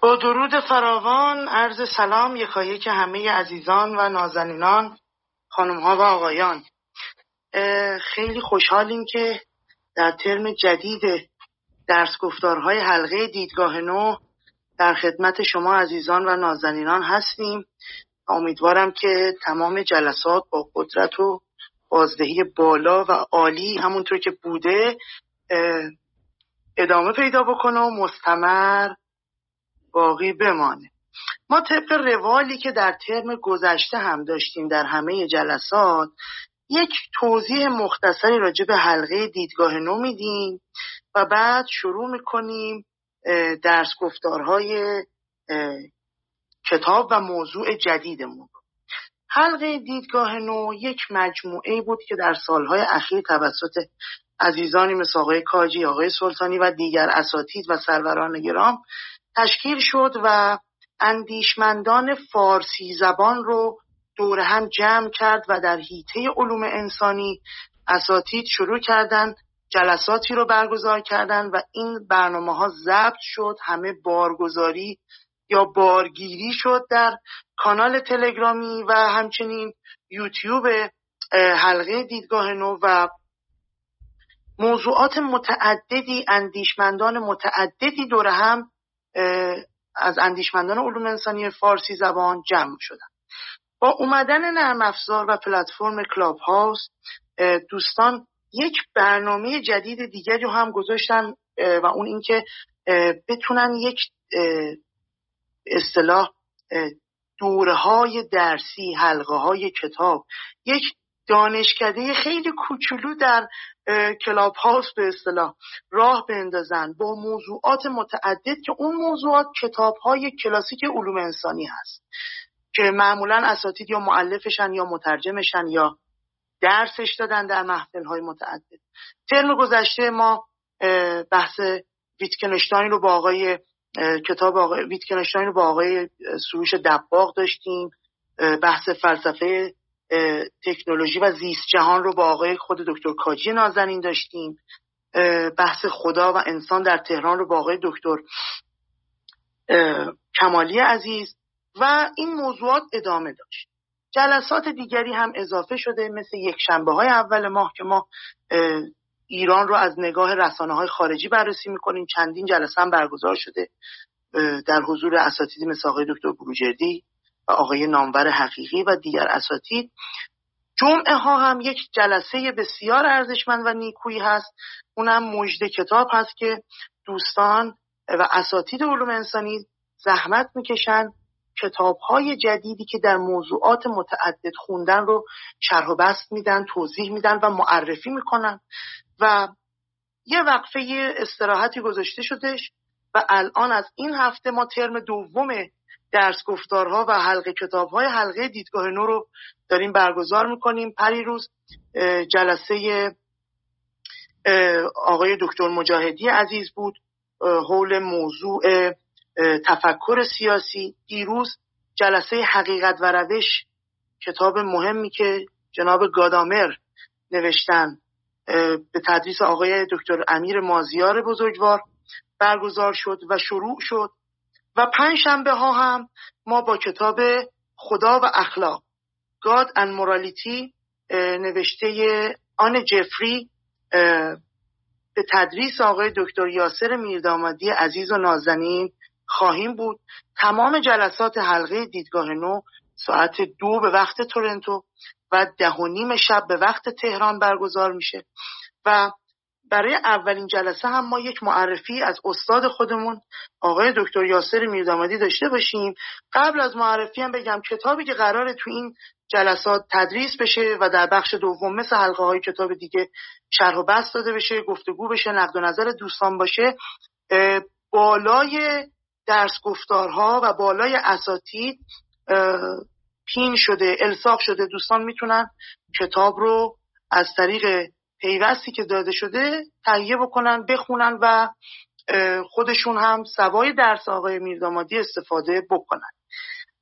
با درود فراوان عرض سلام یکایی که همه عزیزان و نازنینان خانم ها و آقایان. خیلی خوشحالیم که در ترم جدید درس گفتارهای حلقه دیدگاه نو در خدمت شما عزیزان و نازنینان هستیم. امیدوارم که تمام جلسات با قدرت و بازدهی بالا و عالی همونطور که بوده ادامه پیدا بکنه و مستمر باقی بمانه. ما طبق روالی که در ترم گذشته هم داشتیم در همه جلسات یک توضیح مختصری راجع به حلقه دیدگاه نو میدیم و بعد شروع می‌کنیم درس گفتارهای کتاب و موضوع جدیدمون حلقه دیدگاه نو یک مجموعه بود که در سالهای اخیر توسط عزیزانی مثل آقای کاجی، آقای سلطانی و دیگر اساتید و سروران گرام تشکیل شد و اندیشمندان فارسی زبان رو دور هم جمع کرد و در حیطه علوم انسانی اساتید شروع کردند جلساتی رو برگزار کردن و این برنامه ها ضبط شد همه بارگذاری یا بارگیری شد در کانال تلگرامی و همچنین یوتیوب حلقه دیدگاه نو و موضوعات متعددی اندیشمندان متعددی دور هم از اندیشمندان علوم انسانی فارسی زبان جمع شدن. با اومدن نرم افزار و پلتفرم کلاب هاوس دوستان یک برنامه جدید دیگری رو هم گذاشتن و اون اینکه بتونن یک اصطلاح دوره های درسی حلقه های کتاب یک دانشکده خیلی کوچولو در کلاب هاوس به اصطلاح راه بندازن با موضوعات متعدد که اون موضوعات کتاب های کلاسیک علوم انسانی هست که معمولا اساتید یا معلفشن یا مترجمشن یا درسش دادن در محفل های متعدد. ترم گذشته ما بحث ویتکنشتاین رو با آقای کتاب آقای ویتکنشتاین رو با آقای سروش دباغ داشتیم بحث فلسفه تکنولوژی و زیست جهان رو با آقای خود دکتر کاجی نازنین داشتیم. بحث خدا و انسان در تهران رو با آقای دکتر کمالی عزیز و این موضوعات ادامه داشت. جلسات دیگری هم اضافه شده مثل یک شنبه های اول ماه که ما ایران رو از نگاه رسانه های خارجی بررسی می‌کنیم. چندین جلسه هم برگزار شده در حضور اساتیدی مثل آقای دکتر بروجردی. و آقای نامور حقیقی و دیگر اساتید. جمعه ها هم یک جلسه بسیار ارزشمند و نیکویی هست. اونم مجد کتاب هست که دوستان و اساتید علوم انسانی زحمت می‌کشن کتاب های جدیدی که در موضوعات متعدد خوندن رو شرح و بست میدن توضیح میدن و معرفی می‌کنن. و یه وقفه استراحتی گذاشته شدش و الان از این هفته ما ترم دوم درس گفتارها و حلقه کتابهای حلقه دیدگاه نو رو داریم برگزار می‌کنیم. پری روز جلسه آقای دکتر مجاهدی عزیز بود. حول موضوع تفکر سیاسی. دیروز جلسه حقیقت و روش کتاب مهمی که جناب گادامر نوشتن به تدریس آقای دکتر امیر مازیار بزرگوار برگزار شد و شروع شد و پنج شنبه ها هم ما با کتاب خدا و اخلاق God and Morality نوشته آن جفری به تدریس آقای دکتر یاسر میردامادی عزیز و نازنین خواهیم بود. تمام جلسات حلقه دیدگاه نو ساعت دو به وقت تورنتو و ده و نیم شب به وقت تهران برگزار میشه و برای اولین جلسه هم ما یک معرفی از استاد خودمون آقای دکتر یاسر میردامادی داشته باشیم. قبل از معرفی هم بگم کتابی که قراره تو این جلسات تدریس بشه و در بخش دوم مثل حلقه های کتاب دیگه شرح و بست داده بشه گفتگو بشه نقد و نظر دوستان باشه بالای درس گفتارها و بالای اساتید پین شده الساق شده دوستان می‌تونن کتاب رو از طریق پیوستی که داده شده تهیه بکنن بخونن و خودشون هم سوای درس آقای میردامادی استفاده بکنن.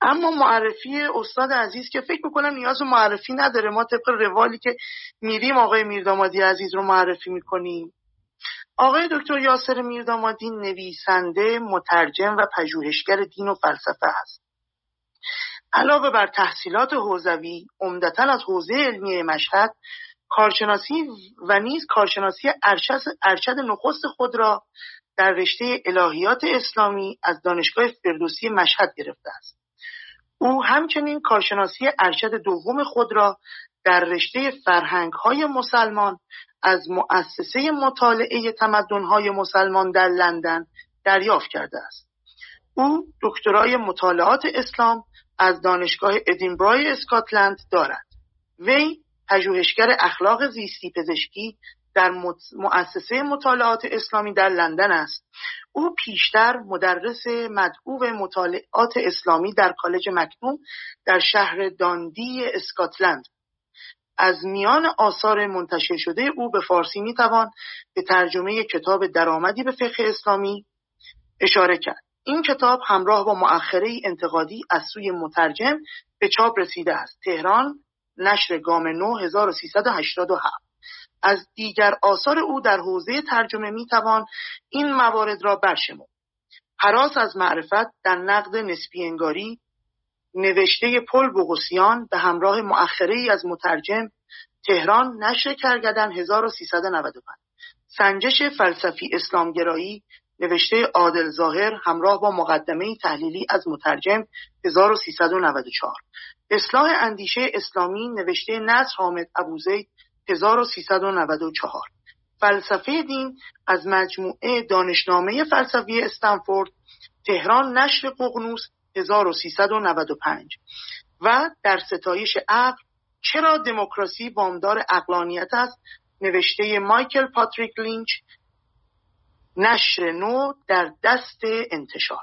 اما معرفی استاد عزیز که فکر می‌کنم نیاز معرفی نداره. ما طبق روالی که میریم آقای میردامادی عزیز رو معرفی می‌کنیم. آقای دکتر یاسر میردامادی نویسنده مترجم و پژوهشگر دین و فلسفه است. علاوه بر تحصیلات حوزوی عمدتا از حوزه علمی مشهد کارشناسی و نیز کارشناسی ارشد, نخست خود را در رشته الهیات اسلامی از دانشگاه فردوسی مشهد گرفته است او همچنین کارشناسی ارشد دوم خود را در رشته فرهنگ های مسلمان از مؤسسه مطالعه تمدن های مسلمان در لندن دریافت کرده است. او دکترای مطالعات اسلام از دانشگاه ادینبرای اسکاتلند دارد. وی پژوهشگر اخلاق زیستی پزشکی در مؤسسه مطالعات اسلامی در لندن است. او پیشتر مدرس مدعو مطالعات اسلامی در کالج مکنوم در شهر داندی اسکاتلند. از میان آثار منتشر شده او به فارسی می‌توان به ترجمه کتاب درآمدی به فقه اسلامی اشاره کرد. این کتاب همراه با مؤخره انتقادی از سوی مترجم به چاپ رسیده است. تهران نشر گام نو 1387 از دیگر آثار او در حوزه ترجمه می‌توان این موارد را برشمرد. حراس از معرفت در نقد نسبی انگاری نوشته پل بوغوسیان به همراه مؤخره ای از مترجم تهران نشر کرگدن 1395 سنجش فلسفی اسلامگرایی نوشته عادل ظاهر همراه با مقدمه تحلیلی از مترجم 1394 اصلاح اندیشه اسلامی نوشته نصر حامد ابوزید 1394 فلسفه دین از مجموعه دانشنامه فلسفی استنفورد تهران نشر ققنوس 1395 و در ستایش عقل چرا دموکراسی وامدار اقلانیت است؟ نوشته مایکل پاتریک لینچ نشر نو در دست انتشار.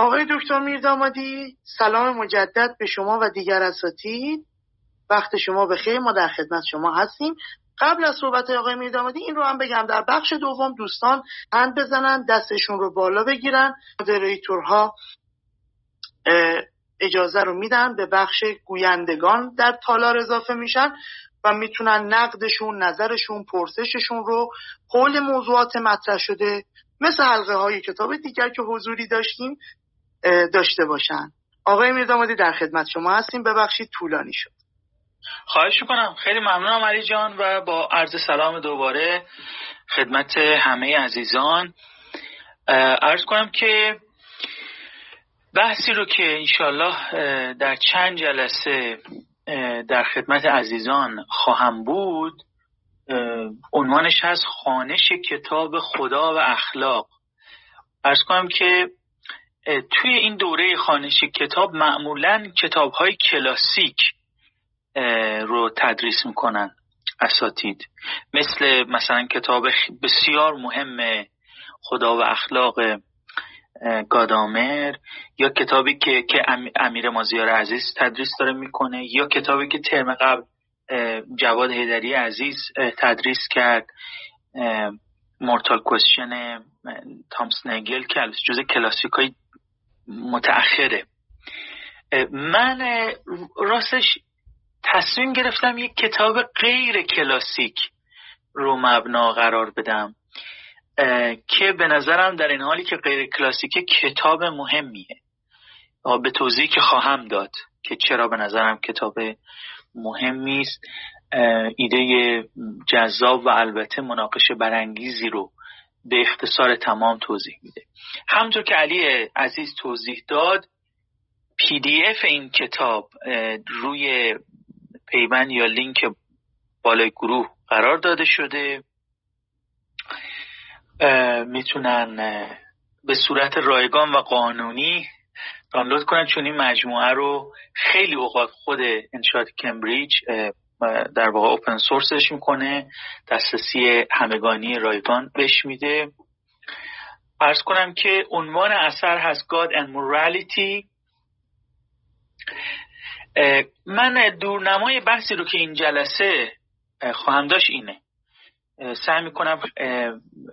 آقای دکتر میردامادی سلام مجدد به شما و دیگر اساتید وقت شما به خیر ما در خدمت شما هستیم. قبل از صحبت آقای میردامادی این رو هم بگم. در بخش دوم دوستان هند بزنن دستشون رو بالا بگیرن. مدریتورها اجازه رو میدن به بخش گویندگان در تالار اضافه میشن و می‌تونن نقدشون نظرشون پرسششون رو حول موضوعات مطرح شده. مثل حلقه های کتاب دیگر که حضوری داشتیم داشته باشن. آقای میردامادی در خدمت شما هستیم. ببخشید طولانی شد. خواهش می‌کنم. خیلی ممنونم علی جان و با عرض سلام دوباره خدمت همه عزیزان. عرض کنم که بحثی رو که انشالله در چند جلسه در خدمت عزیزان خواهم بود عنوانش هست خانش کتاب خدا و اخلاق. ارز کنم که توی این دوره خانش کتاب معمولا کتاب های کلاسیک رو تدریس می‌کنن اساتید. مثل مثلا کتاب بسیار مهم خدا و اخلاق گادامر یا کتابی که که امیر مازیار عزیز تدریس داره می‌کنه یا کتابی که ترم قبل جواد هیدری عزیز تدریس کرد مورتال کوشن تامس نگل که جز کلاسیک های متأخره. من راستش تصمیم گرفتم یک کتاب غیر کلاسیک رو مبنا قرار بدم که به نظرم در این حالی که غیر کلاسیک کتاب مهمیه. به توضیحی که خواهم داد که چرا به نظرم کتاب مهمی است. ایده جذاب و البته مناقشه برانگیزی رو به اختصار تمام توضیح میده. همطور که علی عزیز توضیح داد پی دی اف این کتاب روی پیوند یا لینک بالای گروه قرار داده شده. می‌تونن به صورت رایگان و قانونی دانلود کنن چون این مجموعه رو خیلی اوقات خود انشاءات کمبریج در واقع اوپن سورسش می‌کنه. دسترسی همگانی رایگان بهش میده. ارز کنم که عنوان اثر هست God and Morality. من دورنمای بحثی رو که این جلسه خواهم داشت اینه. سعی می‌کنم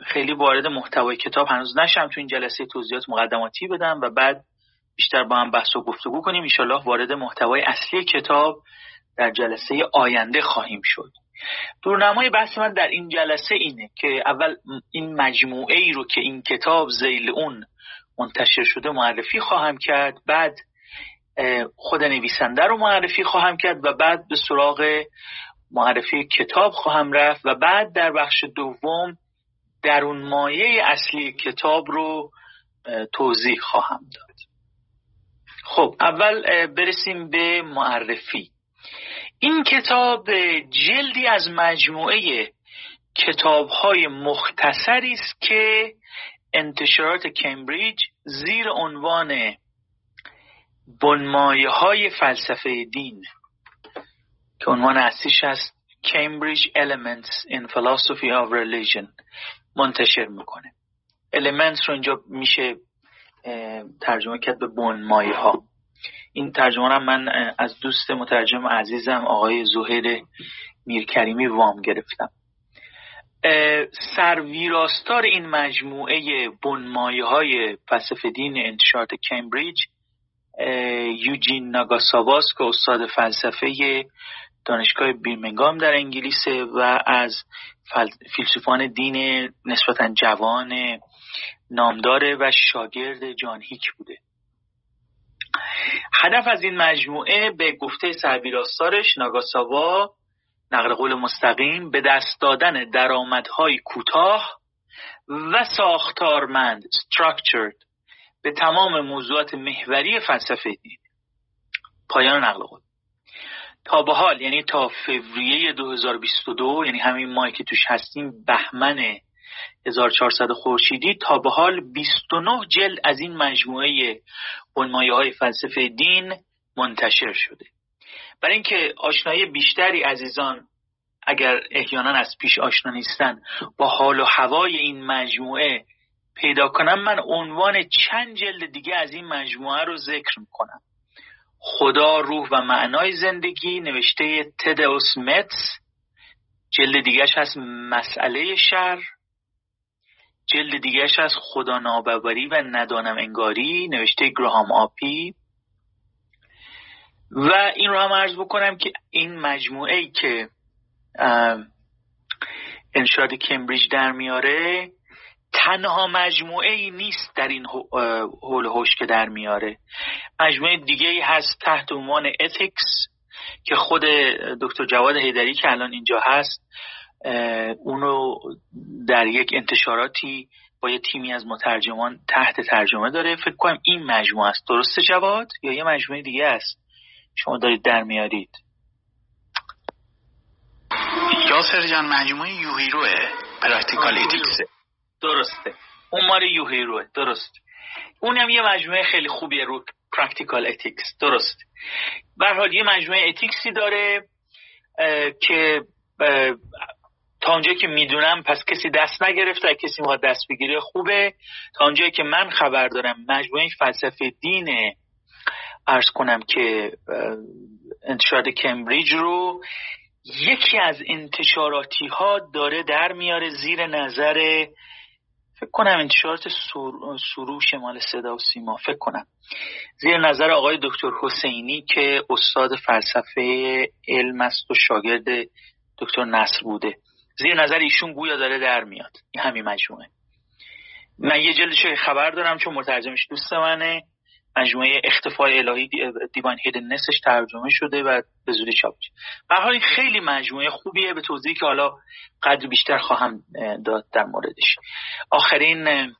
خیلی وارد محتوای کتاب هنوز نشم. تو این جلسه توضیحات مقدماتی بدم و بعد بیشتر با هم بحث و گفتگو کنیم. ایشالله وارد محتوای اصلی کتاب در جلسه آینده خواهیم شد. دورنمای بحث من در این جلسه اینه که اول این مجموعه ای رو که این کتاب زیل اون منتشر شده معرفی خواهم کرد بعد خود نویسنده رو معرفی خواهم کرد و بعد به سراغ معرفی کتاب خواهم رفت و بعد در بخش دوم در اون مایه اصلی کتاب رو توضیح خواهم داد. خب اول برسیم به معرفی. این کتاب جلدی از مجموعه کتاب های مختصری است که انتشارات کمبریج زیر عنوان بنمایه های فلسفه دین که عنوان اصلیش هست Cambridge Elements in Philosophy of Religion منتشر می‌کنه. Elements رو اینجا میشه ترجمه کرد به بنمایه ها این ترجمه من از دوست مترجم عزیزم آقای زهیر میرکریمی وام گرفتم. سرویراستار این مجموعه بنمایه های فلسفه دین انتشارات کمبریج یوجین ناگاساواس که استاد فلسفه دانشگاه بیرمنگام در انگلیس و از فیلسوفان دین نسبتا جوان نامداره و شاگرد جان هیک بوده. هدف از این مجموعه به گفته سربیراستارش ناگاساوا نقل قول مستقیم به دست دادن درآمدهای کوتاه و ساختارمند structured به تمام موضوعات محوری فلسفه دین. پایان نقل قول. تا به حال یعنی تا فوریه 2022 یعنی همین ماهی که توش هستیم بهمن 1400 خورشیدی تا به حال 29 جلد از این مجموعه بنمایه های فلسفه دین منتشر شده. برای اینکه آشنایی بیشتری عزیزان اگر احیانا از پیش آشنا نیستن با حال و هوای این مجموعه پیدا کنم من عنوان چند جلد دیگه از این مجموعه رو ذکر می‌کنم. خدا روح و معنای زندگی نوشته تدوس متس. جلد دیگهش هست مسئله شر. جلد دیگهش از خدا ناباوری و ندانم انگاری نوشته گراهام آپی. و این رو هم عرض بکنم که این مجموعه ای که انشاد کمبریج در میاره تنها مجموعه ای نیست در این حول هوش که در میاره. مجموعه دیگه ای هست تحت عنوان اتیکس که خود دکتر جواد هیدری که الان اینجا هست اونو در یک انتشاراتی با یه تیمی از مترجمان تحت ترجمه داره. فکر کنم این مجموعه است. درسته جواد؟ یا یه مجموعه دیگه است؟ شما دارید در میارید. یاسر جان مجموعه یوهیروه. practical ethics ه درسته. اون مال یوهیروه. درست. اونم یه مجموعه خیلی خوبیه رو practical ethics درست. حال یه مجموعه ethics ی داره که اونجایی که می‌دونم پس کسی دست نگرفته کسی می‌خواد دست بگیره خوبه. تا اونجایی که من خبر دارم مجموعه فلسفه دینه عرض کنم که انتشارات کمبریج رو یکی از انتشاراتی ها داره در میاره زیر نظر فکر کنم انتشارات سروش مال صدا و سیما فکر کنم. زیر نظر آقای دکتر حسینی که استاد فلسفه علم است و شاگرد دکتر نصر بوده. زیر نظر ایشون گویا داره در میاد. این همین مجموعه. من یه جلدش خبر دارم چون مترجمش دوست منه. مجموعه اختفای الهی دیوان هیدنسش ترجمه شده و به زودی چاپ به حال خیلی مجموعه خوبیه. به توضیحی که حالا قدر بیشتر خواهم داد در موردش. آخرین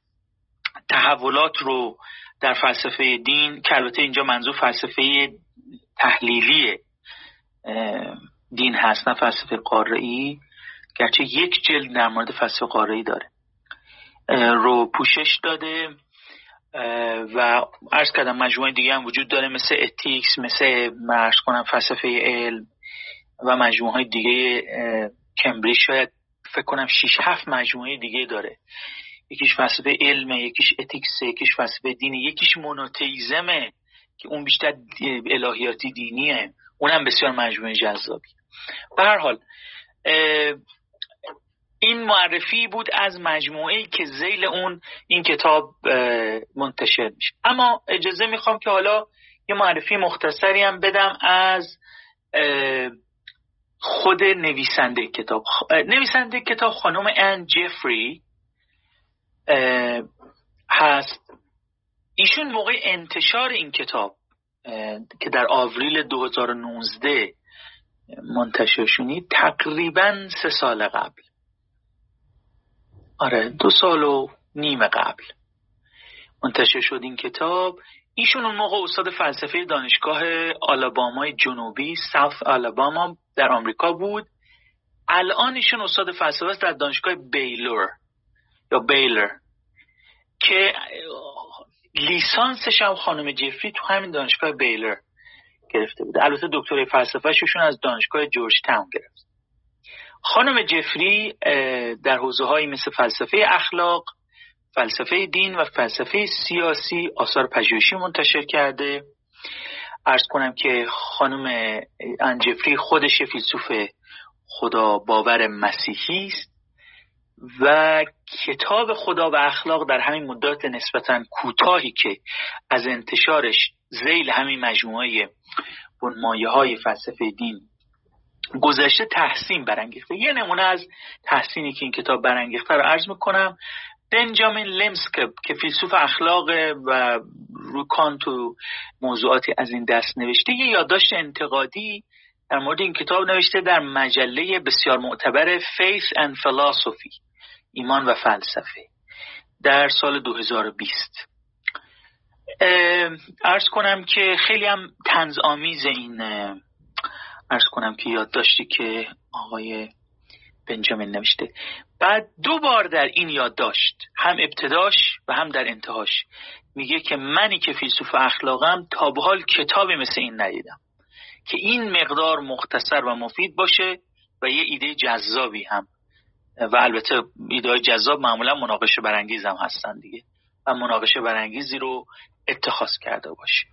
تحولات رو در فلسفه دین که البته اینجا منظور فلسفه تحلیلی دین هست نه فلسفه قارعی گرچه یک جلد در مورد فلسفه قارعی داره. رو پوشش داده و عرض کردم مجموعه دیگه هم وجود داره مثل ethics مثل عرض کنم فلسفه علم و مجموعه های دیگه کمبریج شاید فکر کنم 6 هفت مجموعه دیگه داره. یکیش فلسفه علمه یکیش ethics یکیش فلسفه دینی یکیش monotheism ه که اون بیشتر الهیاتی دینیه. اونم بسیار مجموعه جذابی به هر حال این معرفی بود از مجموعه که ذیل اون این کتاب منتشر میشه. اما اجازه می‌خوام که حالا یه معرفی مختصری هم بدم از خود نویسنده کتاب. نویسنده کتاب خانم ان جفری هست. ایشون موقع انتشار این کتاب که در آوریل 2019 منتشر شونی تقریبا سه سال قبل. آره دو سال و نیم قبل. منتشر شد این کتاب. ایشون اون موقع استاد فلسفه دانشگاه آلابامای جنوبی ساوت آلاباما در آمریکا بود. الان ایشون استاد فلسفه است در دانشگاه بیلور یا بیلر که لیسانسش هم خانم جفری تو همین دانشگاه بیلر گرفته بود. البته دکترای فلسفه شون از دانشگاه جورج تاون گرفت. خانم جفری در حوزه هایی مثل فلسفه اخلاق فلسفه دین و فلسفه سیاسی آثار پژوهشی منتشر کرده. ارز کنم که خانم انجفری خودش فیلسوف خدا باور مسیحی است و کتاب خدا و اخلاق در همین مدت نسبتا کوتاهی که از انتشارش زیل همین مجموعه مایه های فلسفه دین گذشته تحسین برانگیخته. یه نمونه از تحسینی که این کتاب برانگیخته رو عرض می‌کنم. بنجامین لمسک که فیلسوف اخلاق و روکان تو موضوعاتی از این دست نوشته یه یادداشت انتقادی در مورد این کتاب نوشته در مجله بسیار معتبر Faith and Philosophy ایمان و فلسفه در سال 2020 ارز کنم که خیلی هم تنز آمیز این ارز کنم که یادداشتی که آقای بنجامین نوشته. بعد دو بار در این یادداشت هم ابتداش و هم در انتهاش. میگه که منی که فیلسوف اخلاقم تا به حال کتابی مثل این ندیدم. که این مقدار مختصر و مفید باشه و یه ایده جذابی هم. و البته ایده جذاب معمولا مناقشه برانگیز هم هستن دیگه. و مناقشه برانگیزی رو اتخاذ کرده باشه.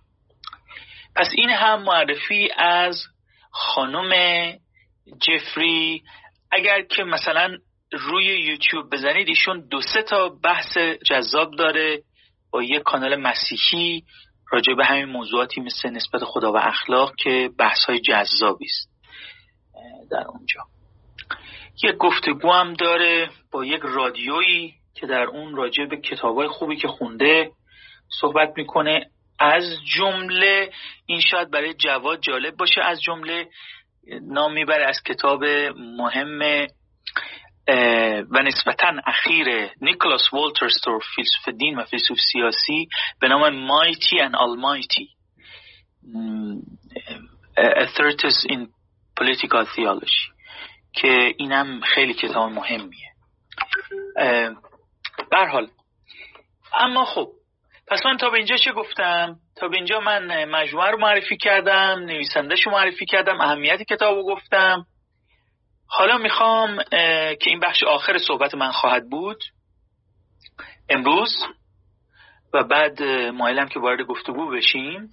پس این هم معرفی از خانم جفری اگر که مثلا روی یوتیوب بزنید ایشون دو سه تا بحث جذاب داره با یه کانال مسیحی راجع به همین موضوعاتی مثل نسبت خدا و اخلاق که بحث های جذابی است. در اونجا. یه گفتگو هم داره با یک رادیویی که در اون راجع به کتابای خوبی که خونده صحبت می‌کنه. از جمله این شاید برای جواد جالب باشه از جمله نام می‌بره از کتاب مهم و نسبتا اخیر نیکلاس والترستور فیلسوف دین و فیلسوف سیاسی به نام مایتی and Almighty Authorities in Political Theology که اینم خیلی کتاب مهمیه. حال اما خب پس من تا به اینجا چه گفتم؟ تا به اینجا من مجموعه رو معرفی کردم نویسندهش رو معرفی کردم اهمیت کتاب رو گفتم. حالا می‌خوام که این بخش آخر صحبت من خواهد بود. امروز و بعد مایلم که وارد گفتگو بشیم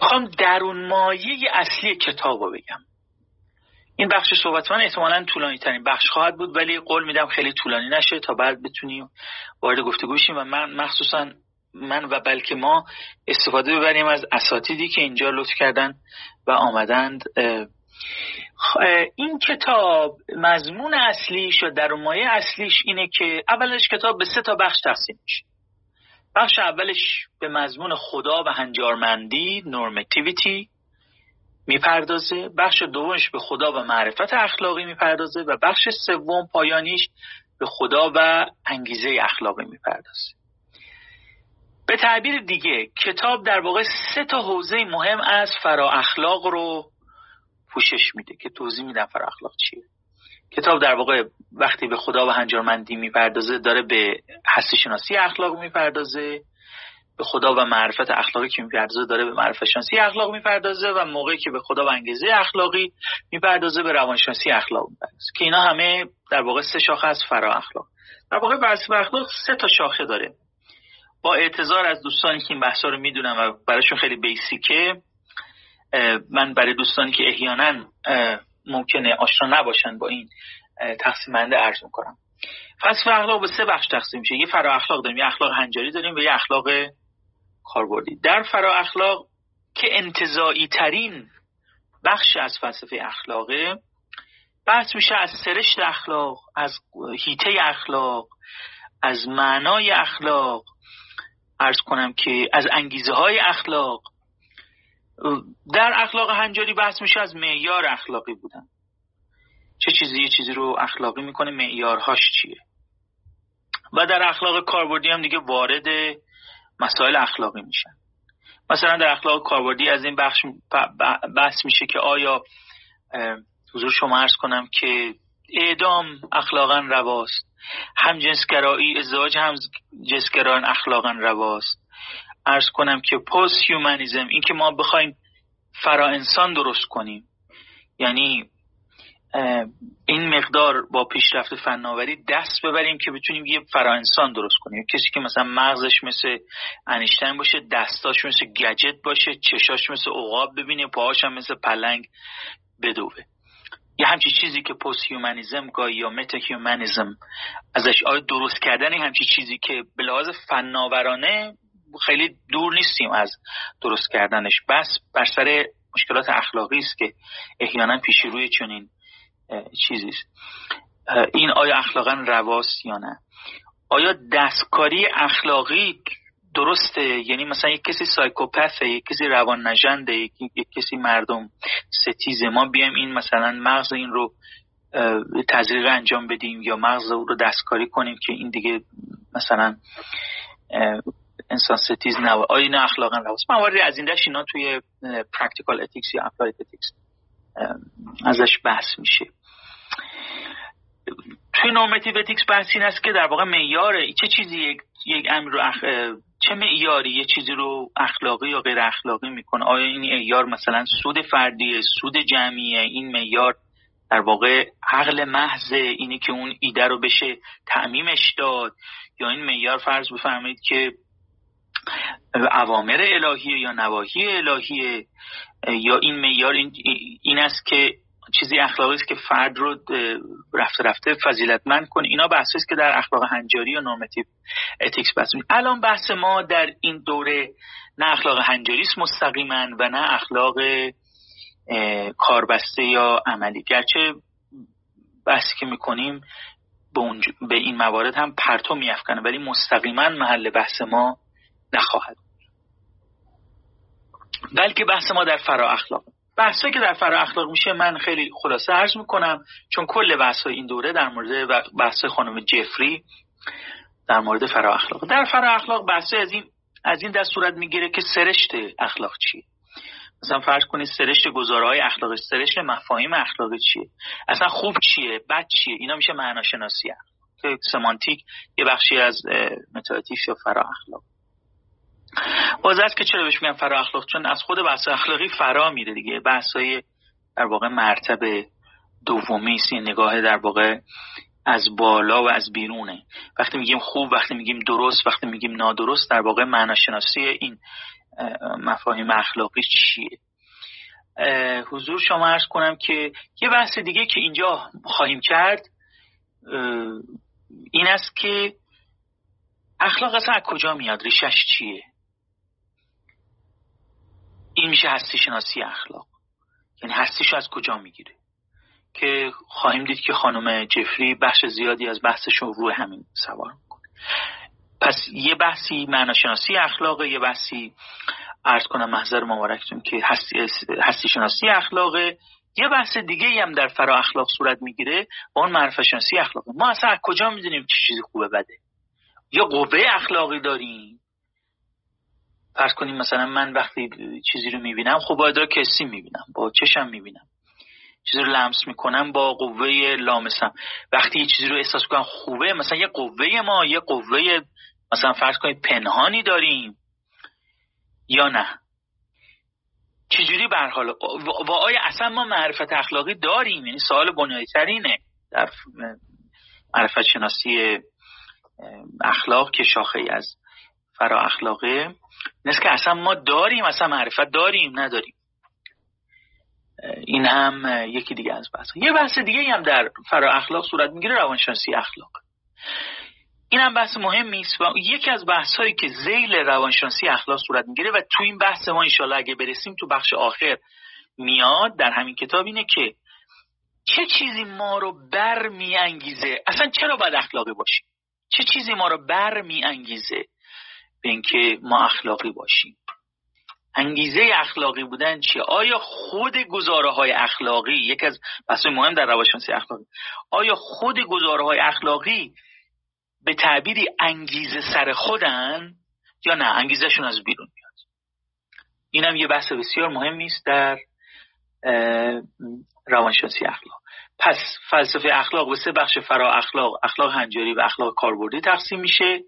می‌خوام درون مایه اصلی کتاب رو بگم. این بخش صحبت من احتمالا طولانی ترین بخش خواهد بود ولی قول میدم خیلی طولانی نشه تا بعد بتونیم وارد گفتگو شیم و من مخصوصا من و بلکه ما استفاده ببریم از اساتیدی که اینجا لطف کردن و آمدند. این کتاب مضمون اصلیش و در مایه اصلیش اینه که اولش کتاب به سه تا بخش تقسیم میشه. بخش اولش به مضمون خدا و هنجارمندی نورمتیویتی می‌پردازه بخش دومش به خدا و معرفت اخلاقی می‌پردازه و بخش سوم پایانیش به خدا و انگیزه اخلاقی می‌پردازه. به تعبیر دیگه کتاب در واقع سه تا حوزه مهم از فرا اخلاق رو پوشش میده که توضیح میدم فرا اخلاق چیه. کتاب در واقع وقتی به خدا و هنجارمندی می‌پردازه داره به هستی شناسی اخلاق می‌پردازه. به خدا و معرفت اخلاقی که می‌پردازه داره به معرفت شناسی اخلاق می‌پردازه و موقعی که به خدا و انگیزه اخلاقی می‌پردازه به روانشناسی اخلاق می‌پردازه. که اینا همه در واقع سه شاخه از فرا اخلاق. در واقع فلسفه اخلاق سه تا شاخه داره. با اعتذار از دوستانی که این بحثا رو می‌دونم و براشون خیلی بیسیکه من برای دوستانی که احیانا ممکنه آشنا نباشن با این تقسیم بنده عرض می‌کنم. فلسفه اخلاق به سه بخش تقسیم میشه. یه فرا اخلاق داریم یه اخلاق هنجاری داریم و یه اخلاق کاربردی در فرا اخلاق که انتظایی ترین بخش از فلسفه اخلاقه بحث میشه از سرشت اخلاق از هیته اخلاق از معنای اخلاق. ارز کنم که از انگیزه های اخلاق. در اخلاق هنجاری بحث میشه از معیار اخلاقی بودن. چه چیزی؟ یه چیزی رو اخلاقی می‌کنه معیارهاش چیه؟ و در اخلاق کاربردی هم دیگه وارد مسائل اخلاقی میشن. مثلا در اخلاق کاربردی از این بخش بحث میشه که آیا حضور شما ارز کنم که اعدام اخلاقا رواست هم جنسگرایی ازدواج هم جنسگرایان اخلاقا رواست. ارز کنم که پست هیومنیزم این که ما بخوایم فرا انسان درست کنیم یعنی این مقدار با پیشرفت فناوری دست ببریم که بتونیم یه فرا انسان درست کنیم. کسی که مثلا مغزش مثل انیشتین باشه دستاش مثل گجت باشه چشاش مثل عقاب ببینه پاهاش هم مثل پلنگ بدوه یه همچی چیزی که posthumanism گاهی یا metahumanism ازش آیا درست کردن همچی چیزی که به لحاظ فناورانه خیلی دور نیستیم از درست کردنش. بس بر سر مشکلات اخلاقی است که احیانا پیش روی چنین چیزی است این آیا اخلاقا رواست یا نه؟ آیا دستکاری اخلاقی درسته؟ یعنی مثلا یک کسی سایکوپثه یک کسی روان نجنده یک, کسی مردم ستیزه. ما بیایم این مثلا مغز این رو تزریق انجام بدیم یا مغز رو دستکاری کنیم که این دیگه مثلا انسان ستیز نه آیا این اخلاقا رواست؟ مواردی از این دست اینا توی practical ethics یا applied ethics ازش بحث میشه. توی normative ethics بحث این است که در واقع معیار چه چیزی یک, یک امر رو اخ... چه معیاری یه چیزی رو اخلاقی یا غیر اخلاقی می‌کنه؟ آیا این معیار مثلا سود فردیه سود جمعیه؟ این معیار در واقع عقل محض اینی که اون ایده رو بشه تعمیمش داد؟ یا این معیار فرض بفرمایید که اوامر الهیه یا نواهی الهیه یا این معیار این, این است که چیزی اخلاقی است که فرد رو رفته رفته فضیلتمند کنه. اینا بحثی است که در اخلاق هنجاری و نورمتیو اتیکس بحث الان بحث ما در این دوره نه اخلاق هنجاری است مستقیما و نه اخلاق کاربسته یا عملی. گرچه بحثی که می‌کنیم به, به این موارد هم پرتو میافکنه ولی مستقیما محل بحث ما نخواهد. بلکه بحث ما در فرا اخلاق. بحثایی که در فرا اخلاق میشه من خیلی خلاصه عرض می‌کنم چون کل بحث این دوره در مورد بحث خانم جفری در مورد فرا اخلاق. در فرا اخلاق بحث از این از این دست صورت می‌گیره که سرشت اخلاق چیه. مثلا فرض کنید سرشت گزارهای اخلاقی سرشت مفاهیم اخلاقی چیه؟ اصلا خوب چیه؟ بد چیه؟ اینا میشه معناشناسی که سمانتیک یه بخشی از متاتیف یا فرا اخلاق. باز است که چرا بهش میگن فرا اخلاق؟ چون از خود بحث اخلاقی فرا میره دیگه. های در واقع مرتبه دومی است. نگاه در واقع از بالا و از بیرونه. وقتی میگیم خوب وقتی میگیم درست وقتی میگیم نادرست در واقع معناشناسی این مفاهیم اخلاقی چیه؟ حضور شما ارز کنم که یه بحث دیگه که اینجا خواهیم کرد این است که اخلاق اصلا از کجا میاد؟ ریشش چیه؟ این میشه هستی شناسی اخلاق. یعنی هستیش از کجا می‌گیره که خواهیم دید که خانم جفری بخش زیادی از بحثشون روی همین سوار می‌کنه. پس یه بحثی معناشناسی اخلاقه یه بحثی ارز کنم محضر مبارکتون که هستی, هستی شناسی اخلاقه. یه بحث دیگه هم در فرا اخلاق صورت می‌گیره با اون معرفت شناسی اخلاقه. ما اصلا از کجا می‌دونیم چه چیزی خوبه بده؟ یا قوه اخلاقی داریم؟ فرض کنیم مثلا من وقتی چیزی رو می‌بینم خب با ادراک حسی می‌بینم با چشم می‌بینم. چیزی رو لمس می‌کنم با قوه لامسم وقتی یه چیزی رو احساس کنم خوبه مثلا یه قوه ما یه قوه مثلا فرض کنید پنهانی داریم یا نه؟ چجوری به حال؟ و آیا اصلا ما معرفت اخلاقی داریم؟ یعنی سوال بنیادی ترینه در معرفت شناسی اخلاق که شاخه از فرا اخلاقه. نیست که اصلا ما داریم اصلا معرفت داریم نداریم. این هم یکی دیگه از بحث. یه بحث دیگه هم در فرا اخلاق صورت می‌گیره روانشناسی اخلاق. این هم بحث مهمی است و یکی از بحث هایی که زیل روانشناسی اخلاق صورت می‌گیره و تو این بحث ما انشالله اگه برسیم تو بخش آخر میاد در همین کتاب اینه که چه چیزی ما رو بر انگیزه اصلا چرا باید اخلاقی باشیم؟ چه چیزی ما رو بر انگیزه به اینکه ما اخلاقی باشیم. انگیزه اخلاقی بودن چیه؟ آیا خود گزاره های اخلاقی یکی از بحث مهم در روانشناسی اخلاقی آیا خود گزاره های اخلاقی به تعبیری انگیزه سر خودن یا نه؟ انگیزشون از بیرون میاد. اینم یه بحث بسیار مهمی است در روانشناسی اخلاق. پس فلسفه اخلاق به سه بخش فرا اخلاق اخلاق هنجاری و اخلاق کاربردی تقسیم میشه.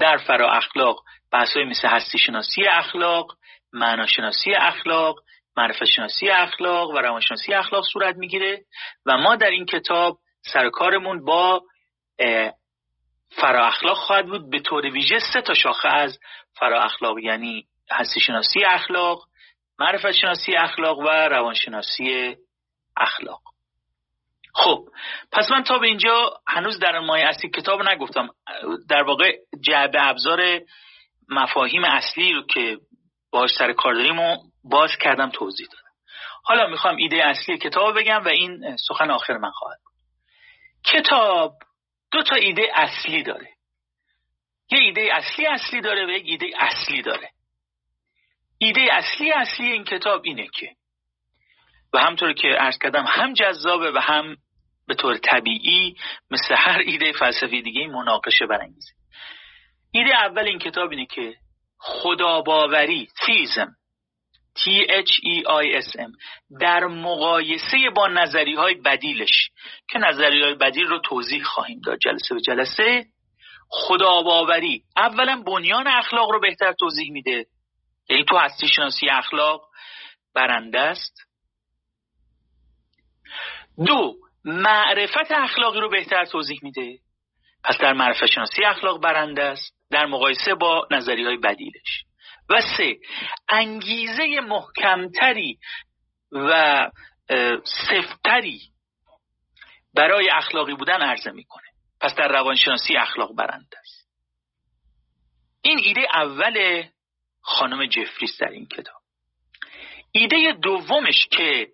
در فرا اخلاق بحث‌های مثل هستی شناسی اخلاق معناشناسی اخلاق معرفت شناسی اخلاق و روانشناسی اخلاق صورت می‌گیره و ما در این کتاب سرکارمون با فرا اخلاق خواهد بود به طور ویژه سه تا شاخه از فرا اخلاق یعنی هستی شناسی اخلاق معرفت شناسی اخلاق و روانشناسی اخلاق. خب پس من تا به اینجا هنوز در مایه اصلی کتاب نگفتم. در واقع جعبه ابزار مفاهیم اصلی رو که باش سر کار داریم و باز کردم توضیح دادم. حالا می‌خوام ایده اصلی کتاب بگم و این سخن آخر من خواهد کتاب دو تا ایده اصلی داره. یه ایده اصلی اصلی داره و یک ایده اصلی داره. ایده اصلی اصلی این کتاب اینه که و همطور که ارز کردم هم جذابه و هم به طور طبیعی مثل هر ایده فلسفی دیگه مناقشه برانگیزه. ایده اول این کتاب اینه که خدا باوری تیزم T H E I S M در مقایسه با نظری های بدیلش که نظری های بدیل رو توضیح خواهیم داد جلسه به جلسه خدا باوری اولا بنیان اخلاق رو بهتر توضیح میده. یعنی تو هستی شناسی اخلاق برنده است. دو معرفت اخلاقی رو بهتر توضیح میده. پس در معرفت شناسی اخلاق برنده است در مقایسه با نظری های بدیلش. و سه انگیزه محکمتری و سفتری برای اخلاقی بودن عرضه می‌کنه. پس در روانشناسی اخلاق برنده است. این ایده اول خانم جفریس در این کتاب. ایده دومش که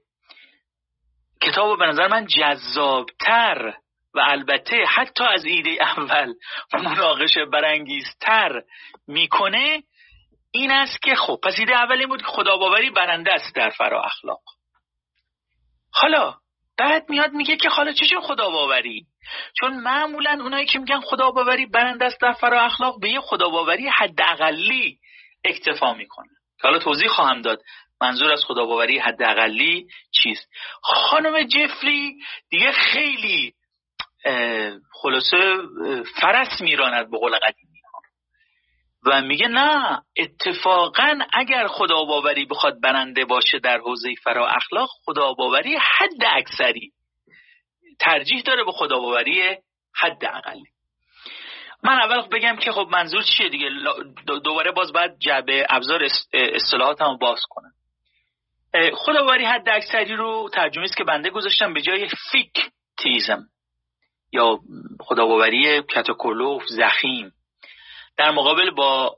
کتاب به نظر من جذابتر و البته حتی از ایده اول مناقشه برانگیزتر می‌کنه این است که خب پس ایده اول این بود که خداباوری برنده است در فرا اخلاق. حالا بعد میاد میگه که حالا چه خداباوری؟ چون معمولا اونایی که میگن خداباوری برنده است در فرا اخلاق به یه خداباوری حداقلی اکتفا می‌کنه. حالا توضیح خواهم داد. منظور از خداباوری حداقلی چیست؟ خانم جفری دیگه خیلی خلاصه فرس میراند به قول قدیمی ها. و میگه نه اتفاقا اگر خدا باوری بخواد برنده باشه در حوزه فرا اخلاق خدا باوری حد اکثری ترجیح داره به خدا باوری حد اقلی من اول بگم که خب منظور چیه دیگه؟ دوباره باز باید جعبه ابزار اصطلاحات هم باز کنم. خداوری حد اکثری رو ترجمه است که بنده گذاشتم به جای فیک تیزم یا خداباوری کتاکولوف زخیم. در مقابل با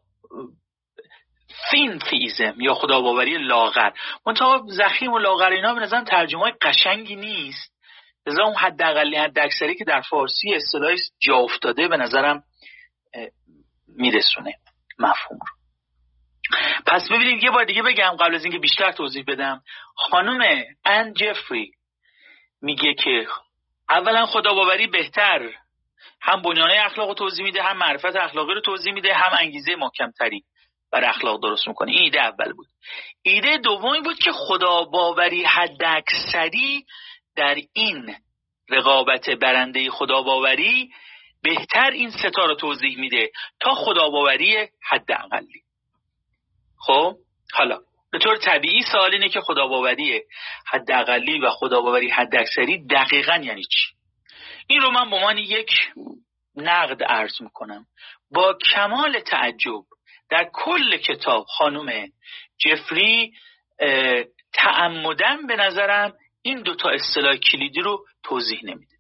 فیزم یا خداباوری لاغر. منتها زخیم و لاغر اینا به نظرم ترجمه های قشنگی نیست. لذا اون حد اقلی حد اکثری که در فارسی اصطلاحی جا افتاده به نظرم میرسونه. مفهوم رو. پس ببینید یه بار دیگه بگم قبل از اینکه بیشتر توضیح بدم. خانم ان جفری میگه که اولا خدا باوری بهتر. هم بنیانه اخلاق رو توضیح میده هم معرفت اخلاقی رو توضیح میده هم انگیزه محکمتری بر اخلاق درست می‌کنه. این ایده اول بود. ایده دومی بود که خدا باوری حد اکثری در این رقابت برنده خدا باوری بهتر این ستا رو توضیح میده تا خدا باوری حد اقلی خب حالا. به طور طبیعی سوال اینه که خداباوری حداقلی و خداباوری حداکثری دقیقا یعنی چی؟ این رو من به عنوان یک نقد عرض می‌کنم. با کمال تعجب در کل کتاب خانم جفری تعمدن به نظرم این دوتا اصطلاح کلیدی رو توضیح نمیده.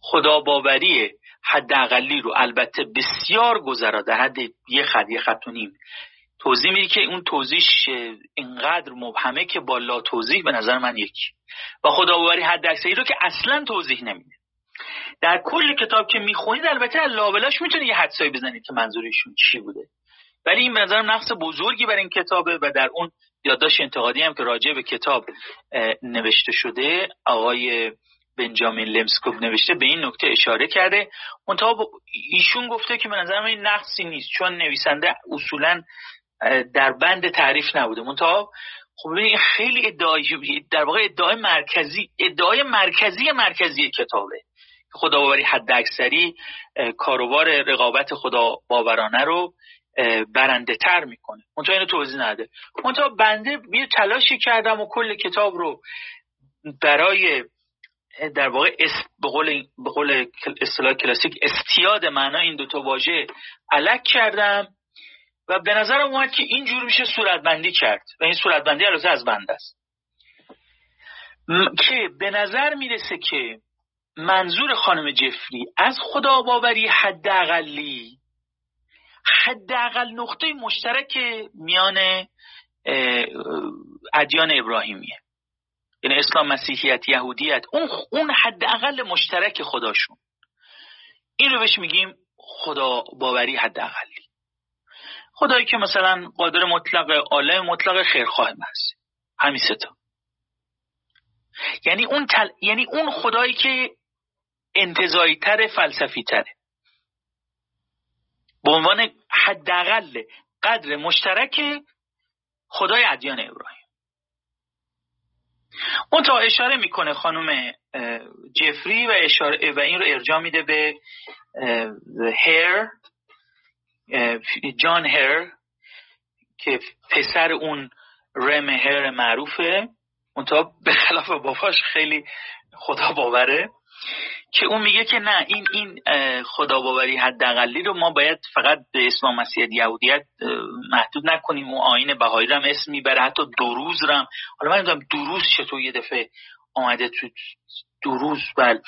خدا باوری حداقلی رو البته بسیار گذرا در حد یه خط یه خط و توضیح میده که اون توضیح اینقدر مبهمه که با لا توضیح به نظر من یکی. و خداوری حد اکثری رو که اصلا توضیح نمیده. در کل کتاب که می‌خونید البته لابلاش می‌تونید یه حدسایی بزنید که منظورشون چی بوده. ولی این نظرم نقص بزرگی بر این کتابه و در اون یادداشت انتقادی هم که راجع به کتاب نوشته شده آقای بنجامین لمسکوب نوشته به این نکته اشاره کرده. منتها ایشون گفته که به نظرم این نقصی نیست چون نویسنده اصولا در بند تعریف نبوده. منتها خب این خیلی ادعای در واقع ادعای مرکزی ادعای مرکزی مرکزی کتابه. خدا باوری حد اکثری کاروبار رقابت خدا باورانه رو برنده تر می‌کنه. منتها اینو توضیح نده. منتها بنده یه تلاشی کردم و کل کتاب رو برای در واقع به قول به قول اصطلاح کلاسیک استیاد معنا این دوتا واژه علک کردم. و به نظرم اومد که اینجور میشه صورتبندی کرد و این صورتبندی البته از بنده است. که به نظر می‌رسه که منظور خانم جفری از خدا باوری حداقلی حداقل نقطه مشترک میان ادیان ابراهیمیه. یعنی اسلام مسیحیت یهودیت اون اون حداقل مشترک خداشون. این رو بهش میگیم خدا باوری حداقلی. خدایی که مثلا قادر مطلق عالم مطلق خیرخواه هست همین ستا یعنی اون تل... یعنی اون خدایی که انتظایی تر فلسفی تره به عنوان حداقل قدر مشترک خدای ادیان ابراهیم. اون تا اشاره می‌کنه خانم جفری و اشاره و این رو ارجاع میده به هر جان هر که پسر اون رم هر معروفه اونتا به خلاف باباش خیلی خدا باوره که اون میگه که نه این این خدا باوری حداقلی رو ما باید فقط به اسلام مسیحیت یهودیت محدود نکنیم. و آین بهایی هم اسم می‌بره. حتی دروز رم حالا من نمی‌دونم دروز چطور یه دفعه آمده تو دروز بل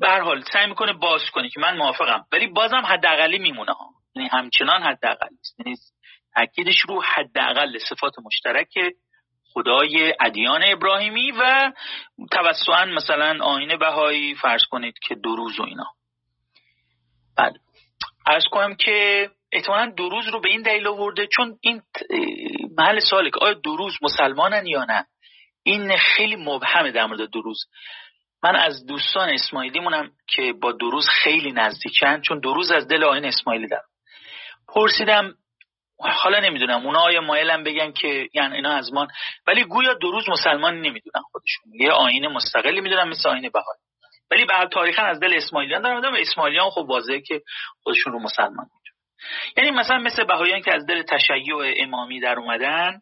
به حال سعی می‌کنه باز کنه که من موافقم. ولی بازم حداقلی میمونه ها. یعنی همچنان حداقلی است. یعنی تاکیدش رو حداقل صفات مشترک خدای ادیان ابراهیمی و توسعا مثلا آین بهایی فرض کنید که دروز و اینا. بعد ارز کنم که احتمالا دروز رو به این دلیل آورده چون این محل سواله که آیا دروز مسلمانن یا نه؟ این خیلی مبهمه در مورد دروز من از دوستان اسماعیلی مونم که با دروز خیلی نزدیکن چون دروز از دل آین اسماعیلی دارم. پرسیدم حالا نمی‌دونم اونا آیا مایلم بگن که یعنی اینا از من ولی گویا دو روز مسلمان نمی‌دونن خودشون. یه آین مستقلی می‌دونن مثل آین بهایی. ولی به تاریخا از دل اسماعیلیان دارم. و اسماعیلیان خب واضحه که خودشون رو مسلمان می‌دونن. یعنی مثلا مثل بهاییان که از دل تشیع امامی در اومدن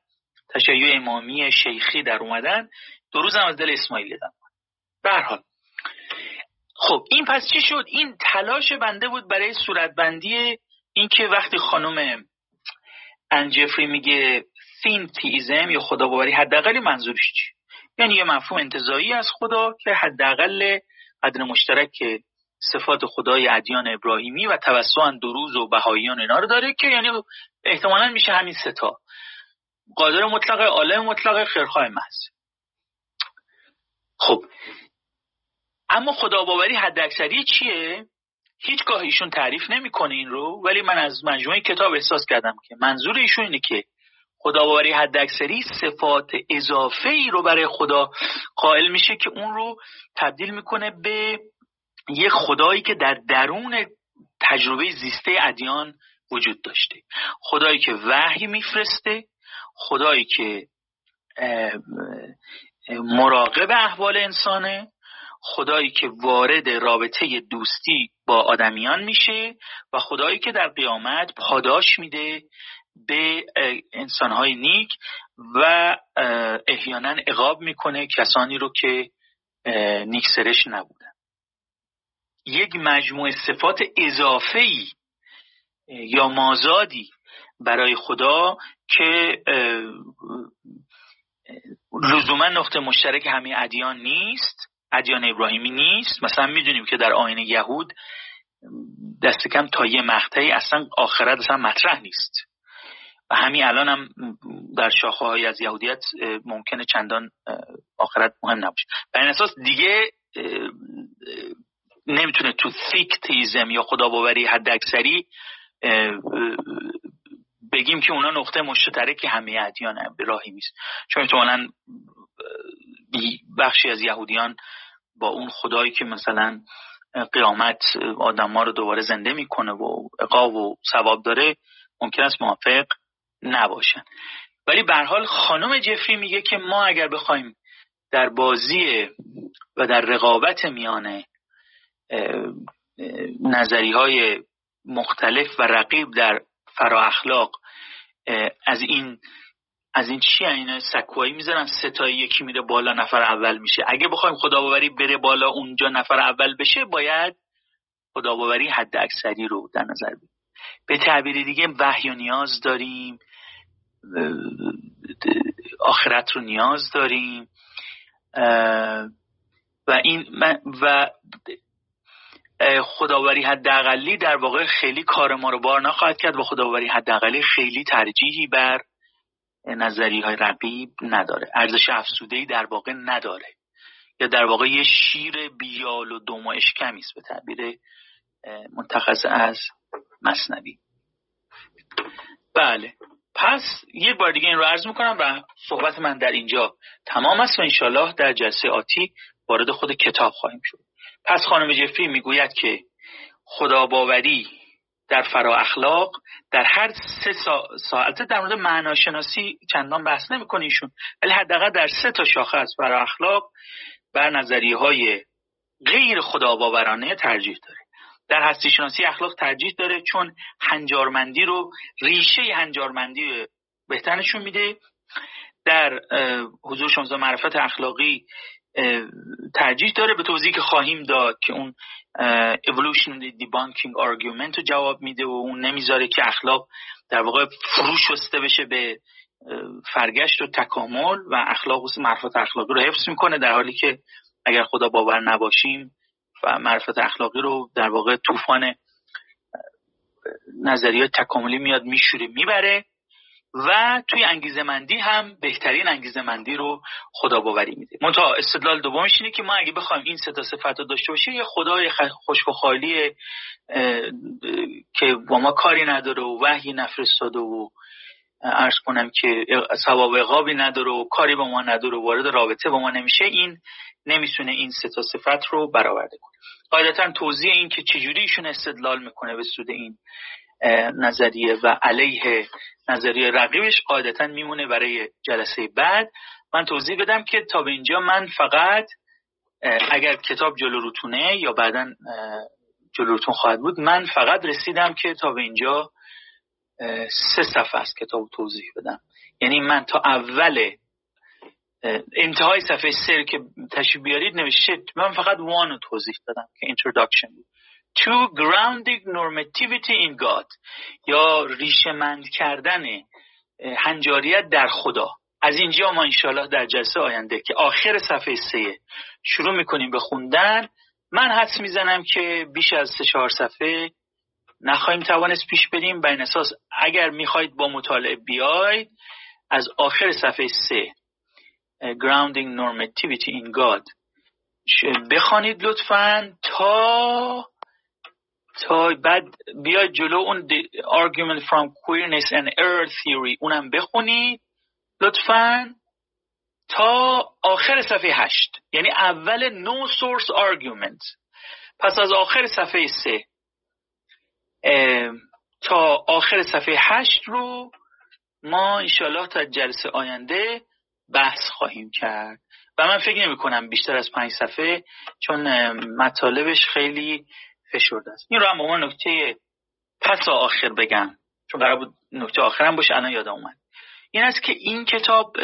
تشیع امامی شیخی در اومدن دو روز هم از دل اسماعیلی به حال. خب این پس چی شد؟ این تلاش بنده بود برای صورتبندی اینکه وقتی خانم انجفری میگه سینتیزم یا خدا باوری حداقل منظورش چی؟ یعنی یه مفهوم انتظایی از خدا که حداقل قدر مشترک صفات خدای ادیان ابراهیمی و توسعا دروز و بهاییان اینا رو داره که یعنی احتمالا میشه همین ستا قادر مطلق عالم مطلق خیرخواه محض. خب اما خدا باوری حد اکثری چیه؟ هیچگاه ایشون تعریف نمی‌کنه این رو ولی من از مجموعه کتاب احساس کردم که منظور ایشون اینه که خداواری حداکثری صفات اضافه ای رو برای خدا قائل میشه که اون رو تبدیل می‌کنه به یک خدایی که در درون تجربه زیسته ادیان وجود داشته. خدایی که وحی میفرسته خدایی که مراقب احوال انسانه خدایی که وارد رابطه دوستی با آدمیان میشه و خدایی که در قیامت پاداش میده به انسانهای نیک و احیانا اقاب می‌کنه کسانی رو که نیک سرش نبودن. یک مجموعه صفات اضافه ای یا مازادی برای خدا که لزوما نقطه مشترک همه ادیان نیست. ادیان ابراهیمی نیست. مثلا می‌دونیم که در آین یهود دست کم تا یه مقطعی اصلا آخرت اصلا مطرح نیست. و همین الان هم در شاخه های از یهودیت ممکنه چندان آخرت مهم نباشه. بر این اساس دیگه نمی‌تونه تو سیک تیزم یا خدا باوری حد اکثری بگیم که اونا نقطه مشترک همه ادیان به راهی نیست چون احتمالا بخشی از یهودیان با اون خدایی که مثلا قیامت آدم ها رو دوباره زنده می‌کنه و اقاب و ثواب داره ممکن است موافق نباشن ولی به حال خانم جفری میگه که ما اگر بخوایم در بازی و در رقابت میانه نظری های مختلف و رقیب در فرا اخلاق از این از این چی اینا سکوایی می‌ذارن؟ ستایی یکی میره بالا نفر اول میشه. اگه بخوایم خداباوری بره بالا اونجا نفر اول بشه باید خداباوری حد اکثری رو در نظر بگیریم به تعبیر دیگه وحی و نیاز داریم. آخرت رو نیاز داریم. و این و خداوری حداقلی در واقع خیلی کار ما رو بار نخواهد کرد و خداوری حداقلی خیلی ترجیحی بر نظری های رقیب نداره. ارزش افسوده در واقع نداره. یا در واقع یه شیر بیال و دم است به تعبیر منتخص از مصنوی. بله. پس یه بار دیگه این رو عرض می‌کنم و صحبت من در اینجا تمام است و انشالله در جلسه آتی وارد خود کتاب خواهیم شد. پس خانم جفری می‌گوید که خدا باوری در فرا اخلاق در هر سه ساعت در مورد معناشناسی چندان بحث نمی‌کنه ایشون ولی حداقل در سه تا شاخه از فرا اخلاق بر نظریه های غیر خدا باورانه ترجیح داره. در هستی شناسی اخلاق ترجیح داره چون هنجارمندی رو ریشه هنجارمندی بهتر نشون میده. در حضور شما معرفت اخلاقی ترجیح داره به توضیحی که خواهیم داد که اون evolution debunking argument رو جواب میده و اون نمی‌ذاره که اخلاق در واقع فرو شسته بشه به فرگشت و تکامل و اخلاق و معرفت اخلاقی رو حفظ می‌کنه در حالی که اگر خدا باور نباشیم و معرفت اخلاقی رو در واقع طوفان نظریات تکاملی میاد میشوره می‌بره و توی انگیزه مندی هم بهترین انگیزه مندی رو خدا باوری میده. منتها استدلال دومش اینه که ما اگه بخوایم این سه تا صفت رو داشته باشیم یه خدای خوش و خالی که با ما کاری نداره و وحی نفرستاده و ارز کنم که ثواب عقابی نداره و کاری با ما نداره و وارد رابطه با ما نمیشه این نمی‌تونه این سه تا صفت رو برآورده کنه. قاعدتا توضیح این که چجوری ایشون استدلال می‌کنه به سود این نظریه و علیه نظریه رقیبش قاعدتا میمونه برای جلسه بعد. من توضیح بدم که تا به اینجا من فقط اگر کتاب جلو روتونه یا بعدا جلو روتون خواهد بود من فقط رسیدم که تا به اینجا سه صفحه از کتاب توضیح بدم. یعنی من تا اول انتهای صفحه سر که تشریف بیارید نوشته من فقط وان رو توضیح دادم که introduction بود. To grounding normativity in God. یا ریشمند کردن هنجاریت در خدا. از اینجا ما انشاءالله در جلسه آینده که آخر صفحه سه شروع می‌کنیم به خوندن. من حدس می‌زنم که بیش از سه چهار صفحه نخواهیم توانست پیش بریم. بر اساس اگر می‌خواهید با مطالعه بیاید از آخر صفحه سه grounding normativity in God. بخوانید لطفا تا تا بعد بیا جلو اون argument from queerness and error theory اونم بخونید لطفا تا آخر صفحه هشت. یعنی اول no source argument. پس از آخر صفحه سه. تا آخر صفحه هشت رو ما انشالله تا جلسه آینده بحث خواهیم کرد. و من فکر نمی کنم بیشتر از پنج صفحه چون مطالبش خیلی فشرده است. این رو هم به نکته پس آخر بگم چون قرار بود نکته آخرم باشه الان یادم اومد. این است که این کتاب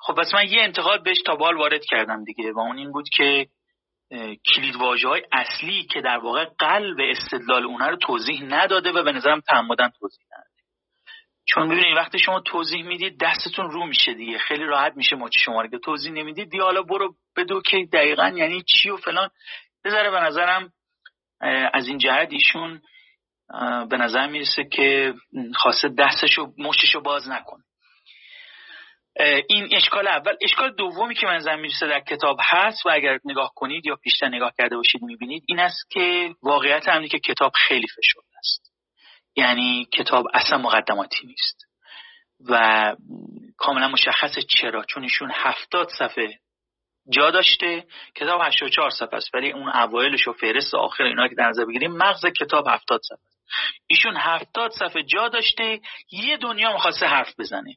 خب پس من یه انتقاد بهش تا بال وارد کردم دیگه و اون این بود که کلید های اصلی که در واقع قلب استدلال اونها رو توضیح نداده و به نظرم تعمدن توضیح نداده. چون ببینید وقتی شما توضیح می‌دید دستتون رو میشه دیگه خیلی راحت میشه مچ شما رو توضیح نمی‌دید دی حالا برو بدو که دقیقا یعنی چی و فلان. بذاره به نظرم از این جهت ایشون به نظر می‌رسه که خواسته دستشو مشتشو باز نکنه این اشکال اول اشکال دومی که من می‌رسه در کتاب هست و اگر نگاه کنید یا پیشتر نگاه کرده باشید می‌بینید این است که واقعیت همینه که کتاب خیلی فشرده است. یعنی کتاب اصلا مقدماتی نیست. و کاملا مشخص چرا؟ چون ایشون هفتاد صفحه جا داشته. کتاب 84 صفحه است ولی اون اوایلش و فهرست آخر اینا که در نظر بگیریم مغز کتاب 70 صفحه ایشون 70 صفحه جا داشته یه دنیا می‌خواسته حرف بزنه.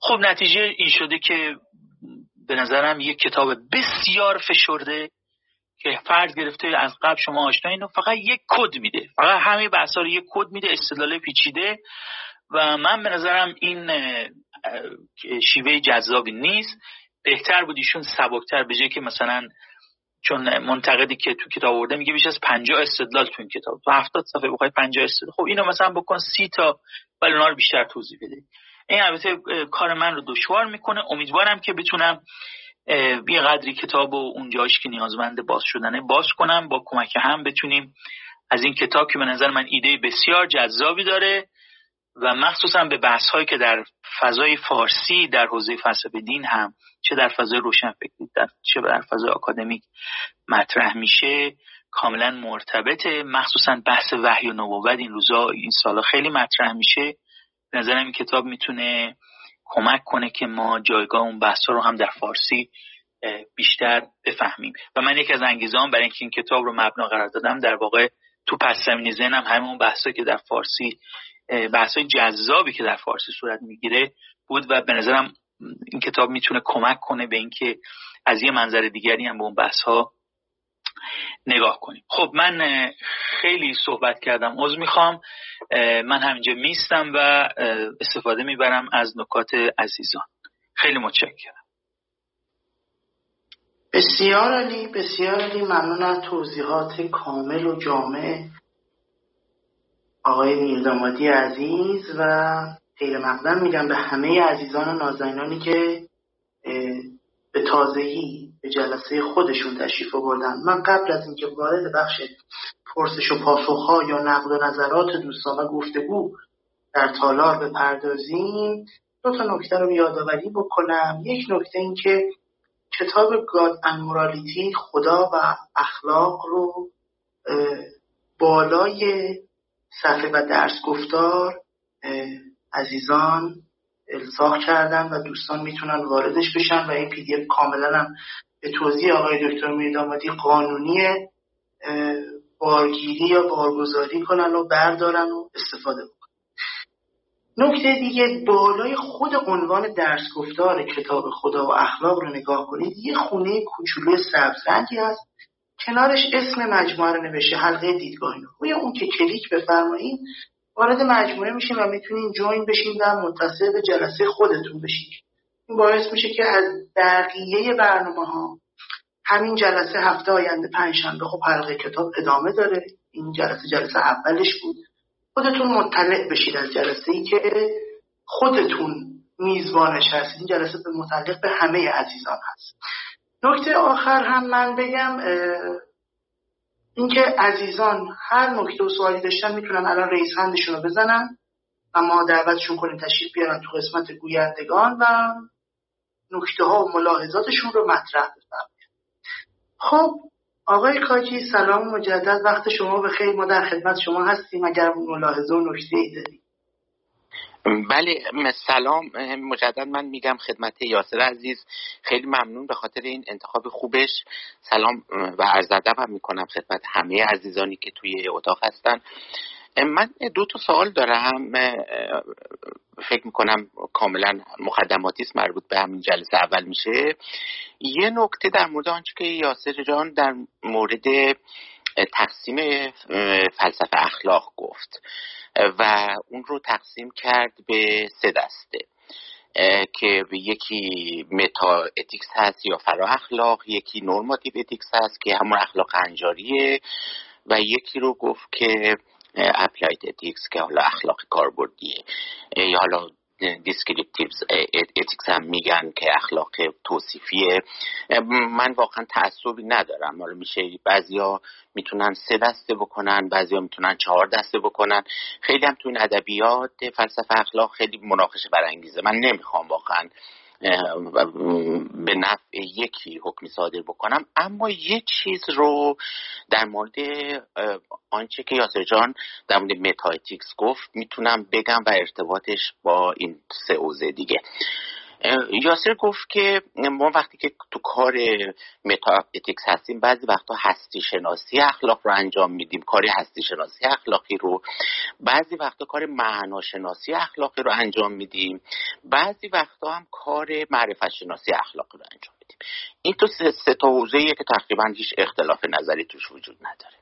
خب نتیجه این شده که به نظرم یک کتاب بسیار فشرده که فرد گرفته از قبل شما آشنا اینو فقط یک کد میده. فقط همه بحثا رو یک کد میده استدلال پیچیده. و من به نظرم این شیوه جذابی نیست. بهتر بود ایشون سبکتر به که مثلا چون منتقدی که تو کتاب آورده میگه بیش از 50 استدلال تو این کتاب. تو 70 صفحه بخوای 50 استدلال. خب اینو مثلا بکن 30 تا ولی اونا رو بیشتر توضیح بده. این البته کار من رو دشوار می‌کنه. امیدوارم که بتونم یه قدری کتاب و اون جاش که نیازمند باز شدنه باز کنم با کمک هم بتونیم. از این کتاب که به نظر من ایده بسیار جذابی داره. و مخصوصا به بحث هایی که در فضای فارسی در حوزه فلسفه دین هم چه در فضای روشنفکری در چه در فضای آکادمیک مطرح میشه کاملا مرتبطه. مخصوصا بحث وحی و نبوت این روزا این سالا خیلی مطرح میشه. نظرم این کتاب می‌تونه کمک کنه که ما جایگاه اون بحث رو هم در فارسی بیشتر بفهمیم. و من یکی از انگیزان برای اینکه این کتاب رو مبنا قرار دادم در واقع تو پس زمینی ذهنم همون بحثایی که در فارسی بحثای جذابی که در فارسی صورت می‌گیره بود و به نظرم این کتاب می‌تونه کمک کنه به اینکه از یه منظر دیگری هم به اون بحث ها نگاه کنیم. خب من خیلی صحبت کردم عضو می‌خوام. من همینجا میستم و استفاده می‌برم از نکات عزیزان. خیلی متشکرم. بسیار علی بسیار علی ممنون از توضیحات کامل و جامع. آقای میردامادی عزیز و خیر مقدم میگم به همه عزیزان و نازنینانی که به تازگی به جلسه خودشون تشریف آوردن. من قبل از اینکه وارد بخش پرسش و پاسخها یا نقد و نظرات دوستان و گفتگو در تالار بپردازیم دو تا نکته رو یادآوری بکنم. یک نکته این که کتاب گاد ان مورالیتی خدا و اخلاق رو بالای صفحه و درس گفتار عزیزان الزاق کردن و دوستان می‌تونن واردش بشن و این پی دی کاملا هم به توضیح آقای دکتر میردامادی قانونی بارگیری یا بارگذاری کنن و بردارن و استفاده بکنن. نکته دیگه بالای خود عنوان درس گفتار کتاب خدا و اخلاق رو نگاه کنید یه خونه کوچولوی سبز رنگی هست. کنارش اسم مجموعه رو نوشته حلقه دیدگاهی. روی اون که کلیک بفرمایید وارد مجموعه میشین و می‌تونین جوین بشین و متصل به جلسه خودتون بشین. این باعث میشه که از بقیه برنامه ها همین جلسه هفته آینده پنجشنبه خب حلقه کتاب ادامه داره. این جلسه جلسه اولش بود. خودتون مطلع بشید از جلسه ای که خودتون میزبانش هستید. این جلسه به متعلق به همه عزیزان هست. نکته آخر هم من بگم اینکه عزیزان هر نکته و سوالی داشتن می‌تونن الان رئیس هندشون رو بزنن و ما دعوتشون کنیم تشریف بیارن تو قسمت گویندگان و نکته ها و ملاحظاتشون رو مطرح بفرمایید. خب آقای کاجی سلام مجدد وقت شما به خیلی ما در خدمت شما هستیم. اگر ملاحظه و نکته ای دارید. بله سلام. مجدد من میگم خدمت یاسر عزیز. خیلی ممنون به خاطر این انتخاب خوبش. سلام و عرض ادب هم می‌کنم خدمت همه عزیزانی که توی اتاق هستن. من دو تا سوال دارم. فکر می‌کنم کاملا مقدماتی است مربوط به همین جلسه اول میشه. یه نکته در مورد آنچه که یاسر جان در مورد تقسیم فلسفه اخلاق گفت. و اون رو تقسیم کرد به سه دسته. که یکی metaethics هست یا فرا اخلاق یکی normative ethics هست که همون اخلاق هنجاریه و یکی رو گفت که applied ethics که حالا اخلاق کاربردیه. یا حالا descriptive ethics هم میگن که اخلاق توصیفیه. من واقعا تعصبی ندارم. حالا میشه بعضیا می‌تونن سه دسته بکنن بعضیا می‌تونن چهار دسته بکنن. خیلی هم تو این ادبیات فلسفه اخلاق خیلی مناقشه برانگیزه. من نمی‌خوام واقعا به نفع یکی حکمی صادر بکنم. اما یه چیز رو در مورد آنچه که یاسر جان در مورد metaethics گفت می‌تونم بگم و ارتباطش با این سه حوزه دیگه. یاسر گفت که ما وقتی که تو کار meta ethics هستیم بعضی وقتا هستی شناسی اخلاق رو انجام میدیم. کار هستی شناسی اخلاقی رو. بعضی وقتا کار معنا شناسی اخلاقی رو انجام میدیم. بعضی وقتا هم کار معرفت شناسی اخلاقی رو انجام میدیم. این تو سه تا که تقریبا هیچ اختلاف نظری توش وجود نداره.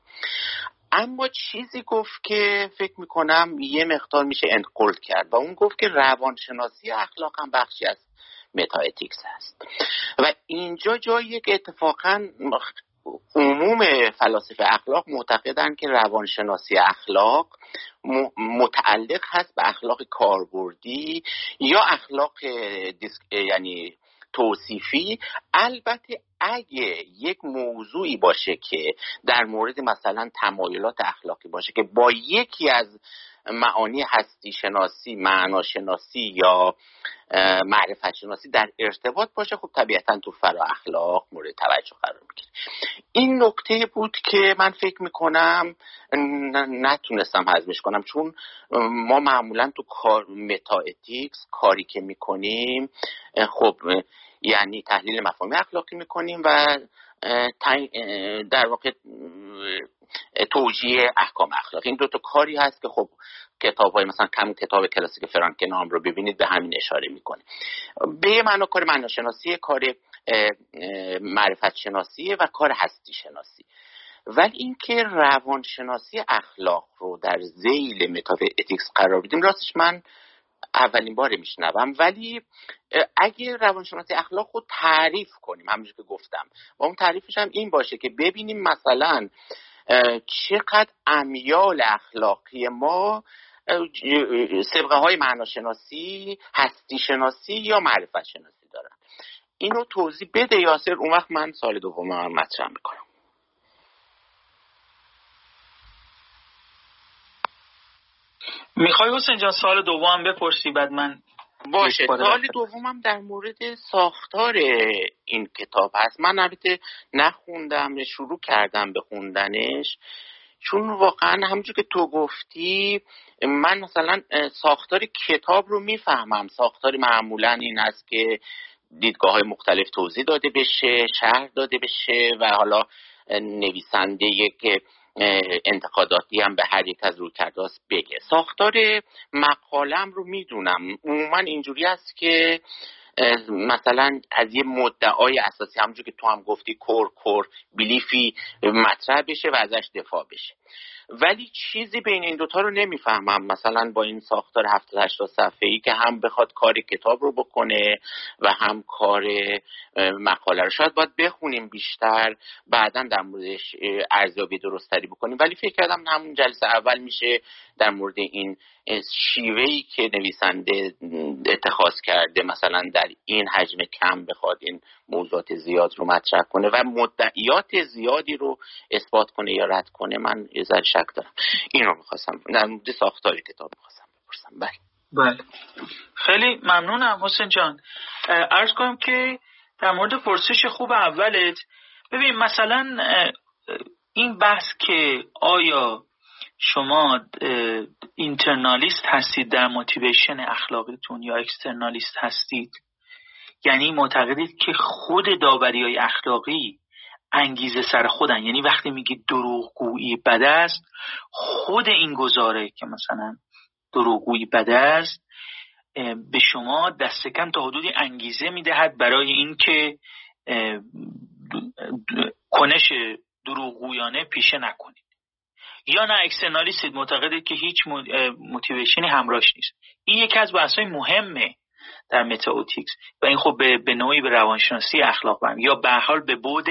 اما چیزی گفت که فکر می‌کنم یه مقدار میشه انقلد کرد و اون گفت که روانشناسی اخلاق هم بخشی از متااتیکس هست. و اینجا جایی که اتفاقا عموم فلاسفه اخلاق معتقدند که روانشناسی اخلاق متعلق هست به اخلاق کاربردی یا اخلاق یعنی توصیفی. البته اگه یک موضوعی باشه که در مورد مثلا تمایلات اخلاقی باشه که با یکی از معانی هستی شناسی معنا شناسی یا معرفت شناسی در ارتباط باشه خب طبیعتا تو فرا اخلاق مورد توجه قرار می‌گیره. این نکته بود که من فکر می‌کنم نتونستم حزمش کنم چون ما معمولا تو کار متا کاری که می‌کنیم خب یعنی تحلیل مفاهیم اخلاقی می‌کنیم و در واقع توجیه احکام اخلاقی. این دو تا کاری هست که خب کتاب های مثلا کم کتاب کلاسیک فرانکنام رو ببینید به همین اشاره می‌کنه. به یه معنا کار معناشناسی کار معرفت شناسی و کار هستی شناسی ولی اینکه روانشناسی اخلاق رو در زیل متاف قرار بدیم راستش من اولین بار میشنوم. ولی اگه روانشناسی اخلاق رو تعریف کنیم همونجور که گفتم. و اون تعریفش هم این باشه که ببینیم مثلا چقدر امیال اخلاقی ما سبقه های معناشناسی هستی شناسی یا معرفت شناسی دارن. اینو توضیح بده یاسر. اون وقت من سال دوم مطرح می‌کنم. می‌خوای حسین جان سال دوم بپرسی بعد من باشه. سال دومم در مورد ساختار این کتاب هست. من البته نخوندم شروع کردم به خوندنش. چون واقعا همونجور که تو گفتی من مثلا ساختار کتاب رو می‌فهمم. ساختار معمولا این است که دیدگاه های مختلف توضیح داده بشه شهر داده بشه و حالا نویسنده که انتقاداتی هم به هر یک از رویکرداست بگه. ساختار مقالم رو می‌دونم. عموما اینجوری است که مثلا از یه مدعای اساسی همونجور که تو هم گفتی کور کور بیلیفی مطرح بشه و ازش دفاع بشه. ولی چیزی بین این دوتا رو نمی‌فهمم. مثلا با این ساختار 70 80 صفحه ای که هم بخواد کار کتاب رو بکنه و هم کار مقاله رو. شاید باید بخونیم بیشتر بعدا در موردش ارزیابی درستری بکنیم. ولی فکر کردم همون جلسه اول میشه در مورد این شیوه ای که نویسنده اتخاذ کرده. مثلا در این حجم کم بخواد این موضوعات زیاد رو مطرح کنه و مدعیات زیادی رو اثبات کنه یا رد کنه. من یه شک دارم. این رو می‌خواستم در مورد ساختار کتاب می‌خواستم بپرسم. بله. بله. خیلی ممنونم حسین جان. ارز کنم که در مورد پرسش خوب اولت ببین مثلا این بحث که آیا شما اینترنالیست هستید در موتیویشن اخلاقیتون یا اکسترنالیست هستید؟ یعنی معتقدید که خود داوری های اخلاقی انگیزه سر خودن. یعنی وقتی میگید دروغگویی بده است خود این گزاره که مثلا دروغگویی بده است به شما دست کم تا حدودی انگیزه می‌دهد برای اینکه کنش دروغگویانه پیشه نکنید. یا نه externalist ید معتقدید که هیچ motivation ی همراهش نیست. این یکی از بحث‌های مهمه. در metaethics. و این خب به, نوعی به روانشناسی اخلاق برم یا به هر حال به بعد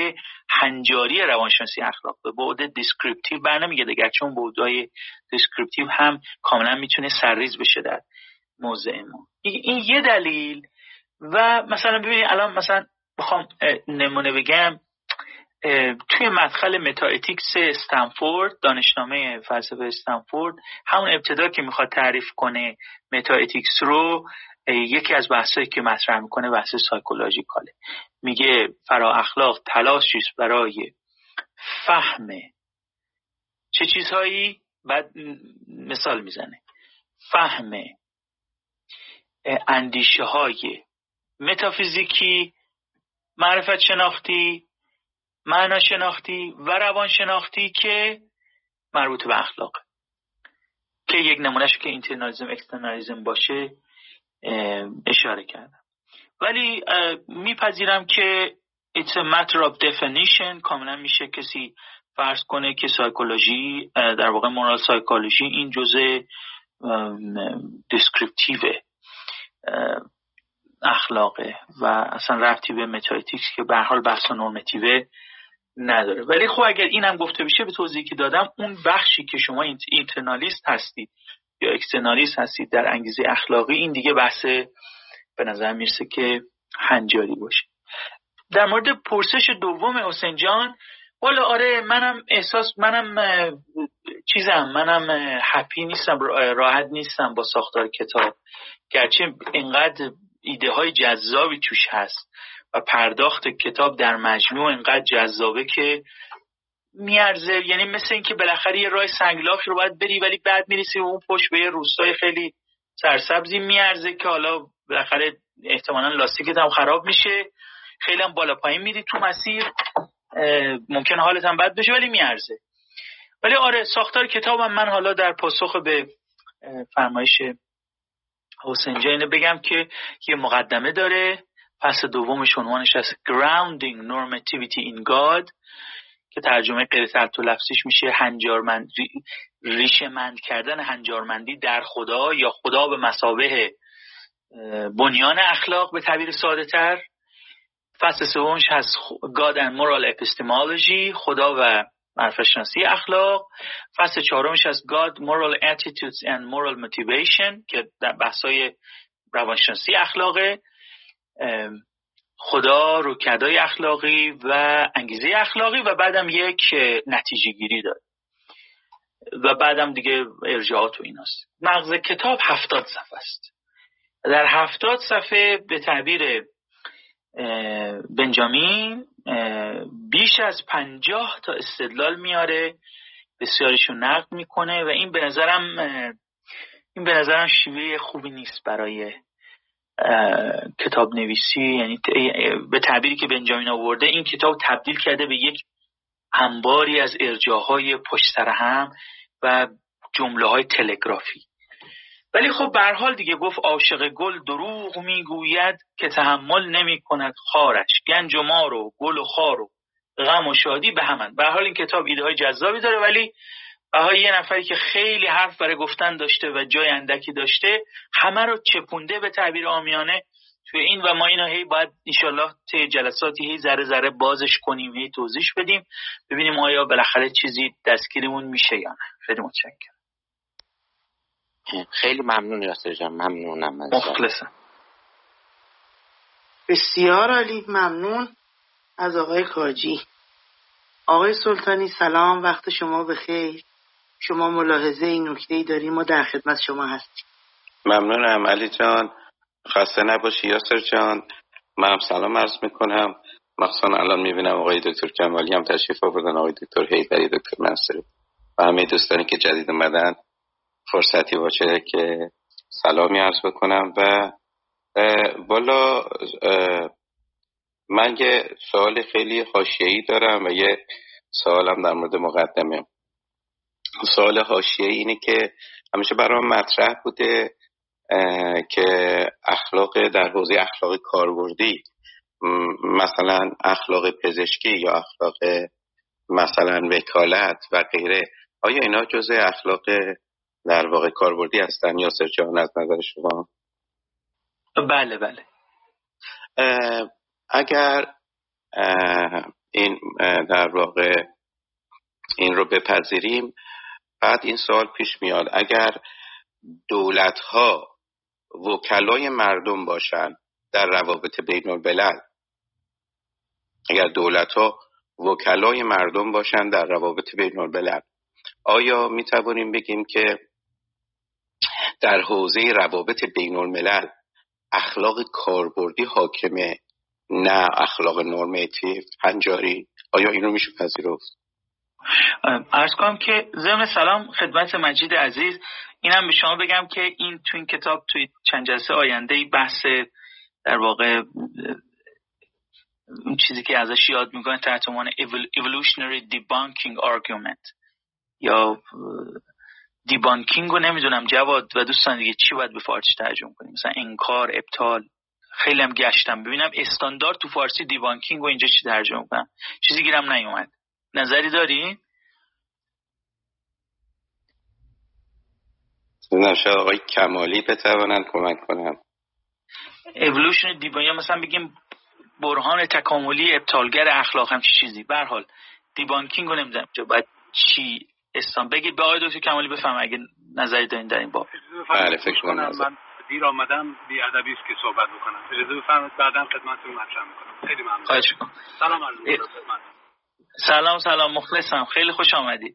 هنجاری روانشناسی اخلاق به بعد descriptive بر نمیگرده دیگه چون بعدهای descriptive هم کاملا می‌تونه سرریز بشه در موضع ما. این یه دلیل. و مثلا ببینید الان مثلا بخوام نمونه بگم. توی مدخل metaethics استنفورد دانشنامه فلسفه استنفورد همون ابتدا که می‌خواد تعریف کنه metaethics رو یکی از بحثایی که مطرح می‌کنه بحث psychological ه. میگه فرا اخلاق تلاشی برای فهم چه چیزهایی؟ بعد مثال می‌زنه. فهم اندیشه های متافیزیکی معرفت شناختی معنا شناختی و روان شناختی که مربوط به اخلاق. که یک نمونهش که internalism externalism باشه اشاره کردم. ولی میپذیرم که it's a matter of definition. کاملا میشه کسی فرض کنه که psychology در واقع moral psychology این جزء descriptive اخلاقه و اصلا ربطی به metaethics که به هر حال بحث normative ه نداره. ولی خب اگر اینم گفته بشه به توضیحی که دادم اون بخشی که شما internalist هستید. یا اکسترنالیست هستید در انگیزه اخلاقی این دیگه بحث به نظر می‌رسه که هنجاری باشه. در مورد پرسش دوم حسین جان والا آره منم احساس منم چیزم منم هپی نیستم راحت نیستم با ساختار کتاب. گرچه اینقدر ایده های جذابی توش هست و پرداخت کتاب در مجموع اینقدر جذابه که میارزه. یعنی مثل اینکه بالاخره یه راه سنگلاخی رو باید بری ولی بعد می‌رسی و اون پشت به یه روستای خیلی سرسبزی میارزه که حالا بالاخره احتمالا لاستیکت هم خراب میشه. خیلی هم بالا پایین میری تو مسیر. ممکن حالت هم بد بشه ولی میارزه. ولی آره ساختار کتابم من حالا در پاسخ به فرمایش حسین جینه بگم که یه مقدمه داره. پس دومش عنوانش از Grounding Normativity in God. که ترجمه غیر تحت لفظیش میشه هنجارمند ریشه مند کردن هنجارمندی در خدا یا خدا به مسابه بنیان اخلاق به تعبیر ساده تر فصل سومش هست God and Moral Epistemology خدا و معرفت شناسی اخلاق. فصل چهارمش از God Moral Attitudes and Moral Motivation که در بحثای روانشناسی اخلاقه. خدا روکدای اخلاقی و انگیزه اخلاقی و بعدم یک نتیجه گیری داره. و بعدم دیگه ارجاعات و ایناست. مغز کتاب هفتاد صفحه است. در هفتاد صفحه به تعبیر بنجامین بیش از پنجاه تا استدلال میاره. بسیارشون نقد می‌کنه و این به نظرم این به نظرم شیوه خوبی نیست برای کتاب نویسی یعنی به تعبیری که بنجامین آورده این کتاب تبدیل کرده به یک انباری از ارجاهای پشت سر هم و جمله های تلگرافی. ولی خب به حال دیگه گفت عاشق گل دروغ می‌گوید که تحمل نمی کند خارش. گنج و مار و گل و خار و غم و شادی به همن به حال این کتاب ایده های جذابی داره ولی به یه نفری که خیلی حرف برای گفتن داشته و جای اندکی داشته همه رو چپونده به تعبیر آمیانه. توی این و ما اینو هی باید انشالله طی جلساتی هی ذره ذره بازش کنیم هی توضیح بدیم. ببینیم آیا بالاخره چیزی دستگیرمون میشه یا نه. خیلی متشکرم. خیلی ممنون یاسر جان. ممنونم مخلصم. بسیار عالی. ممنون از آقای کاجی آقای سلطانی سلام. وقت شما بخیر. شما ملاحظه این نکته ای داریم ما در خدمت شما هستیم. ممنونم. علی جان خسته نباشی. یاسر جان منم سلام عرض می‌کنم. مخصوصا الان می‌بینم آقای دکتر کمالی هم تشریف آوردن آقای دکتر هیدری دکتر منصری و همه دوستانی که جدید اومدن فرصتی باشه که سلامی عرض بکنم. و بالا من یه سوال خیلی حاشیه‌ای دارم و یه سوالم در مورد مقدمه. سوال حاشیه اینه که همیشه برام مطرح بوده که اخلاق در حوزه اخلاق کاربردی مثلا اخلاق پزشکی یا اخلاق مثلا وکالت و غیره آیا اینا جزء اخلاق در واقع کاربردی هستن یا جان از نظر شما؟ بله بله. اگر این در واقع این رو بپذیریم بعد این سوال پیش میاد. اگر دولت ها وکلای مردم باشن در روابط بین الملل اگر دولت ها وکلای مردم باشن در روابط بین الملل آیا می توانیم بگیم که در حوزه روابط بین الملل اخلاق کاربردی حاکمه نه اخلاق نورمیتیو هنجاری آیا این رو میشه پذیرفت؟ ارز کنم که ضمن سلام خدمت مجید عزیز. اینم به شما بگم که این تو این کتاب توی چند جلسه آینده بحث در واقع اون چیزی که ازش یاد می‌کنه تحت عنوان evolutionary debunking argument یا دیبانکینگ رو نمی‌دونم جواد و دوستان دیگه چی باید به فارسی ترجمه کنیم. مثلا انکار ابطال. خیلی هم گشتم. ببینم استاندارد تو فارسی دیبانکینگ و اینجا چی ترجمه کنم. چیزی گیرم نیومد. نظری داری؟ شاید آقای کمالی بتوانند کمک کنم. اولوشن دیبان یا مثلا بگیم برهان تکاملی ابطالگر اخلاق هم چی چیزی برحال دیبانکینگ رو نمی‌دونم باید چی استان. بگید به آقای دکتر کمالی بفهم اگه نظری دارین در این باب. بله فکر کنم من دیر آمدم بی ادبی است که صحبت بکنم. اجازه بفرمایید بعدا خدمتتون مطرح می‌کنم. خیلی ممنون. خواهش سلام علیکم سلام سلام. مخلصم. خیلی خوش آمدی.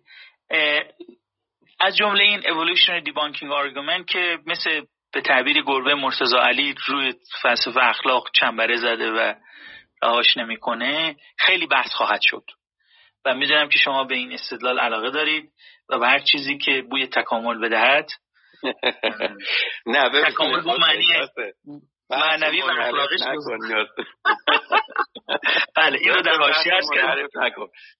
از جمله این evolutionary debunking argument که مثل به تعبیر گربه مرتضی علی روی فلسفه اخلاق چنبره زده و رهاش نمی‌کنه خیلی بحث خواهد شد. و می‌دونم که شما به این استدلال علاقه دارید و به هر چیزی که بوی تکامل بدهد. نه تکامل با معنی معنوی و اخلاقیش بله اینو در حاشیه کردم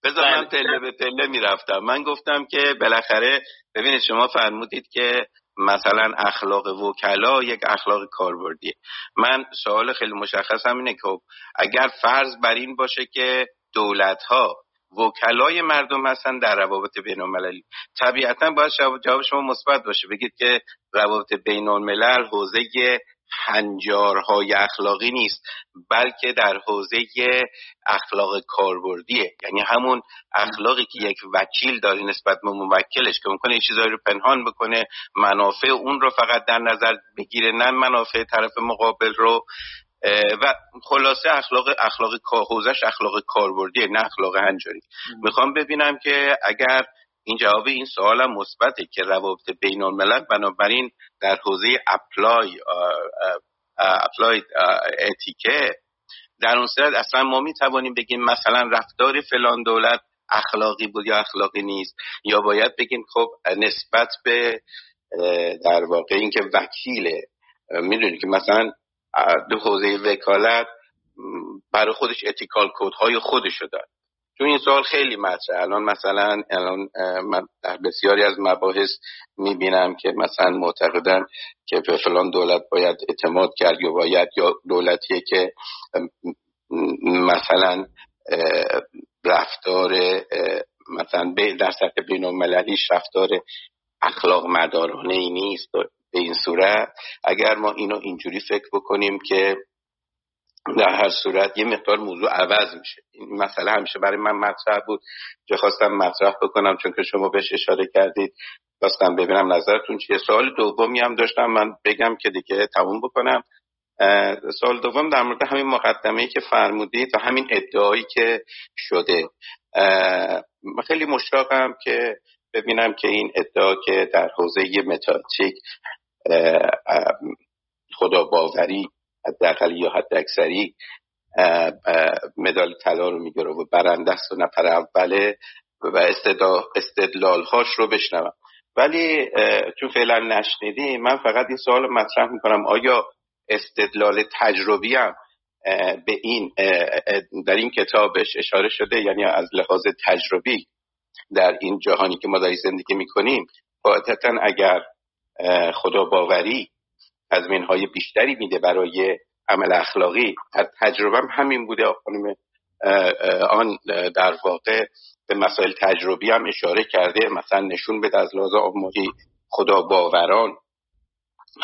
بذار من بله. پله به پله می‌رفتم. من گفتم که بالاخره ببینید شما فرمودید که مثلا اخلاق وکلا یک اخلاق کاربردیه. من سوال خیلی مشخص هم اینه که خب، اگر فرض بر این باشه که دولت ها وکلای مردم هستن در روابط بین المللی طبیعتا باید جواب شما مثبت باشه. بگید که روابط بین الملل حوزه هنجارهای اخلاقی نیست بلکه در حوزه اخلاق کاربردیه. یعنی همون اخلاقی که یک وکیل داره نسبت به موکلش که ممکنه یه چیزایی رو پنهان بکنه منافع اون رو فقط در نظر بگیره نه منافع طرف مقابل رو. و خلاصه اخلاق اخلاق حوزش اخلاق کاربردی نه اخلاق هنجاری. می‌خوام ببینم که اگر این جواب این سوال هم مثبته که روابط بین الملل بنابراین در حوزه applied applied ethic ه در اون صورت اصلا ما می توانیم بگیم مثلا رفتار فلان دولت اخلاقی بود یا اخلاقی نیست یا باید بگیم خب نسبت به در واقع اینکه وکیله می‌دونید که مثلا دو حوزه وکالت برای خودش اتیکال کود های خودش تو این سوال خیلی مطرحه الان مثلا الان من در بسیاری از مباحث می‌بینم که مثلا معتقدن که به فلان دولت باید اعتماد کرد یا باید یا دولتیه که مثلا رفتار مثلا در سطح بین المللیش رفتار اخلاق مدارانه ای نیست. به این صورت اگر ما اینو اینجوری فکر بکنیم که در هر صورت یه مقدار موضوع عوض میشه. این مسئله همیشه برای من مطرح بود. که خواستم مطرح بکنم چون که شما بهش اشاره کردید. خواستم ببینم نظرتون چیه. سوال دومی هم داشتم. من بگم که دیگه تموم بکنم. سوال دوم در مورد همین مقدمه که فرمودید و همین ادعایی که شده. خیلی مشتاقم که ببینم که این ادعا که در حوزه متاتیک خدا باوری حداقل یا حد اکثری مدال طلا رو می‌گیره و برنده است و نفر اوله و استدلال هاش رو بشنوم. ولی چون فعلا نشنیدیم من فقط این سوال مطرح می‌کنم. آیا استدلال تجربی هم به این در این کتابش اشاره شده؟ یعنی از لحاظ تجربی در این جهانی که ما در زندگی می‌کنیم قاعدتا اگر خدا باوری از های بیشتری میده برای عمل اخلاقی. از تجربه همین بوده. خانم آن در واقع به مسائل تجربی هم اشاره کرده. مثلا نشون بده از لحاظ آماری خدا باوران.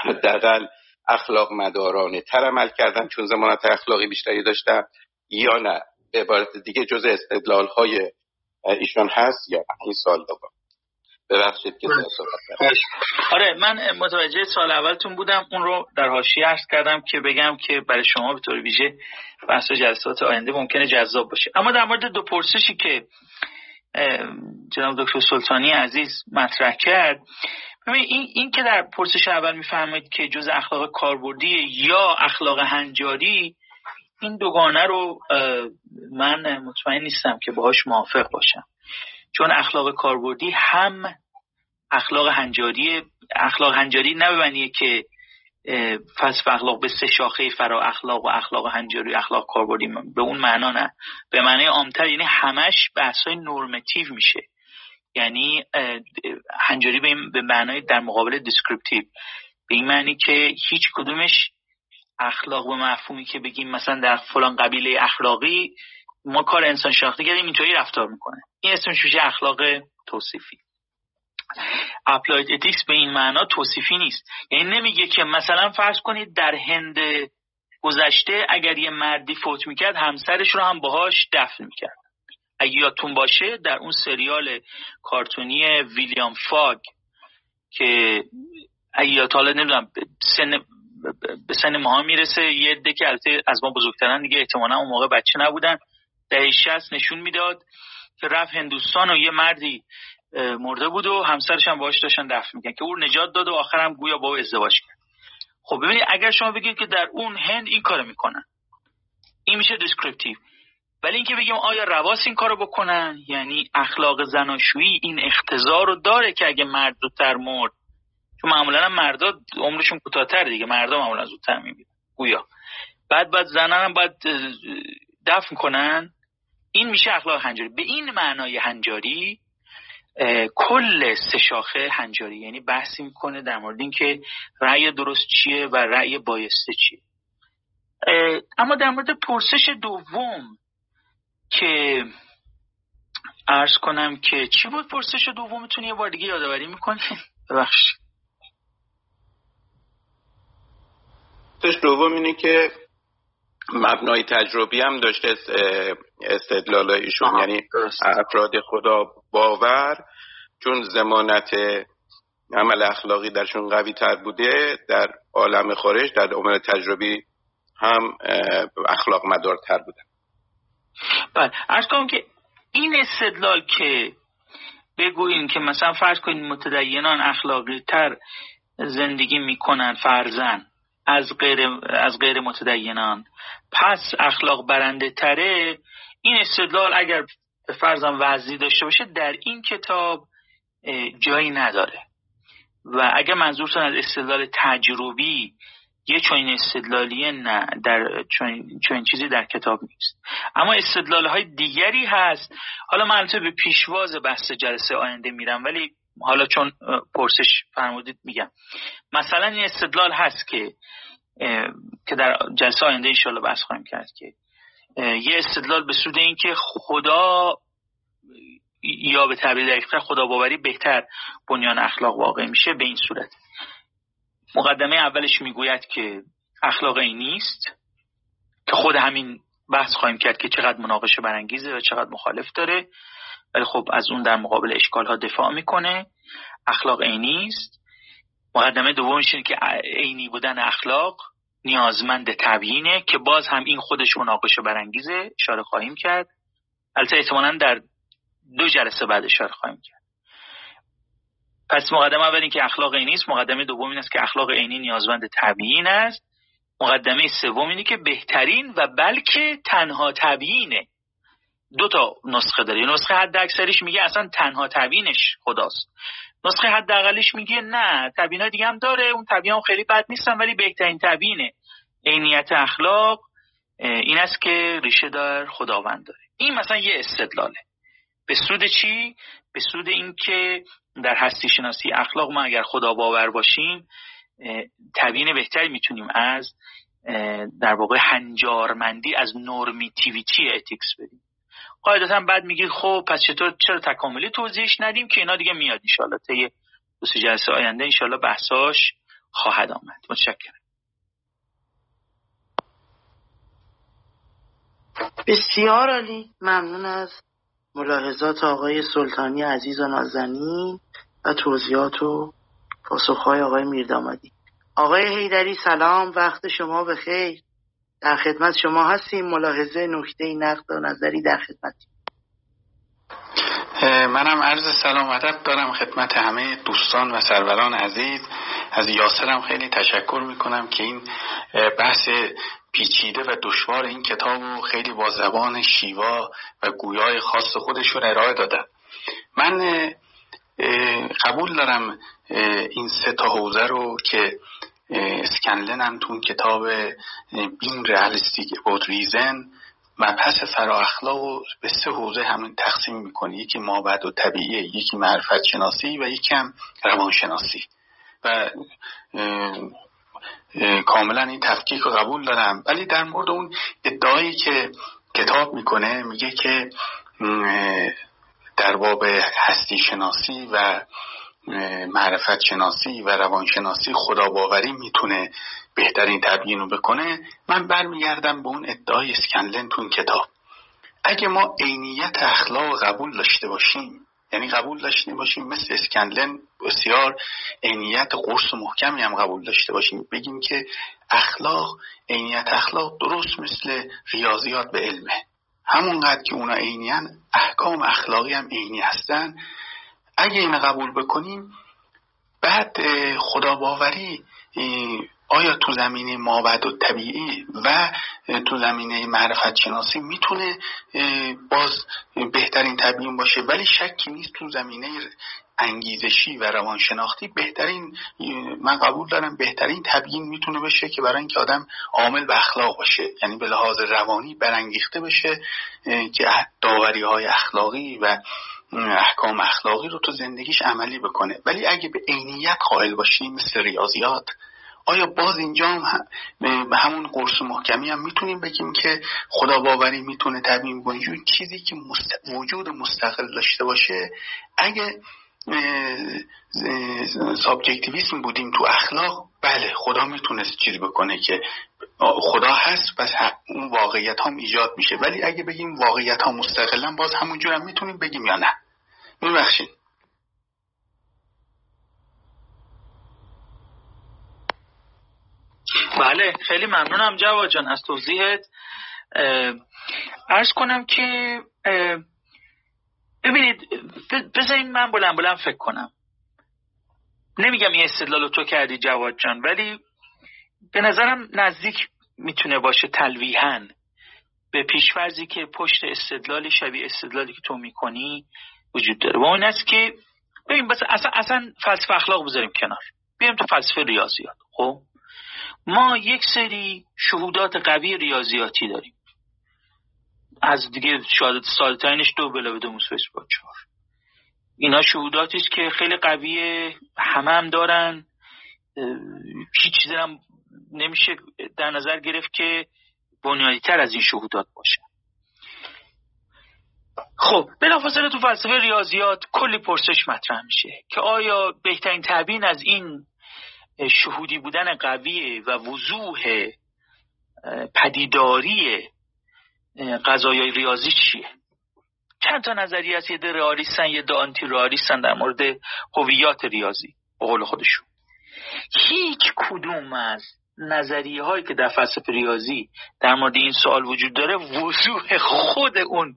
حداقل اخلاق مدارانه تر عمل کردن چون زمانت اخلاقی بیشتری داشتن یا نه. به عبارت دیگه جز استدلال های ایشان هست یا این سال دوم ببخشید که آره من متوجه سال اولتون بودم. اون رو در حاشیه عرض کردم که بگم که برای شما به طور ویژه بحث جلسات آینده ممکنه جذاب باشه. اما در مورد دو پرسشی که جناب دکتر سلطانی عزیز مطرح کرد ببین این, این که در پرسش اول می‌فهمید که جز اخلاق کاربردی یا اخلاق هنجاری این دوگانه رو من مطمئن نیستم که باهاش موافق باشم. چون اخلاق کاربردی هم اخلاق هنجاری اخلاق هنجاری نه که فلسفه اخلاق به سه شاخه فرا اخلاق و اخلاق هنجاری و اخلاق کاربردی به اون معنا نه. به معنی عامتر یعنی همش بحث های normative میشه. یعنی هنجاری به معنای در مقابل descriptive به این معنی که هیچ کدومش اخلاق و مفهومی که بگیم مثلا در فلان قبیله اخلاقی ما کار انسان شناختی کردیم اینطوری رفتار می‌کنه. این اسمش میشه اخلاق توصیفی. applied ethics به این معنا توصیفی نیست. یعنی نمیگه که مثلا فرض کنید در هند گذشته اگر یه مردی فوت می‌کرد همسرش رو هم باهاش دفن می‌کرد. اگه یادتون باشه در اون سریال کارتونی ویلیام فاگ که اگه حالا نمی‌دونم سن به سن ماها می‌رسه یه عده که از ما بزرگترن دیگه احتمالا اون موقع بچه نبودن دهه 60 نشون می‌داد که رفت هندوستان و یه مردی مرده بود و همسرش هم باش داشتن دفن میکردن که اون نجات داد و آخرم گویا با او ازدواج کرد. خب ببینید اگر شما بگید که در اون هند این کارو می‌کنن این میشه descriptive ولی اینکه بگیم آیا رواس این کارو بکنن؟ یعنی اخلاق زناشویی این اقتضا رو داره که اگه مرد زودتر مرد چون معمولا مردا عمرشون کوتاهتر دیگه مردا معمولا زودتر میمیرن گویا. بعد بعد زنان هم باید دفن کنن. این میشه اخلاق هنجاری. به این معنای هنجاری کل سه شاخه هنجاری. یعنی بحثی می‌کنه در مورد اینکه رأی درست چیه و رأی بایسته چیه. اما در مورد پرسش دوم که ارز کنم که چی بود پرسش دومتون یه بار دیگه یادآوری می‌کنه ببخش پرسش دوم اینه که مبنای تجربی هم داشته استدلال ایشون یعنی افراد خدا باور چون زمانت عمل اخلاقی درشون قوی تر بوده در عالم خارج در عمل تجربی هم اخلاق مدارتر بودن. بله ارز کنم که این استدلال که بگوییم که مثلا فرض کنید متدینان اخلاقی تر زندگی می‌کنن فرزن از غیر, از غیر متدینان پس اخلاق برنده تره این استدلال اگر به فرضم وضعی داشته باشه در این کتاب جایی نداره. و اگر منظورتون از استدلال تجربی یه چنین استدلالی نه در چنین چیزی در کتاب نیست. اما استدلال های دیگری هست. حالا من به پیشواز بحث جلسه آینده میرم ولی حالا چون پرسش فرمودید میگم. مثلا این استدلال هست که که در جلسه آینده انشالله بحث خواهیم کرد که یه استدلال به سود این که خدا یا به تعبیر دقیقتر خدا باوری بهتر بنیان اخلاق واقع میشه به این صورت. مقدمه اولش می‌گوید که اخلاق این نیست که خود همین بحث خواهیم کرد که چقدر مناقشه برانگیزه و چقدر مخالف داره. ولی خب از اون در مقابل اشکال ها دفاع می‌کنه. اخلاق عینی است. مقدمه دومش اینه که عینی بودن اخلاق نیازمند تبیینه که باز هم این خودش مناقشه برانگیزه اشاره خواهیم کرد. البته احتمالا در دو جلسه بعد اشاره خواهیم کرد. پس مقدمه اول که اخلاق عینی است مقدمه دوم این است که اخلاق عینی نیازمند تبیین است. مقدمه سوم اینه که بهترین و بلکه تنها تبیینه. دو تا نسخه داره. نسخه حد اکثریش میگه اصلا تنها تبیینش خداست. نسخه حداقلش میگه نه تبیین دیگه هم داره اون تبیین خیلی بد نیستن ولی بهترین تبیینه. عینیت اخلاق این است که ریشه در خداوند داره. این مثلا یه استدلاله. به سود چی؟ به سود اینکه در هستی شناسی اخلاق ما اگر خدا باور باشیم تبیین بهتری می‌تونیم از در واقع هنجارمندی از نورمیتیویتی اتیکس بدیم. قاعدتا بعد میگید خب پس چطور؟ چرا تکاملی توضیحش ندیم که اینا دیگه میاد؟ انشالله طی دو جلسه آینده انشالله بحثاش خواهد آمد. متشکرم. بسیار عالی. ممنون از ملاحظات آقای سلطانی عزیز و نازنین و توضیحات و پاسخهای آقای میردامادی. آقای هیدری سلام. وقت شما بخیر. در خدمت شما هستیم. ملاحظه نکته نقد و نظری در خدمت. منم عرض سلام ادب دارم خدمت همه دوستان و سروران عزیز. از یاسرم خیلی تشکر می‌کنم که این بحث پیچیده و دشوار این کتاب رو خیلی با زبان شیوا و گویای خاص خودشون ارائه دادم من قبول دارم این سه تا حوزه رو که اسکنلن هم تو کتاب بین ریالیستیک بود ریزن مبحث فرا اخلاق به سه حوزه همین تقسیم می‌کنه یکی مابعد و طبیعی یکی معرفت شناسی و یکی هم روانشناسی. و کاملا این تفکیک رو قبول دارم. ولی در مورد اون ادعایی که کتاب می‌کنه میگه که در باب هستی شناسی و معرفت شناسی و روانشناسی خدا باوری می‌تونه بهترین تبیین رو بکنه من برمیگردم به اون ادعای اسکنلن تو کتاب. اگه ما عینیت اخلاق قبول داشته باشیم یعنی قبول داشته باشیم مثل اسکنلن بسیار عینیت قرص و محکمی هم قبول داشته باشیم بگیم که اخلاق عینیت اخلاق درست مثل ریاضیات به علمه. همونقدر که اونا عینیان احکام اخلاقی هم عینی هستن اگه این قبول بکنیم بعد خدا باوری آیا تو زمینه مابد و طبیعی و تو زمینه معرفت شناسی می‌تونه باز بهترین تبیین باشه؟ ولی شکی نیست تو زمینه انگیزشی و روانشناختی بهترین من قبول دارم بهترین تبیین می‌تونه بشه که برای اینکه آدم عامل به اخلاق باشه. یعنی به لحاظ روانی برانگیخته بشه که داوری های اخلاقی و احکام اخلاقی رو تو زندگیش عملی بکنه. ولی اگه به عینیت قائل باشیم مثل ریاضیات آیا باز اینجا هم به همون قرص محکمی هم می‌تونیم بگیم که خدا باوری می‌تونه تبیین کنه؟ چیزی که وجود مستقل داشته باشه. اگه سابجکتیویسم بودیم تو اخلاق بله خدا می‌تونست چیزی بکنه که خدا هست پس اون واقعیت هم ایجاد میشه. ولی اگه بگیم واقعیت ها مستقلا باز همونجور هم می‌تونیم بگیم یا نه؟ میبخشید. بله خیلی ممنونم جواد جان از توضیحت. ارز کنم که ببینید بذارین من بلند بلند فکر کنم. نمیگم این استدلال تو کردی جواد جان ولی به نظرم نزدیک می‌تونه باشه تلویحا. به پیشورزی که پشت استدلالی شبیه استدلالی که تو می‌کنی وجود داره. و اون است که ببین بس اصلا, اصلا فلسفه اخلاق بذاریم کنار. بیایم تو فلسفه ریاضیات. خب؟ ما یک سری شهودات قوی ریاضیاتی داریم. از دیگه شهادت سادترینش دو بلا دو موسویس با چهار. اینا شهوداتی است که خیلی قویه همه هم دارن. هیچ چیزی هم نمیشه در نظر گرفت که بنیادی تر از این شهودات باشه. خب بلافاصله تو فلسفه ریاضیات کلی پرسش مطرح میشه که آیا بهترین تبیین از این شهودی بودن قوی و وضوح پدیداری قضایای ریاضی چیه؟ چند تا نظریه هست یه رئالیستن یه ده آنتی رئالیستن در مورد هویات ریاضی به قول خودشون. هیچ کدوم از نظریه هایی که در فلسفه ریاضی در مورد این سوال وجود داره وضوح خود اون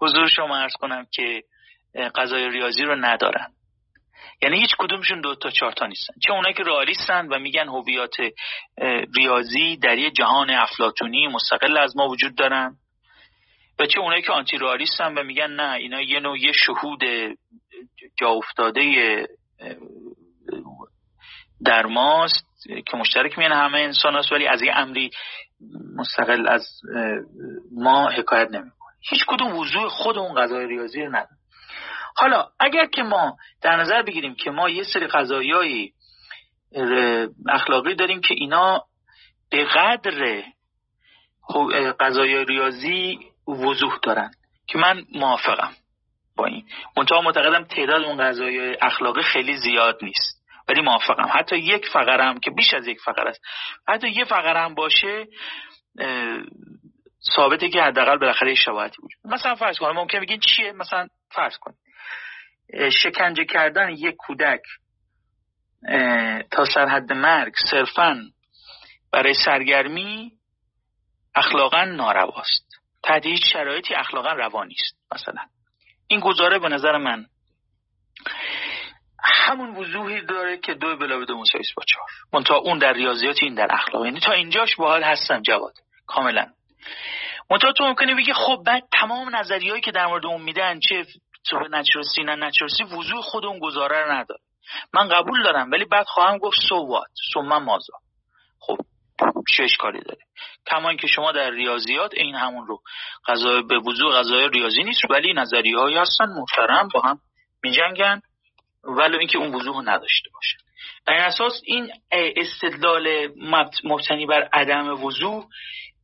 حضور شما ارز کنم که قضای ریاضی رو ندارن. یعنی هیچ کدومشون دو تا چهار تا نیستن. چه اونایی که رئالیستن و میگن هویات ریاضی در یه جهان افلاتونی مستقل از ما وجود دارن. و چه اونایی که آنتی رئالیستن و میگن نه اینا یه نوع یه شهود جا افتاده در ماست که مشترک میان همه انسان هست ولی از یه امری مستقل از ما حکایت نمی‌کنه هیچ کدوم وضوع خود اون قضای ریاضی رو حالا اگر که ما در نظر بگیریم که ما یه سری قضایی اخلاقی داریم که اینا به قدر قضای ریاضی وضوح دارن که من موافقم با این. منتها معتقدم تعداد اون قضای اخلاقی خیلی زیاد نیست ولی موافقم. حتی یک فقره هم که بیش از یک فقره است. حتی یه فقره هم باشه ثابته که حداقل بالاخره شباهتی وجود مثلا فرض کنیم ممکن بگین چیه؟ مثلا فرض کن شکنجه کردن یک کودک تا سرحد مرگ صرفا برای سرگرمی اخلاقا نارواست. هیچ شرایطی اخلاقا روا نیست مثلا. این گزاره به نظر من همون وضوحی داره که دو بلا دو مساویس با چهار. منتها اون در ریاضیات این در اخلاق. یعنی تا اینجاش باحال هستم جواد. کاملا. منتها تو ممکنه بگی خب بعد تمام نظریهایی که در مورد اون میدن چه تو نچرسی نه نچرسی وضوح خود اون گزاره رو نداره. من قبول دارم ولی بعد خواهم گفت سو وات سومن مازا خب چه اشکالی داره. کما که شما در ریاضیات این همون رو غذای به وضوع غذای ریاضی نیست ولی نظریه هایی هستن محترم با هم میجنگن ولی اینکه اون وضوح نداشته باشه در اساس این استدلال مبتنی بر عدم وضوح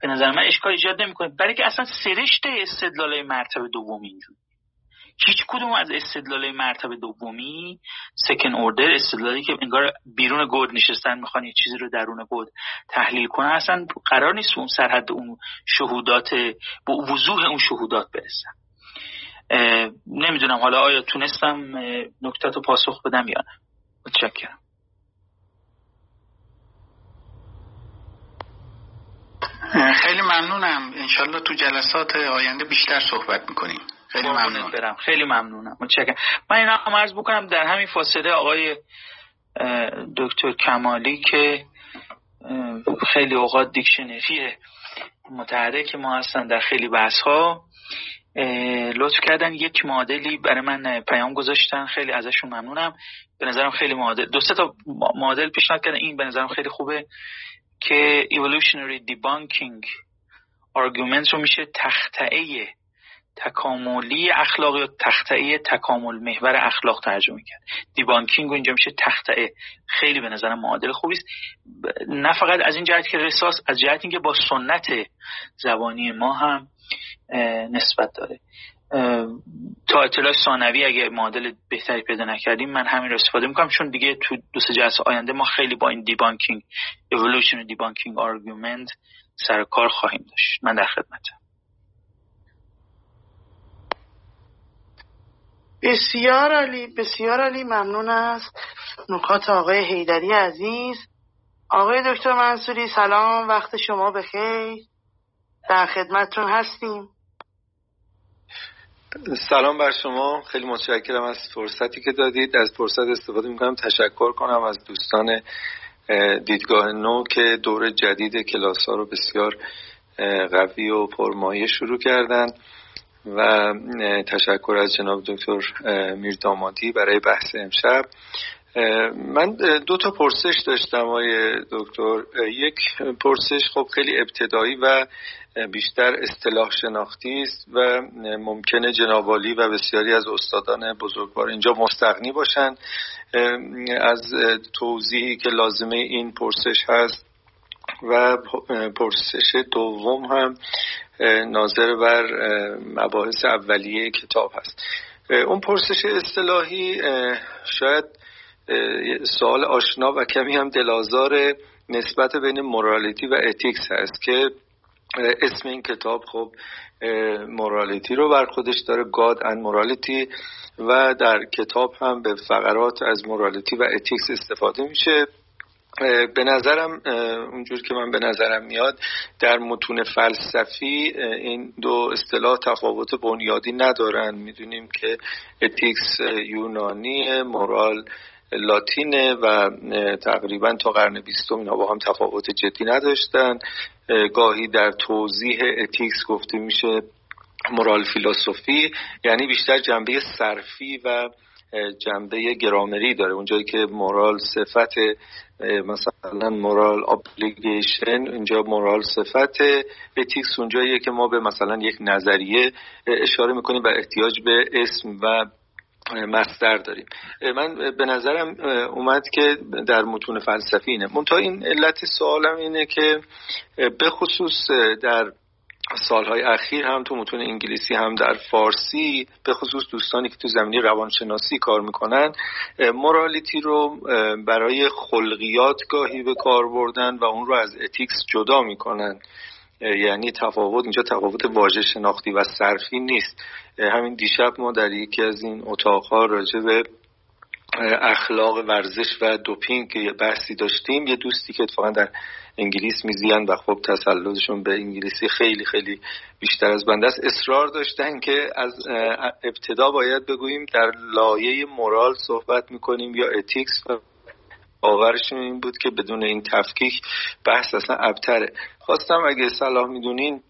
به نظر من اشکال ایجاد نمی‌کنه برای که اصلا سرشت استدلال مرتبه دوم اینجور هیچ کدوم از استدلال مرتبه دومی سکن اوردر استدلالی که انگار بیرون گود نشستن می‌خوان یه چیزی رو درون گود تحلیل کنن اصلا قرار نیست اون سرحد اون شهودات به وضوح اون شهودات برسن. نمی‌دونم حالا آیا تونستم نکته رو پاسخ بدم یا نه؟ متشکرم. خیلی ممنونم. انشالله تو جلسات آینده بیشتر صحبت می‌کنیم. خیلی ممنون. برم. خیلی ممنونم. متشکرم. من اینا هم عرض بکنم در همین فاصله آقای دکتر کمالی که خیلی اوقات دیکشنری متحرک ما هستن در خیلی بحث ها لطف کردن. یک معادلی برای من پیام گذاشتن. خیلی ازشون ممنونم. به نظرم خیلی معادل دو تا معادل پیشنهاد کردن. این به نظرم خیلی خوبه که evolutionary debunking argument رو میشه تختعه تکاملی اخلاق یا تختعه تکامل محور اخلاق ترجمه کرد دیبانکینگ اینجا میشه تختعه خیلی به نظرم معادل خوبی است. نه فقط از این جهت که رساس از جهت اینکه با سنت زبانی ما هم نسبت داره. تا اطلاع ثانوی اگه معادل بهتری پیدا نکردیم من همین رو استفاده می‌کنم. چون دیگه تو دو سه جلسه آینده ما خیلی با این debunking evolution debunking argument سر کار خواهیم داشت. من در خدمتم بسیار علی بسیار علی ممنون است نکات آقای حیدری عزیز. آقای دکتر منصوری سلام وقت شما بخیر در خدمتتون هستیم. سلام بر شما. خیلی متشکرم از فرصتی که دادید. از فرصت استفاده می‌کنم. تشکر کنم از دوستان دیدگاه نو که دور جدید کلاس ها رو بسیار قوی و پرمایه شروع کردن. و تشکر از جناب دکتر میردامادی برای بحث امشب. من دو تا پرسش داشتم آقای دکتر. یک پرسش خب خیلی ابتدایی و بیشتر اصطلاح شناختی است و ممکنه جنابالی و بسیاری از استادان بزرگوار اینجا مستغنی باشند از توضیحی که لازمه این پرسش هست و پرسش دوم هم ناظر بر مباحث اولیه کتاب هست. اون پرسش اصطلاحی شاید سوال آشنا و کمی هم دلازار نسبت بین morality و ethics هست که اسم این کتاب خب morality رو بر خودش داره God and Morality و در کتاب هم به فقرات از morality و ethics استفاده میشه. به نظرم اونجور که من به نظرم میاد در متون فلسفی این دو اصطلاح تفاوت بنیادی ندارن. می‌دونیم که ethics یونانی moral لاتینه و تقریبا تا قرن بیستم اینا با هم تفاوت جدی نداشتن. گاهی در توضیح ethics گفته میشه moral philosophy یعنی بیشتر جنبه صرفی و جنبه grammarی داره. اونجایی که moral صفت مثلا moral obligation اینجا moral صفت ethics اونجاییه که ما به مثلا یک نظریه اشاره می‌کنیم و احتیاج به اسم و مصدر داریم. من به نظرم اومد که در متون فلسفی اینه. منتها این علت سوالم اینه که به خصوص در سالهای اخیر هم تو متون انگلیسی هم در فارسی به خصوص دوستانی که تو زمینی روانشناسی کار می‌کنن مورالیتی رو برای خلقیات گاهی به کار بردن و اون رو از اتیکس جدا می‌کنن. یعنی تفاوت اینجا تفاوت واژه شناختی و صرفی نیست. همین دیشب ما در یکی از این اتاقها راجع به اخلاق ورزش و دوپینگ که بحثی داشتیم یه دوستی که اتفاقا در انگلیس میزیان و خب تسلطشون به انگلیسی خیلی خیلی بیشتر از بنده است. اصرار داشتن که از ابتدا باید بگوییم در لایه مورال صحبت می‌کنیم یا اتیکس. باورشون این بود که بدون این تفکیک بحث اصلا ابتره. خواستم اگه صلاح می‌دونین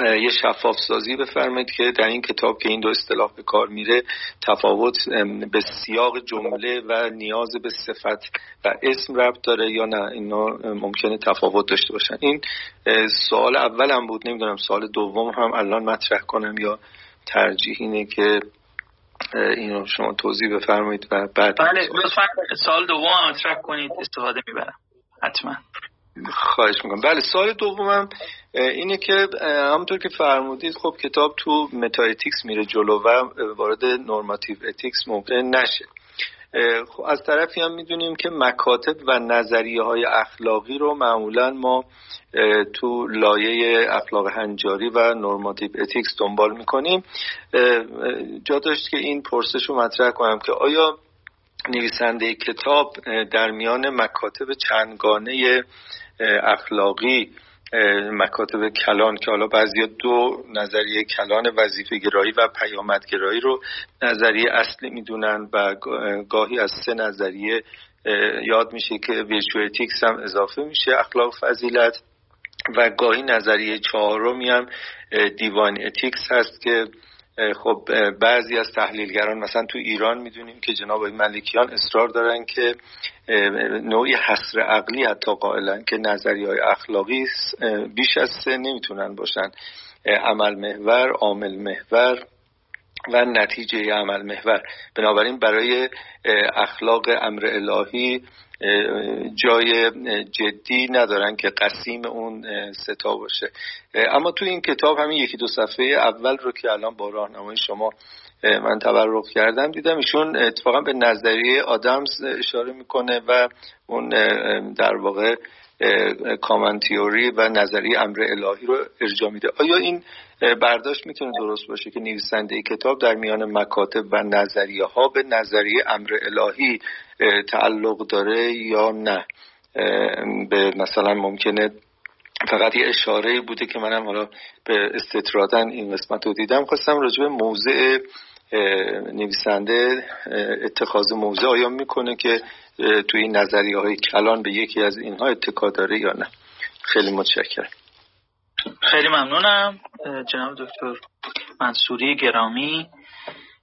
یه شفاف سازی بفرمایید که در این کتاب که این دو اصطلاح به کار میره تفاوت به سیاق جمله و نیاز به صفت و اسم ربط داره یا نه اینا ممکنه تفاوت داشته باشن. این سوال اولم بود نمی‌دونم سوال دوم هم الان مطرح کنم یا ترجیح اینه که اینو شما توضیح بفرمایید و بعد بله سال دوم مطرح کنید استفاده می‌برم. حتما. خواهش می‌کنم. بله سال دومم اینه که همونطور که فرمودید خب کتاب تو meta ethics میره جلو و وارد normative ethics ممکن نشه. خب از طرفی هم می‌دونیم که مکاتب و نظریه های اخلاقی رو معمولا ما تو لایه اخلاق هنجاری و نورماتیو اتیکس دنبال می‌کنیم. جا داشت که این پرسش رو مطرح کنم که آیا نویسنده کتاب در میان مکاتب چندگانه اخلاقی مکاتب کلان که حالا بعضی دو نظریه کلان وظیفه گرایی و پیامدگرایی رو نظریه اصلی می‌دونن و گاهی از سه نظریه یاد میشه که virtue ethics هم اضافه میشه اخلاق فضیلت و گاهی نظریه چهارمی هم divine ethics هست که خب بعضی از تحلیلگران مثلا تو ایران می‌دونیم که جناب ملکیان اصرار دارن که نوعی حصر عقلی حتی قائلن که نظری های اخلاقی بیش از سه نمی‌تونن باشن. عمل محور عامل محور و نتیجه عمل محور. بنابراین برای اخلاق امر الهی جای جدی ندارن که قسیم اون ستا باشه. اما تو این کتاب همین یکی دو صفحه اول رو که الان با راهنمای شما من تبرک کردم دیدم ایشون اتفاقا به نظریه آدمز اشاره می‌کنه و اون در واقع کامن تیوری و نظریه امر الهی رو ارجا میده. آیا این برداشت می‌تونه درست باشه که نویسنده کتاب در میان مکاتب و نظریه ها به نظریه امر الهی تعلق داره یا نه؟ به مثلا ممکنه فقط یه اشاره بوده که منم حالا به استطرادن این قسمت رو دیدم. خواستم راجع به موضع نویسنده اتخاذ موضع. آیا می‌کنه که توی این نظریه های کلان به یکی از اینها اتکا داره یا نه. خیلی متشکرم. خیلی ممنونم جناب دکتر منصوری گرامی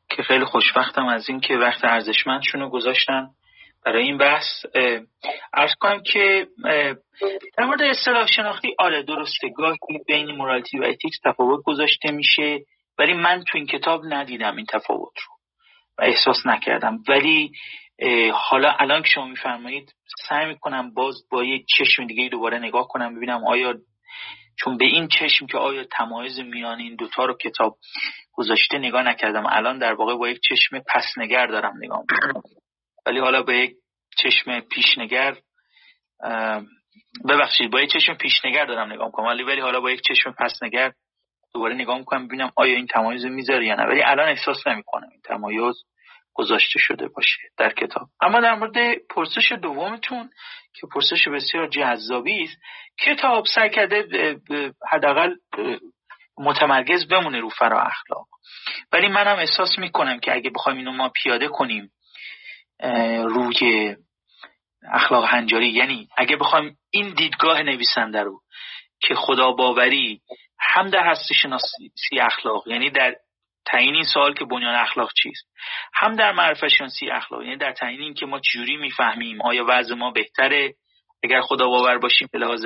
که خیلی خوشبختم از اینکه وقت ارزشمندشون رو گذاشتن برای این بحث. ارز کنم که در مورد اصطلاح شناختی آره درسته. گاهی بین مورالتی و اتیکس تفاوت گذاشته میشه ولی من تو این کتاب ندیدم این تفاوت رو و احساس نکردم. ولی حالا الان که شما میفرمایید سعی می‌کنم باز با یک چشم دیگه دوباره نگاه کنم ببینم آیا چون به این چشم که آیا تمایز میان این دوتا رو کتاب گذاشته نگاه نکردم. الان در واقع با یک چشم پسنگر دارم نگاه می‌کنم. ولی حالا با یک چشم پیشنگر ببخشید با یک چشم پیشنگر دارم نگاه می‌کنم. ولی ولی حالا با یک چشم پسنگر دوباره نگاه می‌کنم ببینم آیا این تمایز می‌ذاره یا نه. ولی الان احساس نمی‌کنم این تمایز. گذاشته شده باشه در کتاب. اما در مورد پرسش دومتون که پرسش بسیار جذابی است کتاب سعی کرده حداقل متمرکز بمونه رو فرا اخلاق. ولی منم احساس می‌کنم که اگه بخوایم اینو ما پیاده کنیم روی اخلاق هنجاری یعنی اگه بخوایم این دیدگاه نویسنده رو که خدا باوری هم در هستی شناسی اخلاق یعنی در تعیین این سوال که بنیان اخلاق چیست؟ هم در معرفت شناسی اخلاق یعنی در تعیین این که ما چجوری می‌فهمیم آیا وضع ما بهتره؟ اگر خدا باور باشیم به لحاظ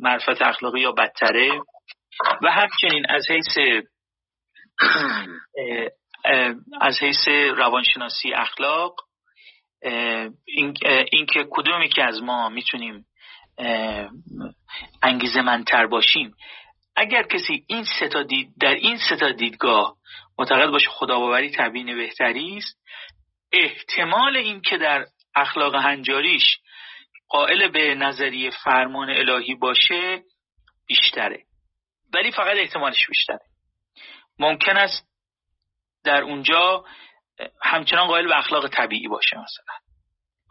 معرفت اخلاقی یا بدتره. و همچنین از حیث از حیث روانشناسی اخلاق این, این کدومی که از ما می‌تونیم انگیزه منتر باشیم اگر کسی این ستا دید در این ستا دیدگاه معتقد باشه خداباوری تبیین بهتری است احتمال این که در اخلاق هنجاریش قائل به نظریه فرمان الهی باشه بیشتره. ولی فقط احتمالش بیشتره. ممکن است در اونجا همچنان قائل به اخلاق طبیعی باشه مثلا.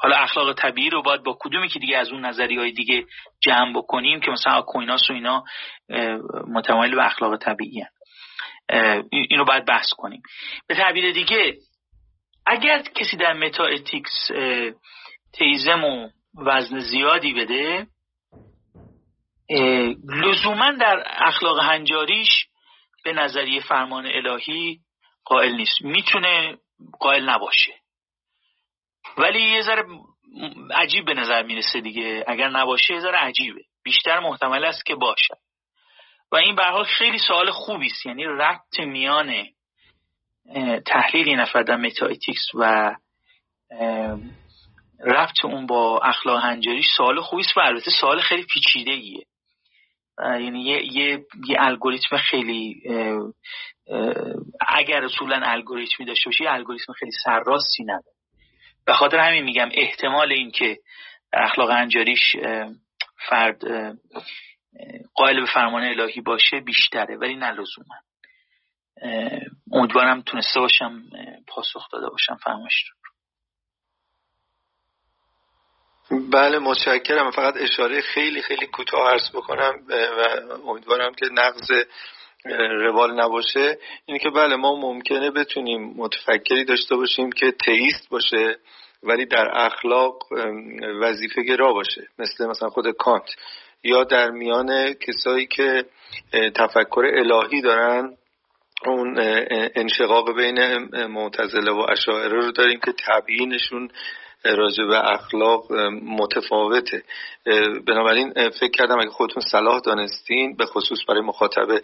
حالا اخلاق طبیعی رو باید با کدومی که دیگه از اون نظری های دیگه جمع بکنیم که مثلا کویناس و اینا متمایل به اخلاق طبیعی هن. اینو باید بحث کنیم. به تعبیر دیگه اگر کسی در متا اتیکس تیزم و وزن زیادی بده لزوما در اخلاق هنجاریش به نظریه فرمان الهی قائل نیست. می‌تونه قائل نباشه. ولی یه ذره عجیب به نظر می‌رسه دیگه. اگر نباشه یه ذره عجیبه. بیشتر محتمل است که باشه. و این به خیلی سوال خوبی است. یعنی ربط میان تحلیل نفر در متااتیکس و ربط اون با اخلاق هنجاریش سوال خوبی است و البته سوال خیلی پیچیده ایه یعنی یه, یه،, یه الگوریتم خیلی اگر اصولا الگوریتمی داشته باشه یه الگوریتم خیلی سرراستی نداره. به خاطر همین میگم احتمال اینکه اخلاق انجاریش فرد قائل به فرمان الهی باشه بیشتره ولی نه لزوما. امیدوارم تونسته باشم پاسخ داده باشم فهمش بله متشکرم. فقط اشاره خیلی خیلی کوتاه عرض بکنم و امیدوارم که نقض روال نباشه اینه که بله ما ممکنه بتونیم متفکری داشته باشیم که تئیست باشه ولی در اخلاق وظیفه گرا باشه مثل مثلا خود کانت. یا در میان کسایی که تفکر الهی دارن اون انشقاق بین معتزله و اشاعره رو داریم که تبیینشون راجع به اخلاق متفاوته. بنابراین فکر کردم اگه خودتون صلاح دانستین به خصوص برای مخاطب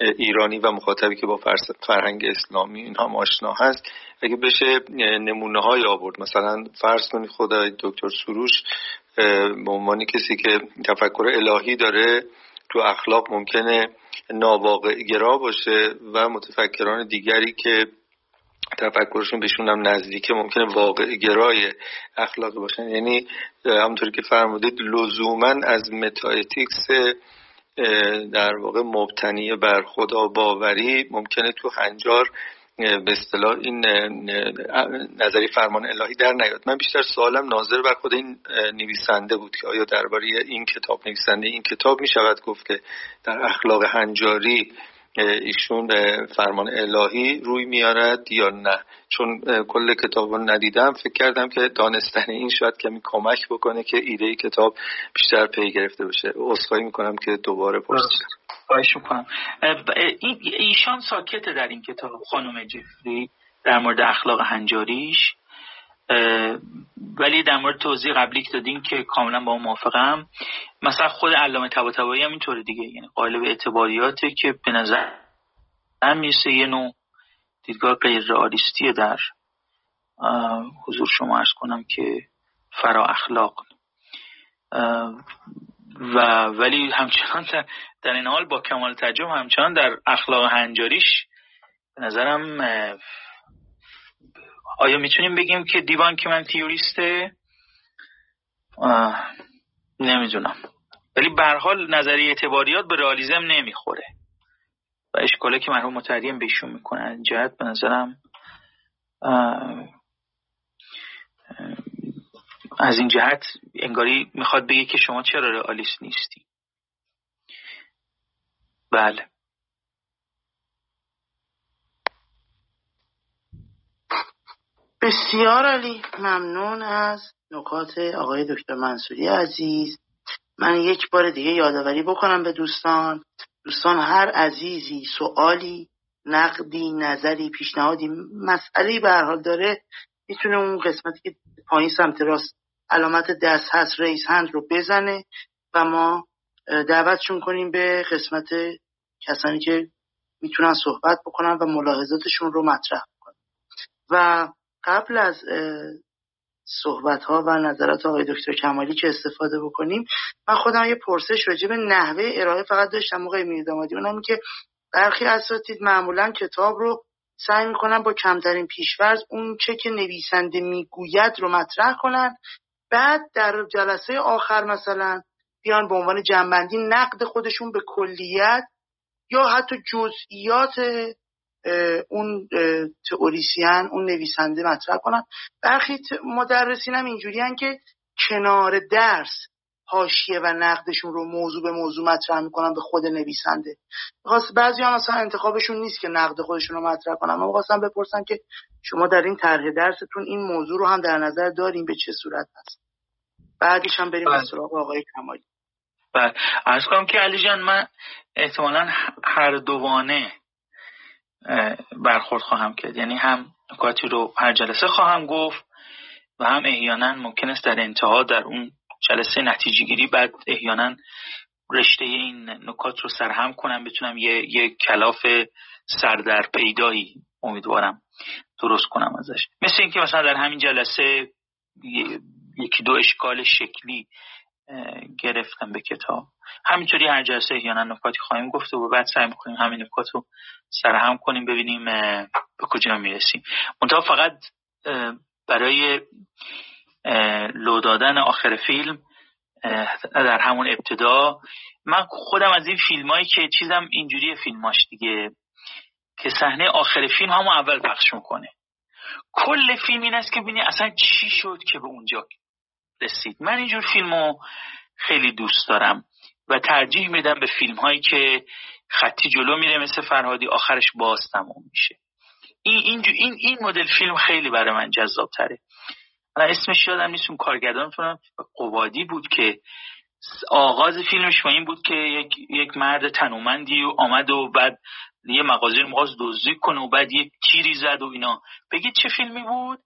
ایرانی و مخاطبی که با فرهنگ اسلامی اینها آشنا هست اگه بشه نمونه های آورد. مثلا فرض کنید خدای دکتر سروش به عنوان کسی که تفکر الهی داره تو اخلاق ممکنه ناواقع گرا باشه و متفکران دیگری که تفکرشون بهشون هم نزدیکه ممکنه واقع گرای اخلاقی باشن. یعنی همونطوری که فرمودید لزوما از متااتیکس در واقع مبتنی بر خدا باوری ممکنه تو هنجار به اصطلاح این نظری فرمان الهی در نیاد. من بیشتر سوالم ناظر بر خود این نویسنده بود که آیا درباره این کتاب نویسنده این کتاب می شود گفت که در اخلاق هنجاری ایشون فرمان الهی روی میارد یا نه. چون کل کتاب رو ندیدم فکر کردم که دانستن این شاید کمی کمک بکنه که ایده کتاب بیشتر پی گرفته بشه اصخایی می‌کنم که دوباره پرسیدم. خواهش می‌کنم. ایشان ساکته در این کتاب خانم جفری در مورد اخلاق هنجاریش؟ ولی در مورد توضیح قبلی که دادین که کاملا با موافقم مثلا خود علامه طباطبایی هم اینطوره دیگه یعنی قالب اعتباریاته که به نظر هم یه نوع دیدگاه غیر رئالیستی در حضور شما ارز کنم که فرا اخلاق. و ولی همچنان در, این حال با کمال تجربه همچنان در اخلاق هنجاریش به نظرم آیا می‌تونیم بگیم که دیوان که من تیوریسته؟ نمی‌دونم. ولی حال نظریه اعتباریات به رئالیسم نمی‌خوره. و اشکاله که مرحوم متریم بهشون می‌کنن جهت به نظرم از این جهت انگاری می‌خواد بگه که شما چرا رئالیست نیستی. بله. بسیار علی ممنون از نکات آقای دکتر منصوری عزیز. من یک بار دیگه یادآوری بکنم به دوستان. دوستان هر عزیزی سوالی نقدی نظری پیشنهادی مسئله به حال داره می‌تونه اون قسمتی که پایین سمت راست علامت دست هست رئیس هند رو بزنه و ما دعوتشون کنیم به قسمت کسانی که می‌تونن صحبت بکنن و ملاحظاتشون رو مطرح کنن و قبل از صحبت ها و نظرات آقای دکتر کمالی که استفاده بکنیم من خودم یه پرسش راجع به نحوه ارائه فقط داشتم موقع میردامادی. اونم که برخی اساتید معمولا کتاب رو سعی می‌کنن با کمترین پیشورز اون چه که نویسنده می‌گوید رو مطرح کنن. بعد در جلسه آخر مثلا بیان به عنوان جنبندی نقد خودشون به کلیت یا حتی جزئیات اون تئوریسین اون نویسنده مطرح کنن. برخی مدرسین هم اینجوری که کنار درس حاشیه و نقدشون رو موضوع به موضوع مطرح می‌کنن به خود نویسنده. بعضی هم مثلا انتخابشون نیست که نقد خودشون رو مطرح کنن. من خواستم بپرسم که شما در این طرح درستون این موضوع رو هم در نظر داریم به چه صورت هست؟ بعدش هم بریم به بله. سراغ آقای کمالی. بله. ارز کنم که علی جان من احتمالا هر دوانه برخورد خواهم کرد. یعنی هم نکاتی رو هر جلسه خواهم گفت و هم احیانا ممکن است در انتها در اون جلسه نتیجه گیری بعد احیانا رشته این نکات رو سرهم کنم. بتونم یه, یه کلاف سردر پیدایی امیدوارم درست کنم ازش. مثل اینکه مثلا در همین جلسه یکی دو اشکال شکلی گرفتم به کتاب. همینطوری هر جلسه احیانا نکاتی خواهیم گفت و بعد سعی می‌کنیم همین نکات رو سرهم کنیم ببینیم به کجا می‌رسیم. منتها فقط برای لو دادن آخر فیلم در همون ابتدا من خودم از این فیلم هایی که چیزم اینجوری فیلماش دیگه که صحنه آخر فیلم همون اول پخش می‌کنه. کل فیلم این است که ببینی اصلا چی شد که به اونجا رسید من اینجور فیلمو خیلی دوست دارم و ترجیح میدم به فیلم هایی که خطی جلو میره مثل فرهادی آخرش باز تموم میشه. این, این, این, این مدل فیلم خیلی برای من جذاب تره من اسمش یادم نیست اون کارگردان قوادی بود که آغاز فیلمش با این بود که یک, یک مرد تنومندی و آمد و بعد یه مغازه رو مغاز دزدی کنه و بعد یه تیری زد و اینا. بگید چه فیلمی بود؟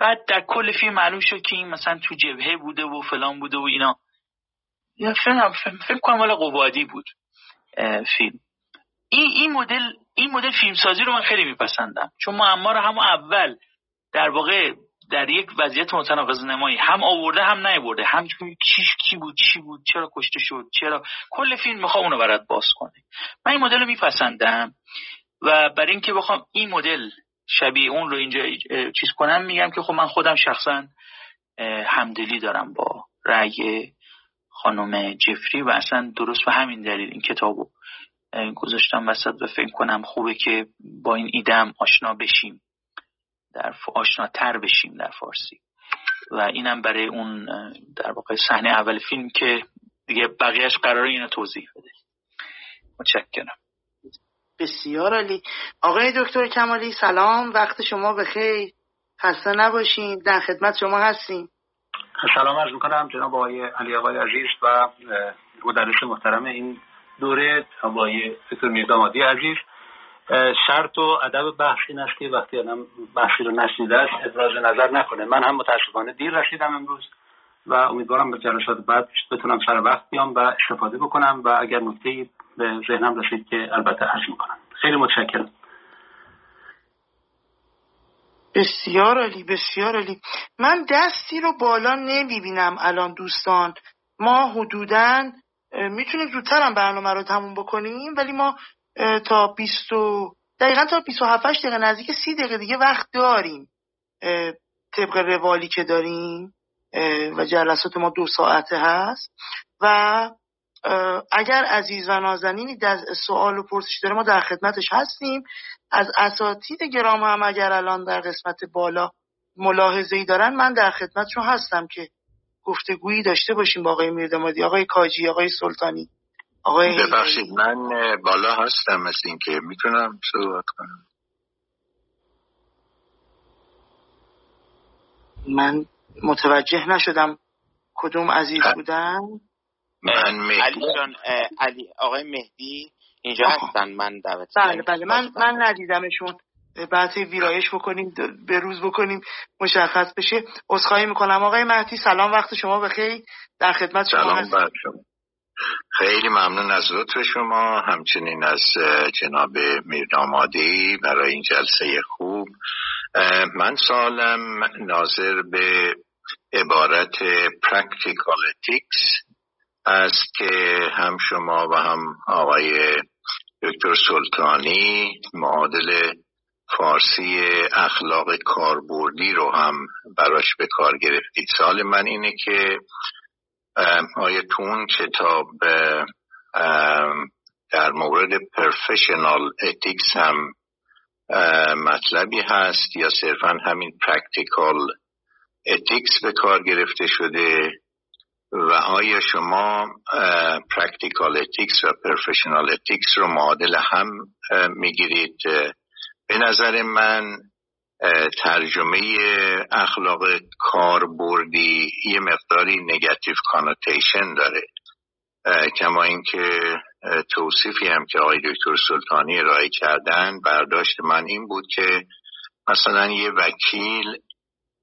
بعد در کل فیلم معلوم شد که این مثلا تو جبهه بوده و فلان بوده و اینا. یا فیلم فکر کنم والا قوادی بود. فیلم. این این مدل این مدل فیلمسازی رو من خیلی میپسندم. چون معما رو همون اول در واقع در یک وضعیت متناقض نمایی هم آورده هم نیاورده هم کی کی بود چی بود چرا کشته شد چرا. کل فیلم می‌خوام اونو برات باز کنه من این مدل رو میپسندم و برای اینکه بخوام این مدل شبیه اون رو اینجا چیز کنم میگم که خب من خودم شخصا همدلی دارم با رأی خانم جفری و اصلا درست به همین دلیل این کتابو گذاشتم وسط و فکر کنم خوبه که با این ایدم آشنا بشیم. در آشناتر بشیم در فارسی. و اینم برای اون در واقع صحنه اول فیلم که دیگه بقیهش قراره اینو توضیح بده. متشکرم. بسیار علی آقای دکتر کمالی سلام. وقت شما بخیر. خسته نباشین. در خدمت شما هستیم. سلام عرض می‌کنم جناب آقای علی آقای عزیز و مدرس محترم این دوره آقای دکتر میردامادی عزیز. شرط و ادب بحث این که وقتی آدم بحثی رو نشنیده است ابراز نظر نکنه. من هم متاسفانه دیر رسیدم امروز و امیدوارم به جلسات بعد بتونم سر وقت بیام و استفاده بکنم و اگر نکته به ذهنم رسید که البته عرض می‌کنم. خیلی متشکرم. بسیار علی بسیار علی من دستی رو بالا نمی‌بینم الان دوستان. ما حدودا می‌تونیم زودتر برنامه رو تموم بکنیم ولی ما تا 20 دقیقا تا 27 دقیقه نزدیک 30 دقیقه دیگه وقت داریم طبق روالی که داریم و جلسات ما دو ساعته هست. و اگر عزیز و نازنینی سوال و پرسش داره ما در خدمتش هستیم. از اساتید گرام هم اگر الان در قسمت بالا ملاحظه ای دارن من در خدمتشون هستم که گفتگویی داشته باشیم با آقای میردمادی آقای کاجی آقای سلطانی آقای ببخشید من بالا هستم مثل اینکه می‌تونم صحبت کنم. من متوجه نشدم کدوم عزیز بودن. من مهدی. علی جان علی آقای مهدی اینجا هستن من دعوت بله بله من من ندیدمشون. بعد ویرایش بکنیم به روز بکنیم مشخص بشه. عذرخواهی می‌کنم. آقای مهدی سلام وقت شما بخیر. در خدمت شما سلام شما. خیلی ممنون از لطف شما. همچنین از جناب میردامادی برای این جلسه خوب. من سالم ناظر به عبارت practical است که هم شما و هم آقای دکتر سلطانی معادل فارسی اخلاق کاربردی رو هم براش به کار گرفتید. سوال من اینه که آیا تو کتاب در مورد professional ethics هم مطلبی هست یا صرفا همین practical ethics به کار گرفته شده؟ و آیا شما practical ethics و professional ethics رو معادل هم می‌گیرید؟ به نظر من ترجمه اخلاق کاربردی یه مقداری نگاتیو کانوتیشن داره. کما اینکه توصیفی هم که آقای دکتر سلطانی ارائه کردن برداشت من این بود که مثلا یه وکیل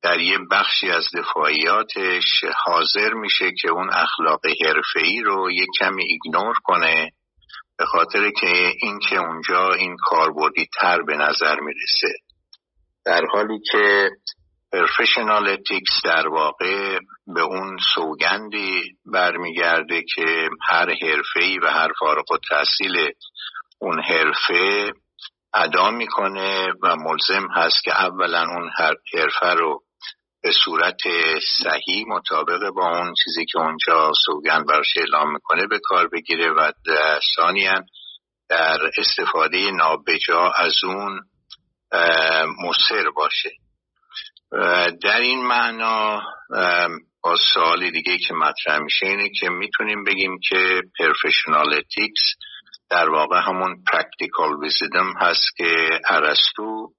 در یه بخشی از دفاعیاتش حاضر میشه که اون اخلاق حرفه‌ای رو یه کمی ایگنور کنه به خاطر که اینکه اونجا این کاربردی تر به نظر می‌رسه. در حالی که پرفشنال اتیکس در واقع به اون سوگندی برمیگرده که هر حرفه‌ای و هر فارغ و تحصیل اون حرفه ادا می‌کنه و ملزم هست که اولا اون حرفه رو به صورت صحیح مطابق با اون چیزی که اونجا سوگند برش اعلام می‌کنه به کار بگیره و ثانیا در استفاده نابجا از اون موثر باشه. در این معنا با سوال دیگه که مطرح میشه اینه که می‌تونیم بگیم که professional ethics در واقع همون practical wisdom هست که ارسطو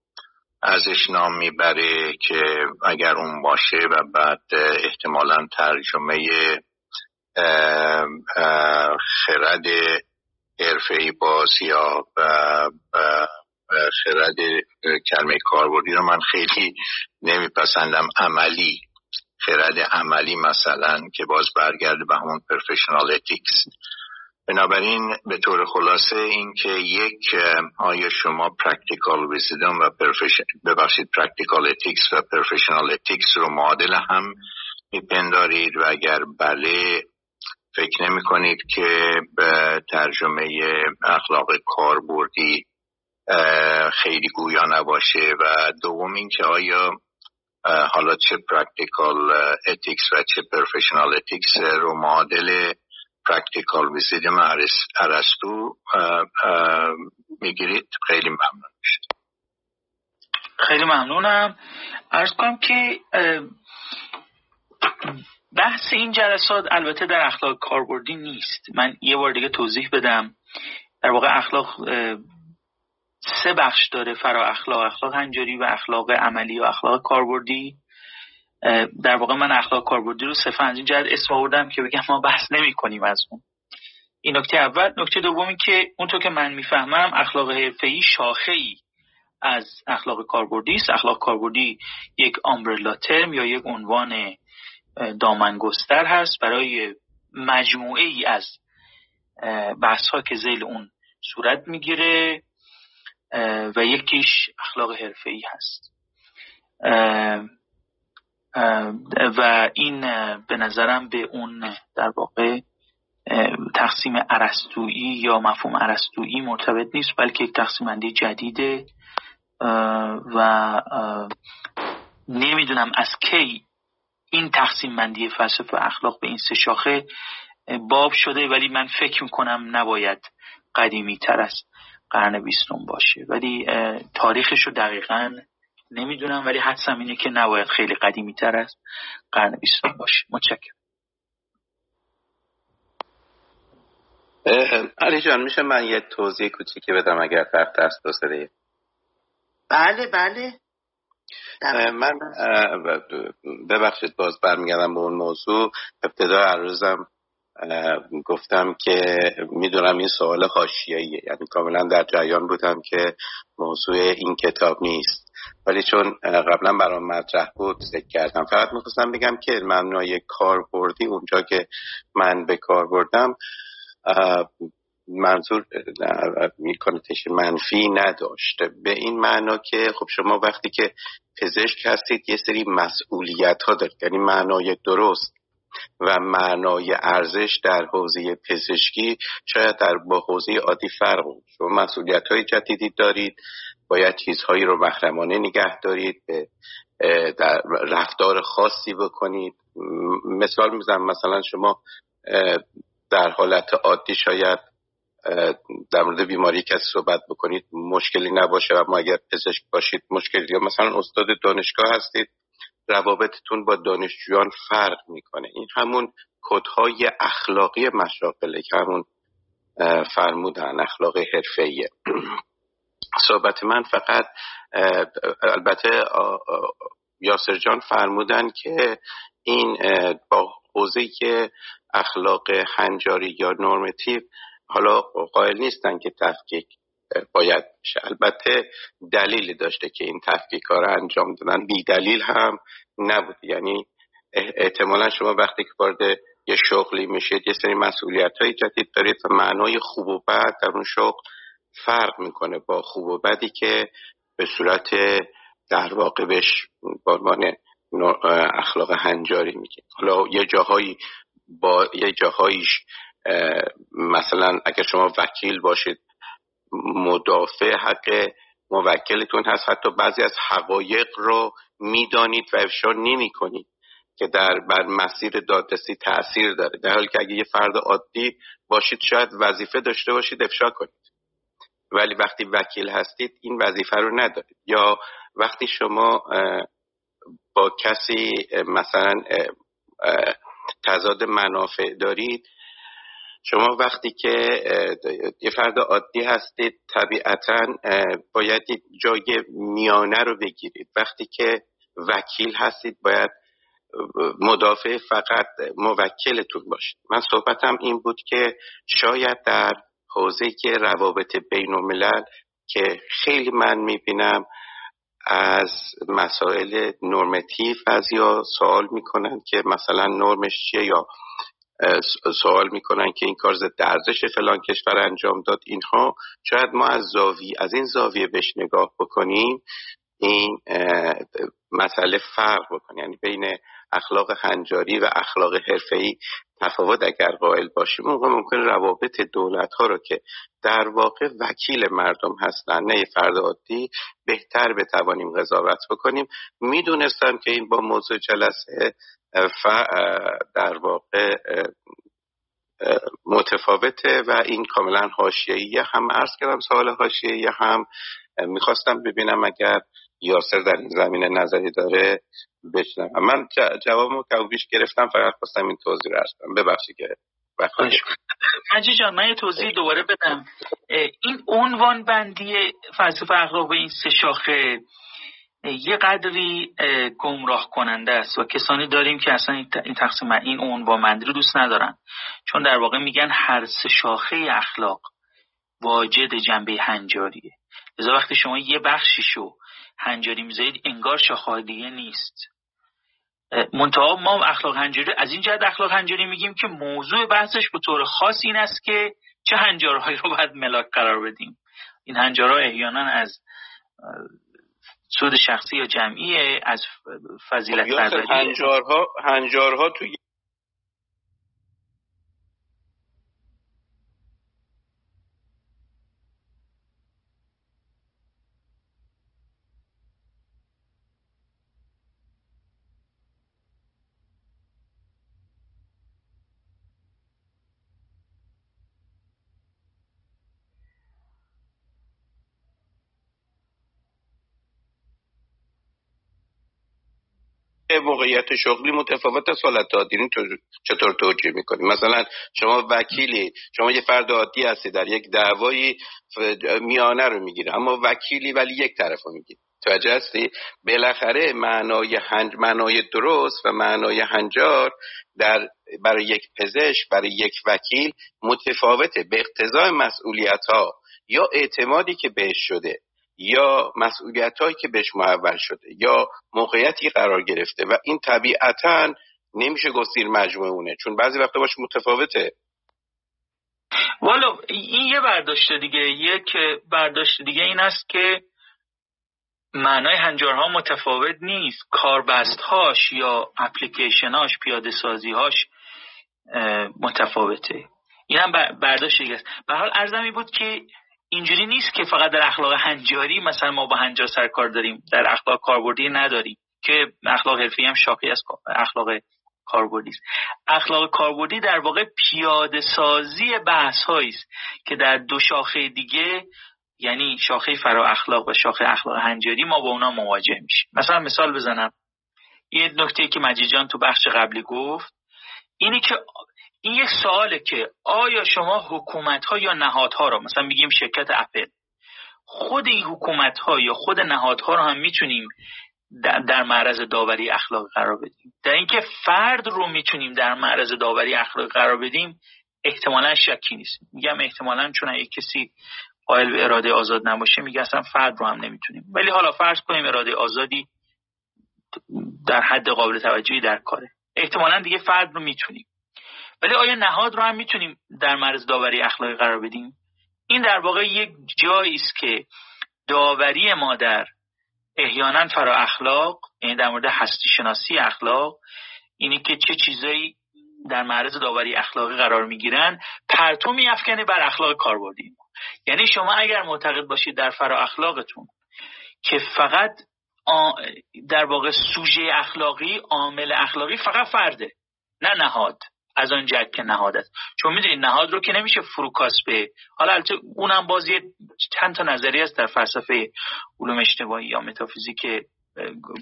ازش نام می‌بره که اگر اون باشه و بعد احتمالا ترجمه خرد حرفه باز یا خرد کلمه کاربردی رو من خیلی نمیپسندم. عملی خرد عملی مثلا که باز برگرده به همون professional ethics بنابراین به طور خلاصه این که یک آیا شما practical wisdom و ببخشید practical ethics و professional ethics رو معادل هم میپندارید و اگر بله فکر نمی کنید که به ترجمه اخلاق کاربردی خیلی گویا نباشه و دوم اینکه آیا حالا چه practical ethics و چه professional ethics رو معادل practical wisdom ارسطو می‌گیرید. خیلی ممنون میشه خیلی ممنونم. ارز کنم که بحث این جلسات البته در اخلاق کاربردی نیست. من یه بار دیگه توضیح بدم. در واقع اخلاق سه بخش داره فرا اخلاق اخلاق هنجاری و اخلاق عملی و اخلاق کاربردی. در واقع من اخلاق کاربردی رو صرفا از این جهت اسم آوردم که بگم ما بحث نمی کنیم از اون. این نکته اول. نکته دومی که اونطور که من می‌فهمم اخلاق حرفه‌ای شاخه ای از اخلاق کاربردی است. اخلاق کاربردی یک آمبرلا ترم یا یک عنوان دامنگستر هست برای مجموعه ای از بحث ها که زیل اون صورت می‌گیره و یکیش اخلاق حرفه‌ای هست. و این به نظرم به اون در واقع تقسیم عرستویی یا مفهوم عرستویی مرتبط نیست بلکه یک تقسیم بندی جدیده و نمی‌دونم از کی این تقسیم بندی فلسفه اخلاق به این سه شاخه باب شده ولی من فکر می‌کنم نباید قدیمی تر از قرن بیستم باشه. ولی تاریخش رو دقیقا نمی‌دونم ولی حدسم اینه که نباید خیلی قدیمی تر از قرن بیستم باشه. متشکرم. علی جان میشه من یه توضیح کوچیکی بدم اگر است دوست بله بله. من ببخشید باز برمیگردم به اون موضوع. ابتدا عرضم گفتم که می‌دونم این سوال حاشیه‌ایه. یعنی کاملا در جریان بودم که موضوع این کتاب نیست. ولی چون قبلا برام مطرح بود ذکر کردم. فقط می‌خواستم بگم که مبنای کاربردی اونجا که من به کار بردم منظور میکنتش منفی نداشت. به این معنا که خب شما وقتی که پزشک هستید یه سری مسئولیت ها دارید. یعنی معنای درست و معنای ارزش در حوزه پزشکی شاید در با حوزه عادی فرق شما مسئولیت های جدیدی دارید باید چیزهایی رو محرمانه نگه دارید در رفتار خاصی بکنید. مثال می‌زنم مثلا شما در حالت عادی شاید در مورد بیماری کسی صحبت بکنید مشکلی نباشه و ما اگر پزشک باشید مشکلی یا مثلا استاد دانشگاه هستید روابطتون با دانشجویان فرق می‌کنه. این همون کدهای اخلاقی مشاقله که همون فرمودن اخلاق حرفه‌ایه. صحبت من فقط البته یاسر جان فرمودن که این با حوزه اخلاق هنجاری یا نورمتیو حالا قائل نیستن که تفکیک باید بشه. البته دلیلی داشته که این تفکیک ها رو انجام دادن. بی دلیل هم نبود. یعنی احتمالا شما وقتی که وارد یه شغلی میشید یه سری مسئولیت های جدید دارید و معنای خوب و بد در اون شغل فرق می‌کنه با خوب و بدی که به صورت در واقع بهش با اخلاق هنجاری میگه. حالا یه جاهایی با یه جاهاییش مثلا اگر شما وکیل باشید مدافع حق موکلتون هست حتی بعضی از حقایق رو می‌دانید و افشا نمی کنید که در بر مسیر دادرسی تاثیر داره. در حالی که اگه یه فرد عادی باشید شاید وظیفه داشته باشید افشا کنید. ولی وقتی وکیل هستید این وظیفه رو ندارید. یا وقتی شما با کسی مثلا تضاد منافع دارید شما وقتی که یه فرد عادی هستید طبیعتا باید جای میانه رو بگیرید. وقتی که وکیل هستید باید مدافع فقط موکلتون باشید. من صحبتم این بود که شاید در حوزه که روابط بین الملل که خیلی من می‌بینم از مسائل نورمتیو یا سوال می‌کنن که مثلا نرمش چیه یا سوال می‌کنن که این کار ضد ارزش فلان کشور انجام داد اینها شاید ما از زاویه از این زاویه بهش نگاه بکنیم این مسئله فرق بکنیم یعنی بین اخلاق هنجاری و اخلاق حرفه‌ای تفاوت اگر قائل باشیم اون ممکن روابط دولت ها رو که در واقع وکیل مردم هستن نه فرد عادی بهتر بتوانیم قضاوت بکنیم. می‌دونستم که این با موضوع جلسه در واقع متفاوته و این کاملا حاشیه‌ای هم عرض کردم سوال حاشیه‌ای هم می‌خواستم ببینم اگر یاسر در این زمینه نظری داره؟ بشنم من جواب بیش گرفتم فقط خواستم این توضیح رو کنم. ببخشید که مجی جان من یه توضیح دوباره بدم. این عنوان بندی فلسفه اخلاق به این سه شاخه یه قدری گمراه کننده است و کسانی داریم که اصلا این تقسیم این عنوان بندی رو دوست ندارن. چون در واقع میگن هر سه شاخه اخلاق واجد جنبه هنجاریه. لذا وقتی شما یه بخشیشو هنجاری می‌ذارید انگار شاخه دیگه نیست منتها ما اخلاق هنجاری از این جهت اخلاق هنجاری میگیم که موضوع بحثش به طور خاص این است که چه هنجارهایی رو باید ملاک قرار بدیم. این هنجارها احیانا از سود شخصی یا جمعی از فضیلت برداری هنجارها هنجارها توی موقعیت شغلی متفاوت از حالت عادی. چطور توجیه می‌کنی؟ مثلا شما وکیلی شما یه فرد عادی هستی در یک دعوایی میانه رو می‌گیره اما وکیلی ولی یک طرف رو می‌گیره توجه هستی؟ بالاخره معنای هنج معنای درست و معنای هنجار در برای یک پزشک برای یک وکیل متفاوته. به اقتضای مسئولیت ها یا اعتمادی که بهش شده یا مسئولیت هایی که بهش محول شده یا موقعیتی قرار گرفته و این طبیعتا نمیشه گستیر مجموعه اونه. چون بعضی وقتا باش متفاوته. والا این یه برداشت دیگه. یک برداشت دیگه این است که معنای هنجارها متفاوت نیست. کاربستهاش یا اپلیکیشناش پیاده سازیهاش متفاوته. این هم برداشت دیگه است. به حال ارزمی بود که اینجوری نیست که فقط در اخلاق هنجاری مثلا ما با هنجار سر کار داریم در اخلاق کاربردی نداریم که اخلاق حرفی هم شاخی از اخلاق کاربردی است. اخلاق کاربردی در واقع پیاده سازی بحث است که در دو شاخه دیگه یعنی شاخه فرا اخلاق و شاخه اخلاق هنجاری ما با اونا مواجه میشیم. مثلا مثال بزنم. یه نکته که مجید تو بخش قبلی گفت اینی که این یک سواله که آیا شما حکومت ها یا نهادها رو مثلا میگیم شرکت اپل خود این حکومت ها یا خود نهادها رو هم می‌تونیم در معرض داوری اخلاق قرار بدیم؟ در اینکه فرد رو می‌تونیم در معرض داوری اخلاق قرار بدیم احتمالا شکی نیست. میگم احتمالا چون یک کسی قائل به اراده آزاد نباشه میگه اصلا فرد رو هم نمی‌تونیم. ولی حالا فرض کنیم اراده آزادی در حد قابل توجهی در کاره. احتمالا دیگه فرد رو می‌تونیم. ولی آیا نهاد رو هم می‌تونیم در معرض داوری اخلاقی قرار بدیم؟ این در واقع یک جایی است که داوری ما در احیانا فرا اخلاق یعنی در مورد هستی شناسی اخلاق اینی که چه چیزایی در معرض داوری اخلاقی قرار می‌گیرن. پرتو میافکنه بر اخلاق کاربردی یعنی شما اگر معتقد باشید در فرا اخلاقتون که فقط در واقع سوژه اخلاقی عامل اخلاقی فقط فرده نه نهاد. از آن جد که نهاد است. چون می‌دونید نهاد رو که نمیشه فروکاس به حالا البته اونم بازی چند تا نظریه است در فلسفه علوم اجتماعی یا متافیزیک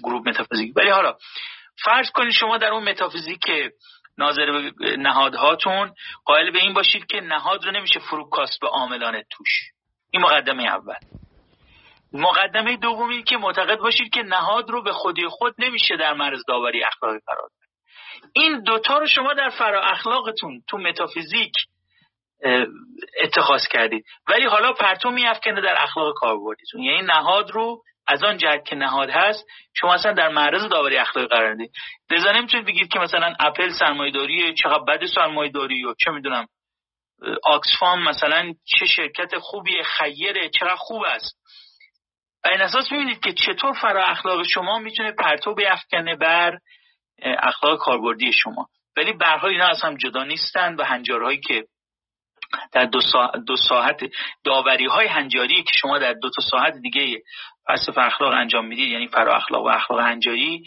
گروه متافیزیک. ولی حالا فرض کنید شما در اون متافیزیک ناظر به نهادهاتون قائل به این باشید که نهاد رو نمیشه فروکاس به عاملان توش. این مقدمه اول. مقدمه دومی که معتقد باشید که نهاد رو به خودی خود نمیشه در مرز داوری اخلاقی قرار داد. این دوتا رو شما در فرا اخلاقتون تو متافیزیک اتخاذ کردید. ولی حالا پرتو میافکنه در اخلاق کاربردیتون یعنی نهاد رو از آن جهت که نهاد هست شما اصلا در معرض داوری اخلاقی قرار دید لذا نمی‌تونید بگید که مثلا اپل سرمایه‌داری چقدر بد سرمایه‌داری و چه می‌دونم آکسفام مثلا چه شرکت خوبی خیره چقدر خوب است. این اساس می‌بینید که چطور فرا اخلاق شما می‌تونه پرتو بیافکنه بر اخلاق کاربردی شما. ولی برهای اینا از هم جدا نیستن و هنجارهایی که در دو, سا... دو ساعت داوری های هنجاری که شما در دو تا ساعت دیگه فلسفه اخلاق انجام می‌دید یعنی فرا اخلاق و اخلاق هنجاری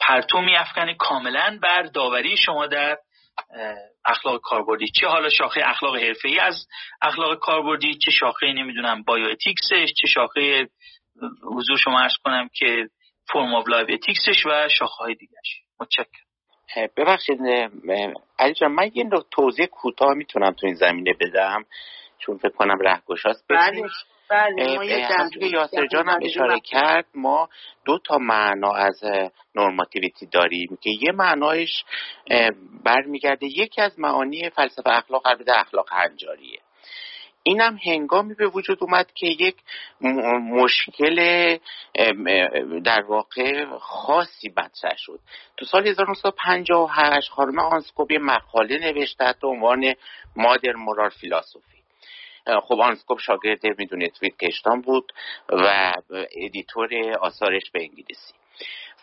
پرتو میافکنه کاملا بر داوری شما در اخلاق کاربردی. چه حالا شاخه اخلاق ای از اخلاق کاربردی چه شاخه نمی‌دونم bioethics ش چه شاخه حضور شما عرض کنم که form of life ethics ش و شاخه های دیگرش. متشکرم. ببخشید علی جان من یه توضیح کوتاه می‌تونم تو این زمینه بدم؟ چون فکر کنم رهگشاست. بله بله همچون که یاسر جان هم اشاره کرد ما دو تا معنا از نورماتیویتی داریم که یه معنایش برمیگرده. یکی از معانی فلسفه اخلاق البته اخلاق هنجاریه. اینم هنگامی به وجود اومد که یک مشکل در واقع خاصی مطرح شد. تو سال 1958 خانم آنسکوب مقاله نوشته تو عنوان مادر مورال فیلاسوفی. خب آنسکوب شاگرد می‌دونید ویتکشتان بود و editor آثارش به انگلیسی.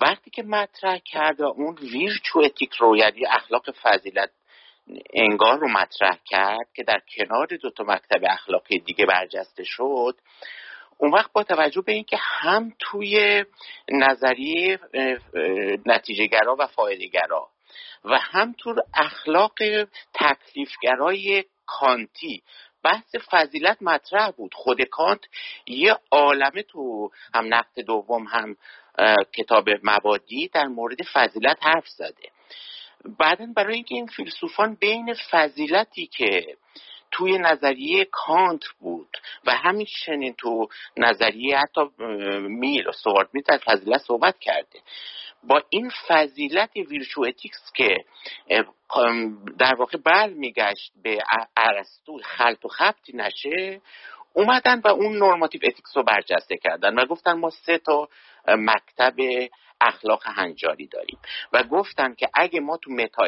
وقتی که مطرح کرد اون virtue ethic رو یعنی اخلاق فضیلت‌انگار رو مطرح کرد که در کنار دو تا مکتب اخلاقی دیگه برجسته شد. اون وقت با توجه به اینکه هم توی نظریه نتیجهگرا و فایدهگرا و هم تو اخلاق تکلیفگرای کانتی بحث فضیلت مطرح بود. خود کانت یه عالمه تو هم نقد دوم هم کتاب مبادی در مورد فضیلت حرف زده. بعدا برای اینکه این فیلسوفان بین فضیلتی که توی نظریه کانت بود و همین چنین تو نظریه حتی میل، استوارت میل از فضیلت صحبت کرده با این فضیلت virtue ethics که در واقع بر میگشت به ارسطو خلط و خبطی نشه اومدن و اون normative ethics رو برجسته کردن و گفتن ما سه تا مکتب اخلاق هنجاری داریم. و گفتن که اگه ما تو meta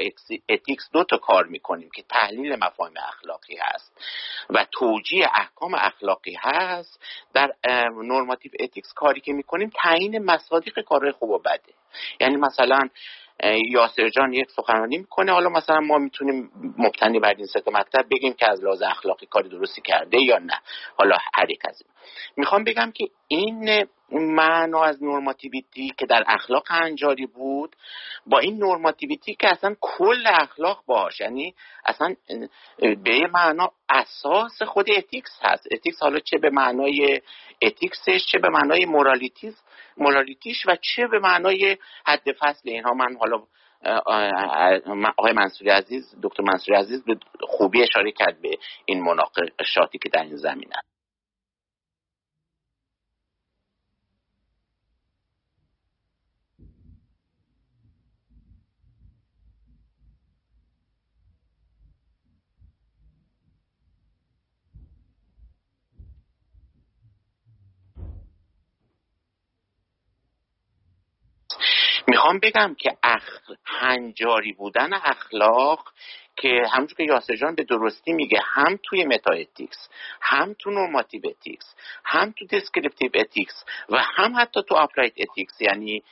ethics دو تا کار می‌کنیم که تحلیل مفاهیم اخلاقی هست و توجیه احکام اخلاقی هست در normative ethics کاری که می‌کنیم تعیین مصادیق کارهای خوب و بده. یعنی مثلا یاسر جان یک سخنرانی می‌کنه. حالا مثلا ما می‌تونیم مبتنی بر این سه مکتب بگیم که از لحاظ اخلاقی کاری درستی کرده یا نه. حالا هر یک از این. می‌خوام بگم که این معنا از normativity که در اخلاق هنجاری بود با این normativity که اصلا کل اخلاق باش. یعنی اصلا به معنا اساس خود ethics هست. ethics حالا چه به معنای اتیکسش چه به معنای مورالیتیز مورالیتیش و چه به معنای حد فصل. اینها من حالا آقای منصوری عزیز دکتر منصوری عزیز به خوبی اشاره کرد به این مناقشاتی که در این زمینه می‌خوام بگم که اخ... هنجاری بودن اخلاق که همونجور که یاسر جان به درستی میگه هم توی meta ethics هم تو normative ethics هم تو descriptive ethics و هم حتی تو applied ethics یعنی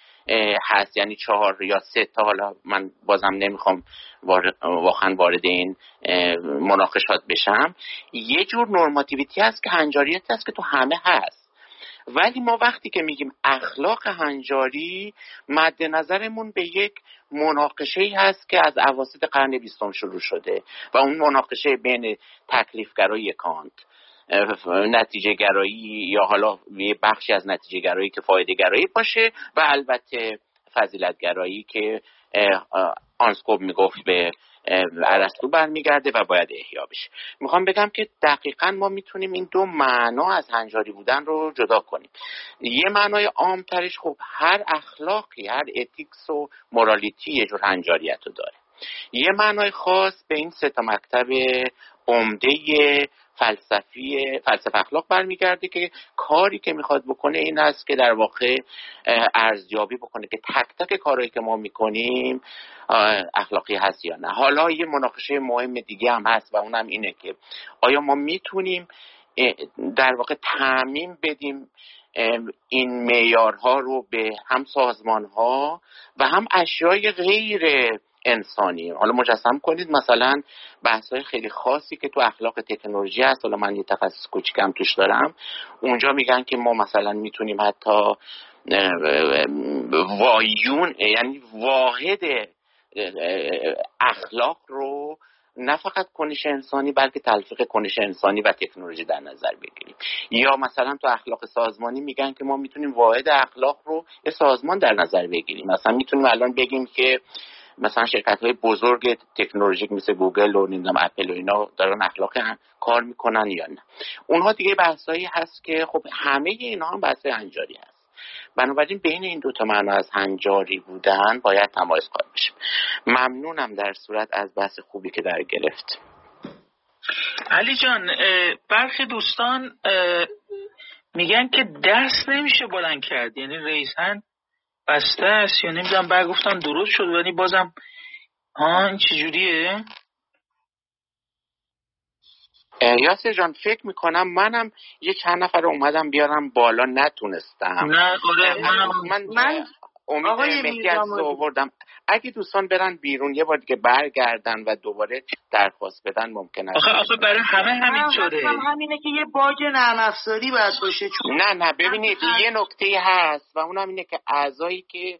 هست یعنی چهار یا سه تا حالا من بازم نمی‌خوام واقعا وارد این مناقشات بشم. یه جور normativity هست که هنجاریت هست که تو همه هست. ولی ما وقتی که میگیم اخلاق هنجاری مد نظرمون به یک مناقشه ای هست که از عواسط قرن بیستم شروع شده و اون مناقشه بین تکلیفگرایی کانت نتیجه گرایی یا حالا یه بخشی از نتیجه گرایی که فایده گرایی باشه و البته فضیلت گرایی که آنسکوب می‌گفت به ارسطو برمیگرده و باید احیا بشه. می‌خوام بگم که دقیقا ما می‌تونیم این دو معنا از هنجاری بودن رو جدا کنیم. یه معنای عامترش خب هر اخلاقی هر اتیکس و مورالیتی یه جور هنجاریت رو داره. یه معنای خاص به این سه تا مکتب عمده فلسفی فلسفه اخلاق برمیگرده که کاری که می‌خواد بکنه این است که در واقع ارزیابی بکنه که تک تک کارهایی که ما می‌کنیم اخلاقی هست یا نه. حالا یه مناقشه مهم دیگه هم هست و اونم اینه که آیا ما می‌تونیم در واقع تعمین بدیم این معیارها رو به هم سازمان ها و هم اشیای غیر انسانی حالا مجسم کنید مثلا بحث های خیلی خاصی که تو اخلاق تکنولوژی هست. حالا من یه تخصص کوچیکم توش دارم. اونجا میگن که ما مثلا می‌تونیم حتی وایون یعنی واحد اخلاق رو نه فقط کنش انسانی بلکه تلفیق کنش انسانی و تکنولوژی در نظر بگیریم. یا مثلا تو اخلاق سازمانی میگن که ما می‌تونیم واحد اخلاق رو یه سازمان در نظر بگیریم. مثلا می‌تونیم الان بگیم که مثلا شرکت های بزرگ تکنولوژیک مثل گوگل و نمی‌دونم اپل و اینا دارن اخلاق هم کار می‌کنن یا نه. اونها دیگه بحثایی هست که خب همه اینها هم بحث هنجاری هست. بنابراین بین این دوتا معنا از هنجاری بودن باید تمایز قائل بشیم. ممنونم در صورت از بحث خوبی که در گرفت. علی جان برخی دوستان میگن که دست نمیشه بلند کرد. یعنی رئیسن بسته است یا نمی‌دونم. بعد گفتم درست شد ولی بازم ها این چجوریه یاسر جان فکر می‌کنم منم یه چند نفر اومدم بیارم بالا نتونستم. نه آره من, من امید مهدی از آوردم. اگه دوستان برن بیرون یه بار دیگه برگردن و دوباره درخواست بدن ممکنه آخه آخه برای همه همین شده. همینه که یه باگ نرم افزاری باید باشه چون نه نه ببینید یه نکته هست و اونم اینه که اعضایی که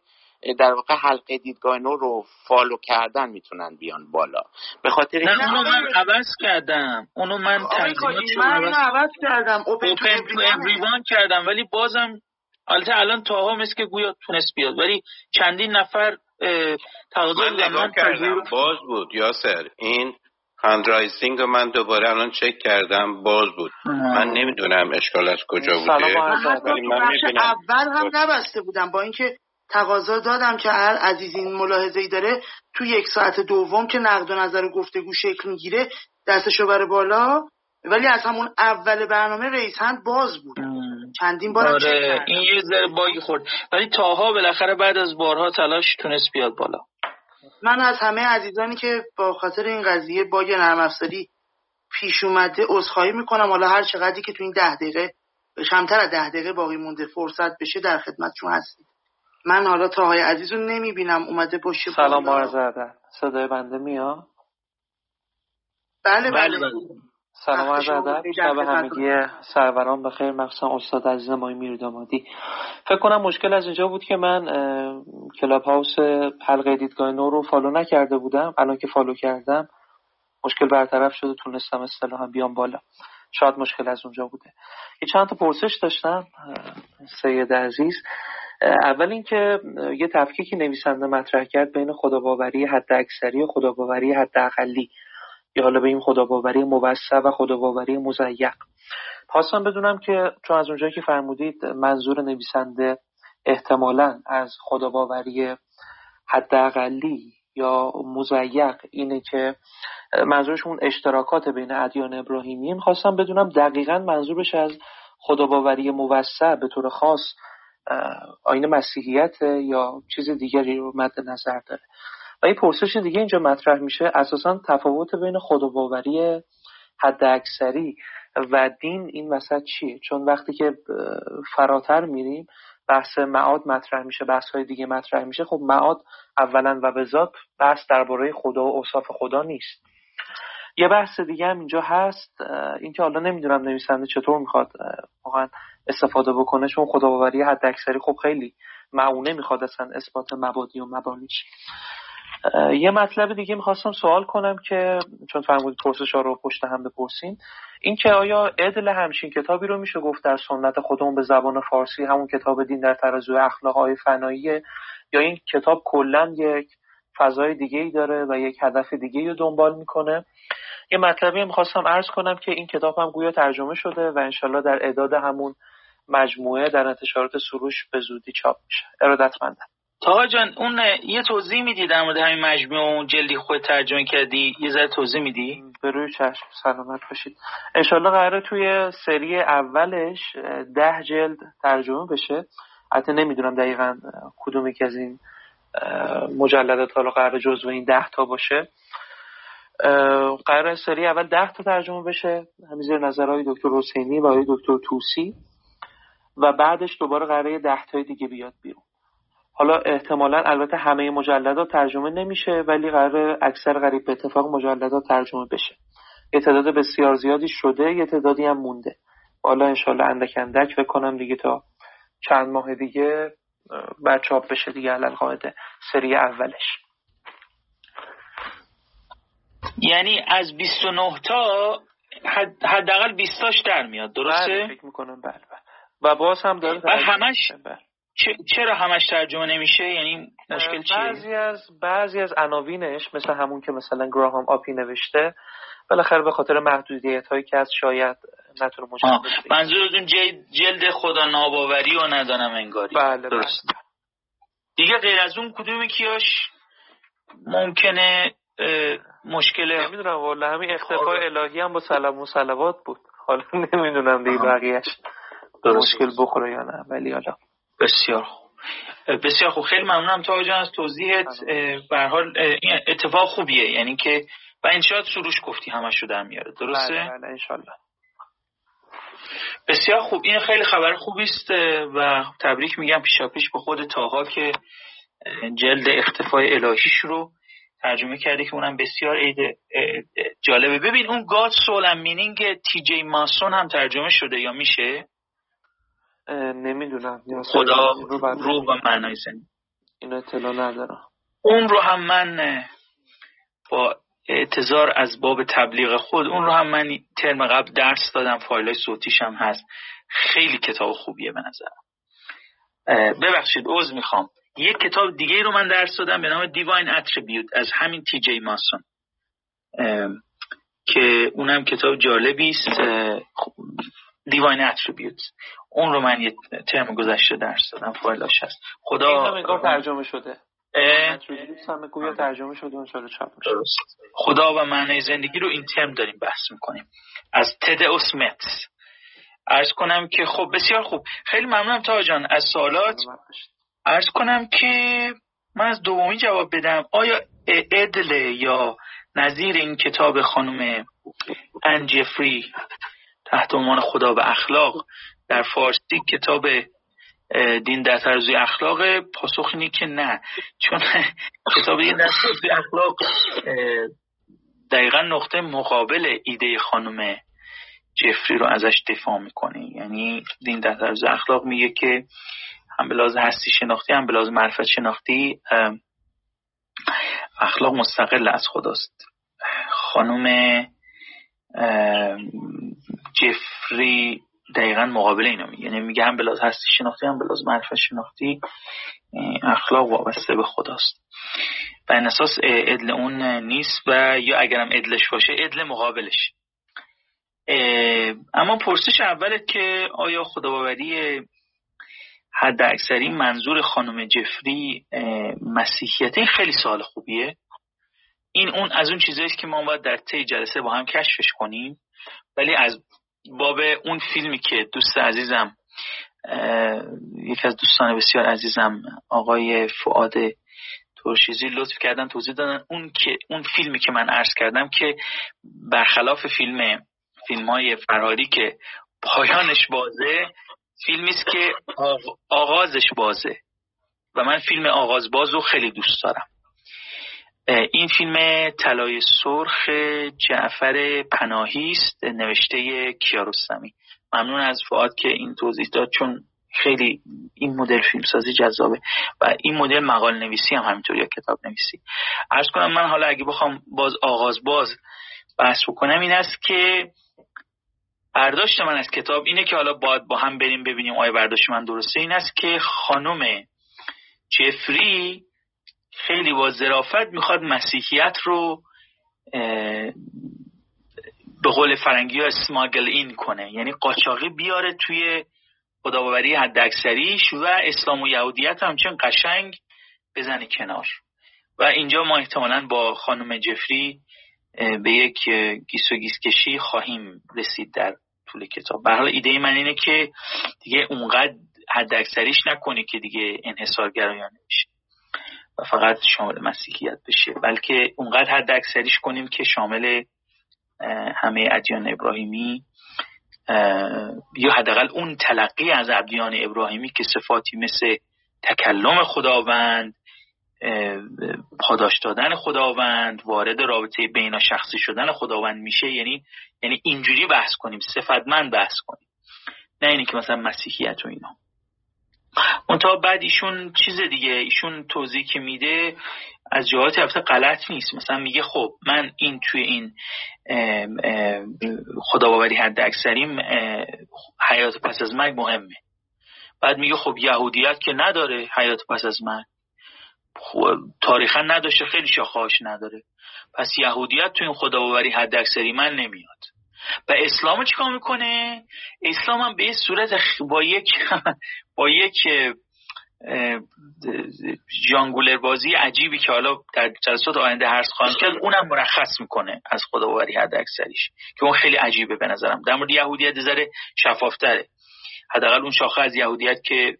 در واقع حلقه دیدگاه نو رو فالو کردن می‌تونن بیان بالا. به خاطر نه اونو من عوض کردم. اونو من تنظیماتشو عوض... عوض کردم. اوپن تو اوریوان کردم ولی بازم البته الان تاها مثل که گویا تونست بیاد ولی چندین نفر تقاضا من کردم. باز بود یاسر. این هندرایزینگ رو من دوباره الان چک کردم باز بود. من نمی‌دونم اشکال از کجا بوده ولی من اول هم نبسته بودم با اینکه تقاضا دادم که هر عزیز این ملاحظه ای داره تو یک ساعت دوم که نقد و نظر گفتگو شکل می‌گیره دستشو بره بالا. ولی از همون اول برنامه رئیس هند باز بود. چندین بار آره این یه ذره باگی خورد. ولی تاها بالاخره بعد از بارها تلاش تونست بیاد بالا. من از همه عزیزانی که با خاطر این قضیه باگ نرم افزاری پیش اومده عذرخواهی می‌کنم. حالا هر چقدری که تو این ده دقیقه کمتر از ده دقیقه باقی مونده فرصت بشه در خدمتشون هستید. من حالا تاهای عزیز رو نمی‌بینم. اومده باشه سلام عرض صدای بنده میاد؟ بله. بله, بله. سلام عرض ادب. شب همگی سروران بخیر. مخصوصا استاد عزیز آقای میردامادی. فکر کنم مشکل از اینجا بود که من Clubhouse حلقه دیدگاه نو رو follow نکرده بودم. الان که follow کردم مشکل برطرف شده. تونستم اصطلاحا بیام بالا. شاید مشکل از اونجا بوده. یه چند تا پرسش داشتم سید عزیز. اول اینکه یه تفکیکی نویسنده مطرح کرد بین خداباوری حد اکثری و خداباوری حد اقلی یا حالا به این خداباوری موسع و خداباوری مزیق. خواستم بدونم که چون از اونجایی که فرمودید منظور نویسنده احتمالا از خداباوری حداقلی یا مزیق اینه که منظورشون اشتراکات بین ادیان ابراهیمی. می‌خواستم بدونم دقیقا منظورش از خداباوری موسع به طور خاص آین مسیحیت یا چیز دیگری رو مد نظر داره. و یه پرسش دیگه اینجا مطرح میشه اساسا تفاوت بین خداباوری حد اکثری و دین این وسط چیه؟ چون وقتی که فراتر میریم بحث معاد مطرح میشه بحث های دیگه مطرح میشه خب معاد اولا و به ذات بحث درباره خدا و اوصاف خدا نیست. یه بحث دیگه هم اینجا هست اینکه حالا نمی‌دونم نویسنده چطور می‌خواد واقعا استفاده بکنه چون خداباوری حد اکثری خب خیلی معونه می‌خواد اصلا اثبات مبادی و مبانیش یه مطلب دیگه می‌خواستم سوال کنم که چون فرمودید پرسش ها رو پشت هم بپرسین. این که آیا عدل همچین کتابی رو میشه گفت در سنت خودمون به زبان فارسی همون کتاب دین در ترازو اخلاق های فنایی یا این کتاب کلا یک فضای دیگه ای داره و یک هدف دیگه رو دنبال می‌کنه؟ یه مطلبی می‌خواستم عرض کنم که این کتاب هم گویا ترجمه شده و انشالله در اعداد همون مجموعه در انتشارات سروش به زودی چاپ میشه. ارادتمندم. تا جان اون یه توضیح میدی در مورد همین مجموعه اون جلدی خود ترجمه کردی؟ یه ذره توضیح میدی؟ به روی چشم سلامت باشید. انشالله قراره توی سری اولش ده جلد ترجمه بشه. حتی نمی‌دونم دقیقا کدومی که از این مجلدات حالا قرار جزو این ده تا باشه. قرار سری اول ده تا ترجمه بشه همین زیر نظرهای دکتر حسینی و دکتر توسی. و بعدش دوباره قراره ده تای دیگه بیاد بیرون. حالا احتمالا البته همه مجلدات ترجمه نمیشه ولی قرار اکثر غریب به اتفاق مجلدات ترجمه بشه. یه تعداد بسیار زیادی شده یه تعدادی هم مونده. حالا انشالله اندک اندک بکنم دیگه تا چند ماه دیگه بعد چاپ بشه دیگه علال قاعده. سری اولش. یعنی از 29 تا حداقل 20 تاش در میاد درسته؟ بله فکر می‌کنم بله بله. و باز هم داره و همش بله. چرا همش ترجمه نمیشه؟ یعنی مشکل چیه؟ بعضی از بعضی از عناوینش مثل همون که مثلا گراهام آپی نوشته بالاخره به خاطر محدودیت هایی که از شاید نتونه منظور منظورتون جلد خدا ناباوری و ندانم انگاری. بله, بله. درست. بله. دیگه غیر از اون کدومی کیاش ممکنه مشکل نمی‌دونم والا همین اختفای الهی هم با سلام و صلوات بود. حالا نمی‌دونم دیگه بقیهش مشکل بخوره یا نه ولی حالا. بسیار خوب. بسیار خوب. خیلی ممنونم تا جان از توضیحت. به حال این اتفاق خوبیه. یعنی که و انشاء سروش گفتی همش رو در میاره. درسته؟ بله بله انشالله. بسیار خوب. این خیلی خبر خوبی است و تبریک میگم پیشا پیش به خود تاها که جلد اختفای الهیش رو ترجمه کرده که اونم بسیار عید جالبه. ببین اون گاد سول مینینگ تی جی ماسون هم ترجمه شده یا میشه؟ نمی‌دونم. خدا روح و معنای زندگی. این اطلاع ندارم. اون رو هم من با اعتظار از باب تبلیغ خود اون رو هم من ترم قبل درس دادم فایل صوتیش هم هست. خیلی کتاب خوبیه به نظرم. ببخشید عوض می‌خوام. یک کتاب دیگه رو من درس دادم به نام دیواین اتریبیوت از همین تی جی ماسون. که اونم کتاب جالبی است. دیواین اتریبیوت اون رو من یه ترم گذشته درس دادم فایلاش هست. خدا این ترجمه شده. گویا ترجمه شده اون چاپ خدا و معنی زندگی رو این ترم داریم بحث می‌کنیم. از تد اسمت ارز کنم که خب بسیار خوب. خیلی ممنونم تا جان. از سوالات. ارز کنم که من از دومی جواب بدم. آیا ادل یا نظیر این کتاب خانم انجفری تحت عنوان خدا و اخلاق در فارسی کتاب دین در ترازوی اخلاق پاسخ اینه که نه. چون کتاب دین در ترازوی اخلاق دقیقا نقطه مقابل ایده خانم جفری رو ازش دفاع می‌کنه. یعنی دین در طرز اخلاق میگه که هم به هستی شناختی هم به لحاظ معرفت شناختی اخلاق مستقل از خداست. خانم جفری دقیقا مقابل اینو میگه. یعنی میگه هم به لحاظ هستی شناختی هم به لحاظ معرفت شناختی اخلاق وابسته به خداست. و اساس ادل اون نیست و یا اگرم ادلش باشه ادل مقابلش. اما پرسش اولت که آیا خداوری حد اکثری منظور خانم جفری مسیحیت؟ این خیلی سوال خوبیه. این اون از اون چیزهاییست که ما باید در طی جلسه با هم کشفش کنیم. ولی از باب اون فیلمی که دوست عزیزم یکی از دوستان بسیار عزیزم آقای فعاد ترشیزی لطف کردن توضیح دادن. اون که اون فیلمی که من عرض کردم که برخلاف فیلم فیلم های فراری که پایانش بازه فیلمی است که آغازش بازه. و من فیلم آغاز باز رو خیلی دوست دارم. این فیلم طلای سرخ جعفر پناهی است نوشته کیارستمی ممنون از فعاد که این توضیح داد چون خیلی این مدل فیلمسازی جذابه و این مدل مقال نویسی هم همینطور یا کتاب نویسی ارز کنم من حالا اگه بخوام باز آغاز باز بحث بکنم این است که برداشت من از کتاب اینه که حالا باید با هم بریم ببینیم آیا برداشت من درسته. این است که خانم جفری خیلی با ظرافت می‌خواد مسیحیت رو به قول فرنگی ها اسماگل این کنه. یعنی قاچاقی بیاره توی خداباوری حد اکثریش و اسلام و یهودیت همچنین قشنگ بزنه کنار. و اینجا ما احتمالا با خانم جفری به یک گیس و گیس کشی خواهیم رسید در طول کتاب. به حال ایده من اینه که دیگه اونقدر حد اکثریش نکنه که دیگه انحصارگرایانه بشه و فقط شامل مسیحیت بشه. بلکه اونقدر حد اکثریش کنیم که شامل همه ادیان ابراهیمی یا حداقل اون تلقی از ادیان ابراهیمی که صفاتی مثل تکلم خداوند پاداش دادن خداوند وارد رابطه بینا شخصی شدن خداوند میشه. یعنی یعنی اینجوری بحث کنیم صفتمند بحث کنیم. نه اینی که مثلا مسیحیت و اینا. منتها بعد ایشون چیز دیگه ایشون توضیح که میده از جهات البته غلط نیست. مثلا میگه خب من این توی این خداباوری حد اکثریم حیات پس از مرگ مهمه. بعد میگه خب یهودیت که نداره حیات پس از مرگ. تاریخا نداشته خیلی شاخهاش نداره. پس یهودیت تو این خداباوری حد اکثری من نمیاد. و اسلام چیکار می‌کنه؟ اسلام هم به صورت با یک با یک جانگولر بازی عجیبی که حالا در جلسات آینده هرس خواهم کرد اونم مرخص می‌کنه از خداباوری حد اکثریش که اون خیلی عجیبه به نظرم. در مورد یهودیت ذره شفافتره. حداقل اون شاخه از یهودیت که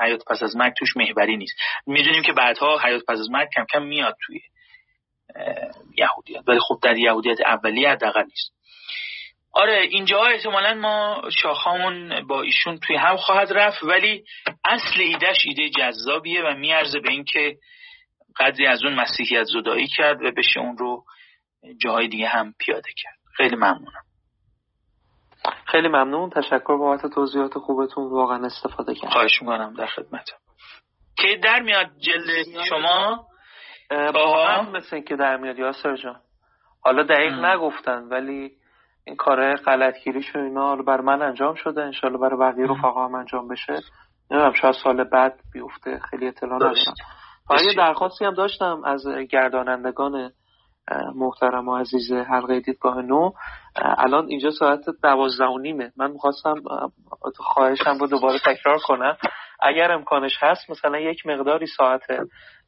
حیات پس از مرگ توش محوری نیست. می‌دونیم که بعدها حیات پس از مرگ کم کم میاد توی یهودیت. ولی خب در یهودیت اولیه حداقل نیست. آره اینجا احتمالا ما شاخامون با ایشون توی هم خواهد رفت ولی اصل ایدهش ایده جذابیه و میارزه به اینکه قدری از اون مسیحیت زدایی کرد و بشه اون رو جاهای دیگه هم پیاده کرد. خیلی ممنونم. خیلی ممنون. تشکر بابت توضیحات خوبتون. واقعا استفاده کردم خواهش می‌کنم در خدمتم که در میاد جلد شما؟ با مثل که در میاد یاسر جان. حالا دقیق نگفتن ولی این کار غلطگیریش و اینا بر من انجام شده. انشالله برای بقیه رفقا هم انجام بشه. نمی‌دونم شاید سال بعد بیفته. خیلی اطلاع ندارم. یه درخواستی هم داشتم از گردانندگان محترم و عزیز حلقه دیدگاه نو. الان اینجا ساعت دوازده و نیمه. من می‌خواستم خواهشم رو دوباره تکرار کنم. اگر امکانش هست مثلا یک مقداری ساعت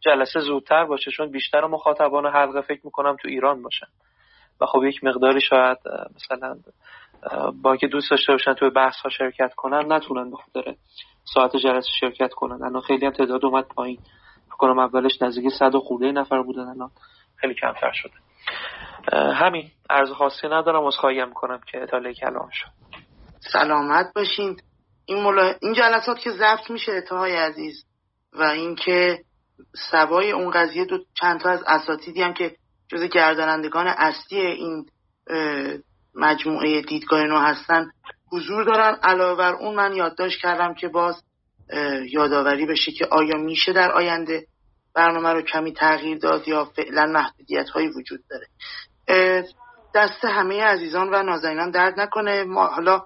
جلسه زودتر باشه چون بیشتر مخاطبان حلقه فکر می‌کنم تو ایران باشن. و خب یک مقداری شاید مثلا با که دوست داشته باشن توی بحث ها شرکت کنن نتونن به ساعت جلسه شرکت کنن. الان خیلی هم تعداد اومد پایین. فکر کنم اولش نزدیک صد و خورده نفر بودن الان خیلی کمتر شده. همین. عرض خاصی ندارم. از خواهیم می‌کنم که اطلاعی کلام شد. سلامت باشین. این, ملا... این جلسات که ضبط میشه اتهای عزیز و اینکه سوای اون قضیه دو چند تا از اساتیدی هم که جز گردانندگان اصلی این مجموعه دیدگاه نو هستن حضور دارن. علاوه بر اون من یادداشت کردم که باز یادآوری بشه که آیا میشه در آینده برنامه رو کمی تغییر داد یا فعلا محدودیت هایی وجود داره. دست همه عزیزان و نازنینان درد نکنه. ما حالا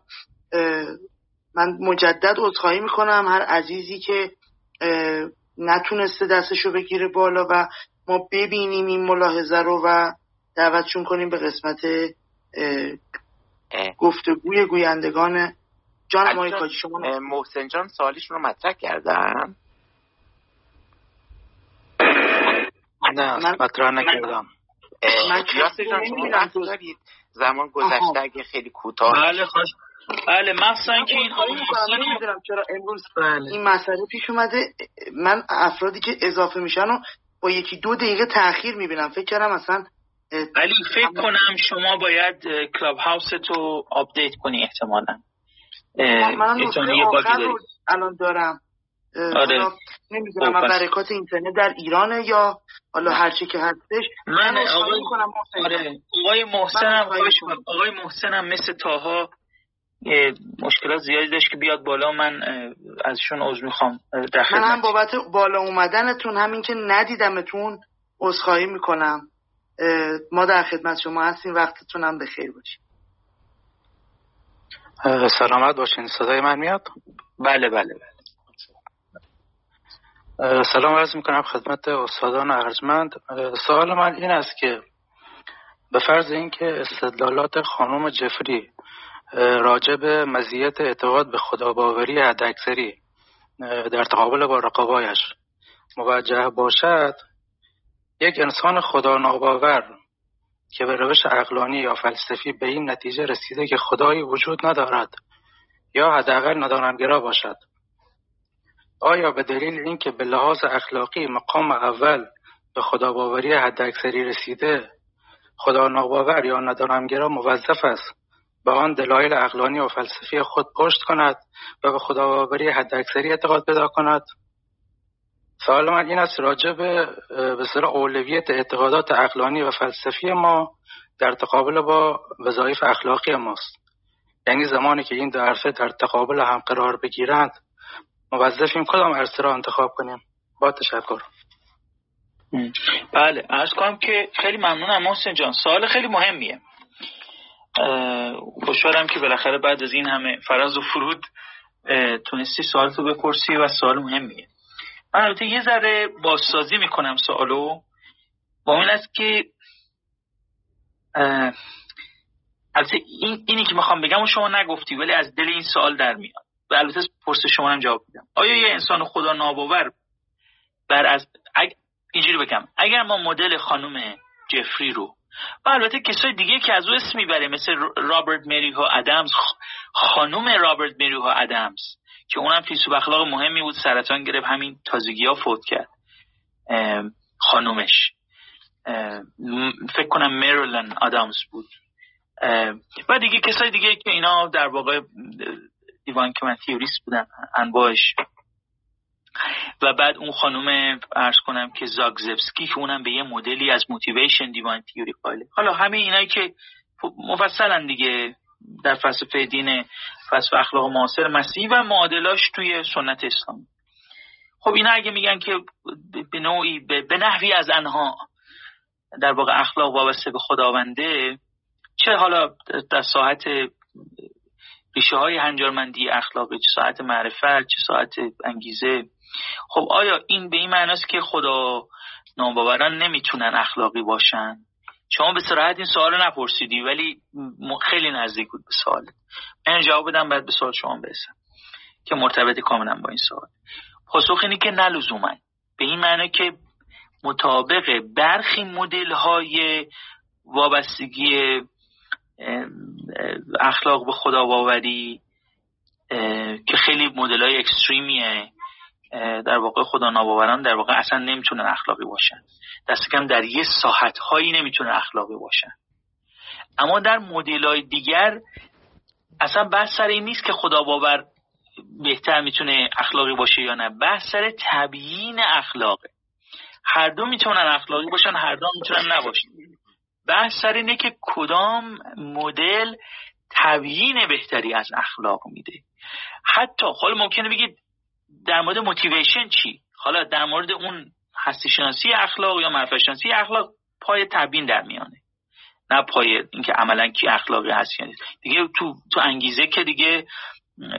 من مجدد عذرخواهی می‌کنم. هر عزیزی که نتونسته دستشو بگیره بالا و ما ببینیم این ملاحظه رو و دعوتشون کنیم به قسمت گفتگوی گویندگان. جان مایکاجی شما محسن جان سوالیشون رو مطرح کردن نه مطرح نکردم. یاسر جان شما زمان گذشته اگه خیلی کوتاه بله خوش بله مثلا که این چرا امروز بله. این مسئله پیش اومده؟ من افرادی که اضافه میشن و با یکی دو دقیقه تاخیر می‌بینم. فکر کردم اصلا ولی فکر کنم شما باید Clubhouse تو update کنی احتمالا. من الان دارم. آره. نمی‌دونم من برکات اینترنت در ایرانه یا حالا هرچی که هستش. من آقای آره. آقای محسنم آقای محسنم مثل طاها مشکلات زیادی داشت که بیاد بالا من ازشون عذر می‌خوام من هم بابت بالا اومدنتون همین که ندیدمتون عذرخواهی می‌کنم. ما در خدمت شما هستیم وقتتون هم بخیر باشید سلامت باشین. صدای من میاد؟ بله بله بله. سلام عرض می‌کنم خدمت استادان ارجمند. سوال من این است که به فرض اینکه استدلالات خانم جفری راجع به مزیت اعتقاد به خداباوری حداکثری در تقابل با رقابایش موجه باشد. یک انسان خدا ناباور که به روش اقلانی یا فلسفی به این نتیجه رسیده که خدایی وجود ندارد یا حداقل ندانمگرا باشد. آیا به دلیل اینکه به لحاظ اخلاقی مقام اول به خداباوری حداکثری رسیده خدا ناباور یا ندانمگرا موظف است به آن دلایل اقلانی و فلسفی خود پشت کند و به خداباوری حداکثری اعتقاد پیدا کند. سوال من این است راجع به به اولویت اعتقادات اقلانی و فلسفی ما در تقابل با وظایف اخلاقی ماست. یعنی زمانی که این دو عرصه در تقابل هم قرار بگیرند موظفیم کدام عرصه را انتخاب کنیم؟ با تشکر. بله ارز کنم که خیلی ممنونم محسن جان. سوال خیلی مهمیه. خوشحالم که بالاخره بعد از این همه فراز و فرود تونستی سوال تو بپرسی و سوال مهمیه. من البته یه ذره بازسازی می‌کنم سوالو. با این است که البته این اینی که می‌خوام بگم و شما نگفتی ولی از دل این سوال در میاد. و البته پرس شما هم جواب میدم. آیا یه انسان خدا ناباور بر از اینجوری بگم اگر ما مدل خانم جفری رو و البته کسای دیگه که از او اسم می‌بره مثل رابرت ها ادمز خانم رابرت ها ادمز که اونم فیلسوف اخلاق مهمی بود سرطان گرفت همین تازگی ها فوت کرد. خانومش. فکر کنم میرلن آدامز بود. و دیگه کسای دیگه که اینا در واقع دیوان که من تیوریست بودن انواعش و بعد اون خانم ارز کنم که زاگزبسکی که اونم به یه مدلی از موتیویشن دیوان تیوری قائله. حالا همه اینایی که مفصلا دیگه در فلسفه دین فلسفه اخلاق معاصر مسیحی و معادلاش توی سنت اسلامی. خب اینا اگه میگن که به نوعی به نحوی از انها در واقع اخلاق وابسته به خداونده چه حالا در ساعت ریشه های هنجارمندی اخلاقی چه ساعت معرفت چه ساعت انگیزه خب آیا این به این معناست که خدا ناباوران نمی‌تونن اخلاقی باشن؟ شما به صراحت این سوال نپرسیدی ولی خیلی نزدیک بود به سوال. من جواب بدم بعد به سوال شما برسم که مرتبط کاملا با این سوال. پاسخ اینه که نلزومن به این معنی که مطابق برخی مدل های وابستگی اخلاق به خدا باوری که خیلی مدل های اکستریمیه در واقع خدا ناباوران در واقع اصلا نمی‌تونن اخلاقی باشن دست کم در یه ساحت هایی نمی‌تونن اخلاقی باشن اما در مدل های دیگر اصلا بحث سر این نیست که خدا باور بهتر می‌تونه اخلاقی باشه یا نه. بحث سر تبیین اخلاقه هر دو می‌تونن اخلاقی باشن هر دو می‌تونن نباشن. بحث سر اینه که کدام مدل تبیین بهتری از اخلاق میده. حتی حالا ممکنه بگید در مورد موتیویشن چی؟ حالا در مورد اون هستی شناسی اخلاق یا معرفت شناسی اخلاق پای تبیین در میانه. نه پای اینکه عملا کی اخلاقی هست یعنی دیگه تو تو انگیزه که دیگه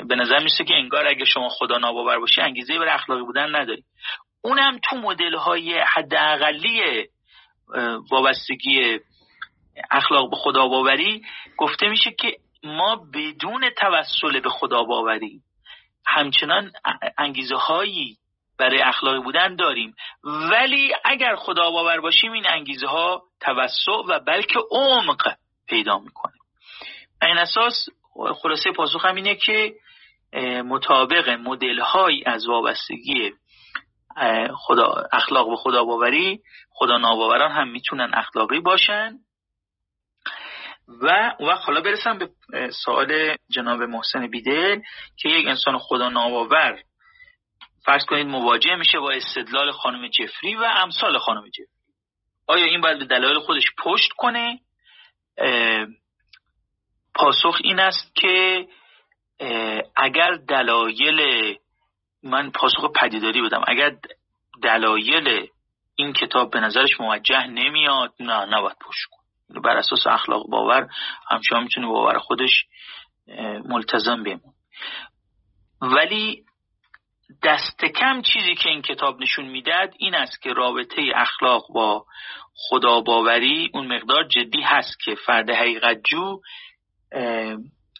به نظر میسته که انگار اگه شما خدا ناباور باشی انگیزه برای اخلاقی بودن نداری. اونم تو مدل های حداقلی وابستگی اخلاق به خدا باوری گفته میشه که ما بدون توسل به خدا باوری همچنان انگیزه هایی برای اخلاقی بودن داریم. ولی اگر خدا باور باشیم این انگیزه ها توسع و بلکه عمق پیدا می‌کنه. این اساس خلاصه پاسخ هم اینه که مطابق مدل های از وابستگی خدا اخلاق به خدا باوری خدا ناباوران هم می‌تونن اخلاقی باشن. و وقت حالا برسم به سوال جناب محسن بیدل که یک انسان خدا ناباور فرض کنید مواجه میشه با استدلال خانم جفری و امثال خانم جفری. آیا این باید به دلایل خودش پشت کنه؟ پاسخ این است که اگر دلایل من پاسخ پدیداری بدم اگر دلایل این کتاب به نظرش موجه نمیاد نه نباید پشت کن بر اساس اخلاق باور همچنان می‌تونه باور خودش ملتزم بمون. ولی دست کم چیزی که این کتاب نشون می‌داد این است که رابطه اخلاق با خدا باوری اون مقدار جدی هست که فرد حقیقت جو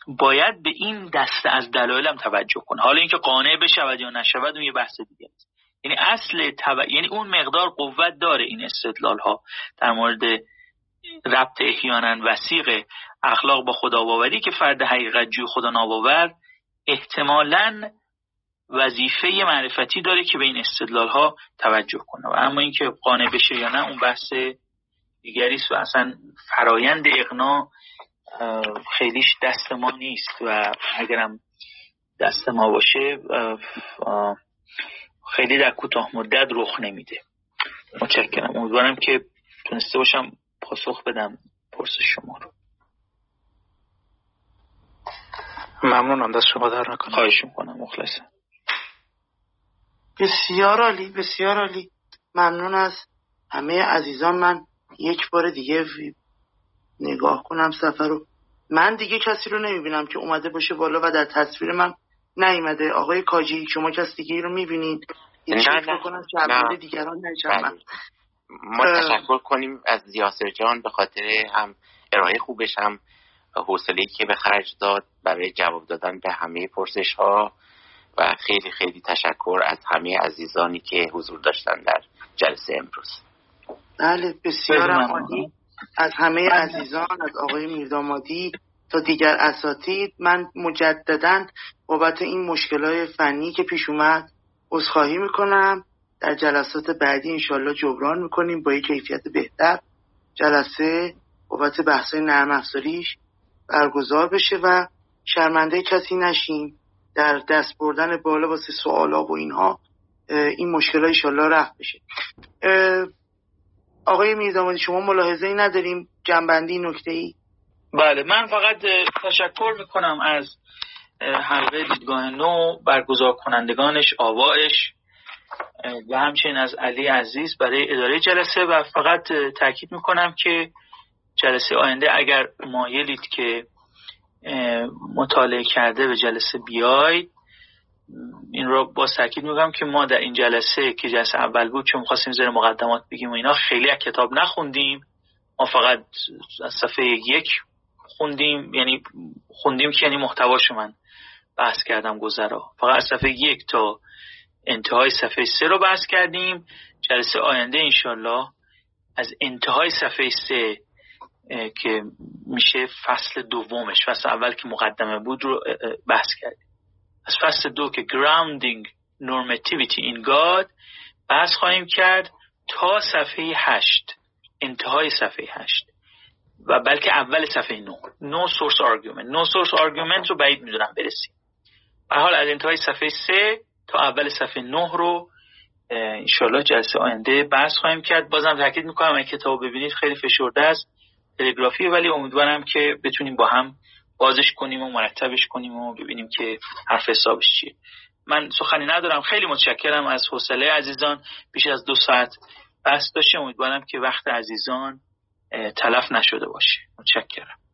باید به این دسته از دلایلم توجه کنه. حالا اینکه قانع بشود یا نشود اون یه بحث دیگه است. یعنی اصل یعنی اون مقدار قوت داره این استدلال ها در مورد ربط احیانا وسیق اخلاق با خدا باوری که فرد حقیقت جو خدا ناباور احتمالاً وظیفه معرفتی داره که به این استدلال ها توجه کنه. و اما اینکه قانع بشه یا نه اون بحث دیگری و اصلا فرایند اقنا خیلیش دست ما نیست. و اگرم دست ما باشه خیلی در کوتاه مدت رخ نمیده. متشکرم. امیدوارم که تونسته باشم پاسخ بدم پرس شما رو. ممنونم دست شما در نکنم خواهش می‌کنم مخلصم. بسیار عالی بسیار عالی. ممنون از همه عزیزان. من یک بار دیگه نگاه کنم سفر رو. من دیگه کسی رو نمی‌بینم که اومده باشه بالا و در تصویر من نیومده. آقای کاجی شما کسی دیگه رو می‌بینید؟ نه دیگران بله. ما تشکر کنیم از یاسر جان به خاطر هم ارائه خوبش هم حوصله که به خرج داد برای جواب دادن به همه پرسش ها و خیلی خیلی تشکر از همه عزیزانی که حضور داشتن در جلسه امروز. بله بسیار عالی. از همه عزیزان از آقای میردامادی تا دیگر اساتید من مجددا بابت این مشکلات فنی که پیش اومد عذرخواهی می‌کنم. در جلسات بعدی انشالله جبران می‌کنیم با یک کیفیت بهتر. جلسه بابت بحث نرم افزاریش برگزار بشه و شرمنده کسی نشیم در دست بردن بالا واسه سوالا و اینها این مشکل ایشالله رفت بشه. آقای میردامادی شما ملاحظه ای نداریم؟ جنبندی نکته ای بله من فقط تشکر می‌کنم از حلقه دیدگاه نو برگزار کنندگانش آوائش و همچنین از علی عزیز برای اداره جلسه و فقط تاکید می‌کنم که جلسه آینده اگر مایلید که مطالعه کرده به جلسه بیاید این رو با تاکید میگم که ما در این جلسه که جلسه اول بود چون خواستیم زیر مقدمات بگیم و اینا خیلی از کتاب نخوندیم. ما فقط از صفحه یک خوندیم یعنی خوندیم که یعنی محتواشو من بحث کردم گذرا. فقط از صفحه یک تا انتهای صفحه سه رو بحث کردیم. جلسه آینده انشالله از انتهای صفحه سه که میشه فصل دومش فصل اول که مقدمه بود رو بحث کردیم. از فصل دو که grounding normativity in God بحث خواهیم کرد تا صفحه هشت انتهای صفحه هشت. و بلکه اول صفحه نو no source argument. No source argument رو بعید می‌دونم برسیم. به حال از انتهای صفحه سه تا اول صفحه نه رو انشالله جلسه آینده بحث خواهیم کرد. بازم تاکید می‌کنم این کتاب ببینید خیلی فشرده است تلگرافیه ولی امیدوارم که بتونیم با هم بازش کنیم و مرتبش کنیم و ببینیم که حرف حسابش چیه. من سخنی ندارم. خیلی متشکرم از حوصله عزیزان. بیش از دو ساعت بس داشته امیدوارم که وقت عزیزان تلف نشده باشه. متشکرم.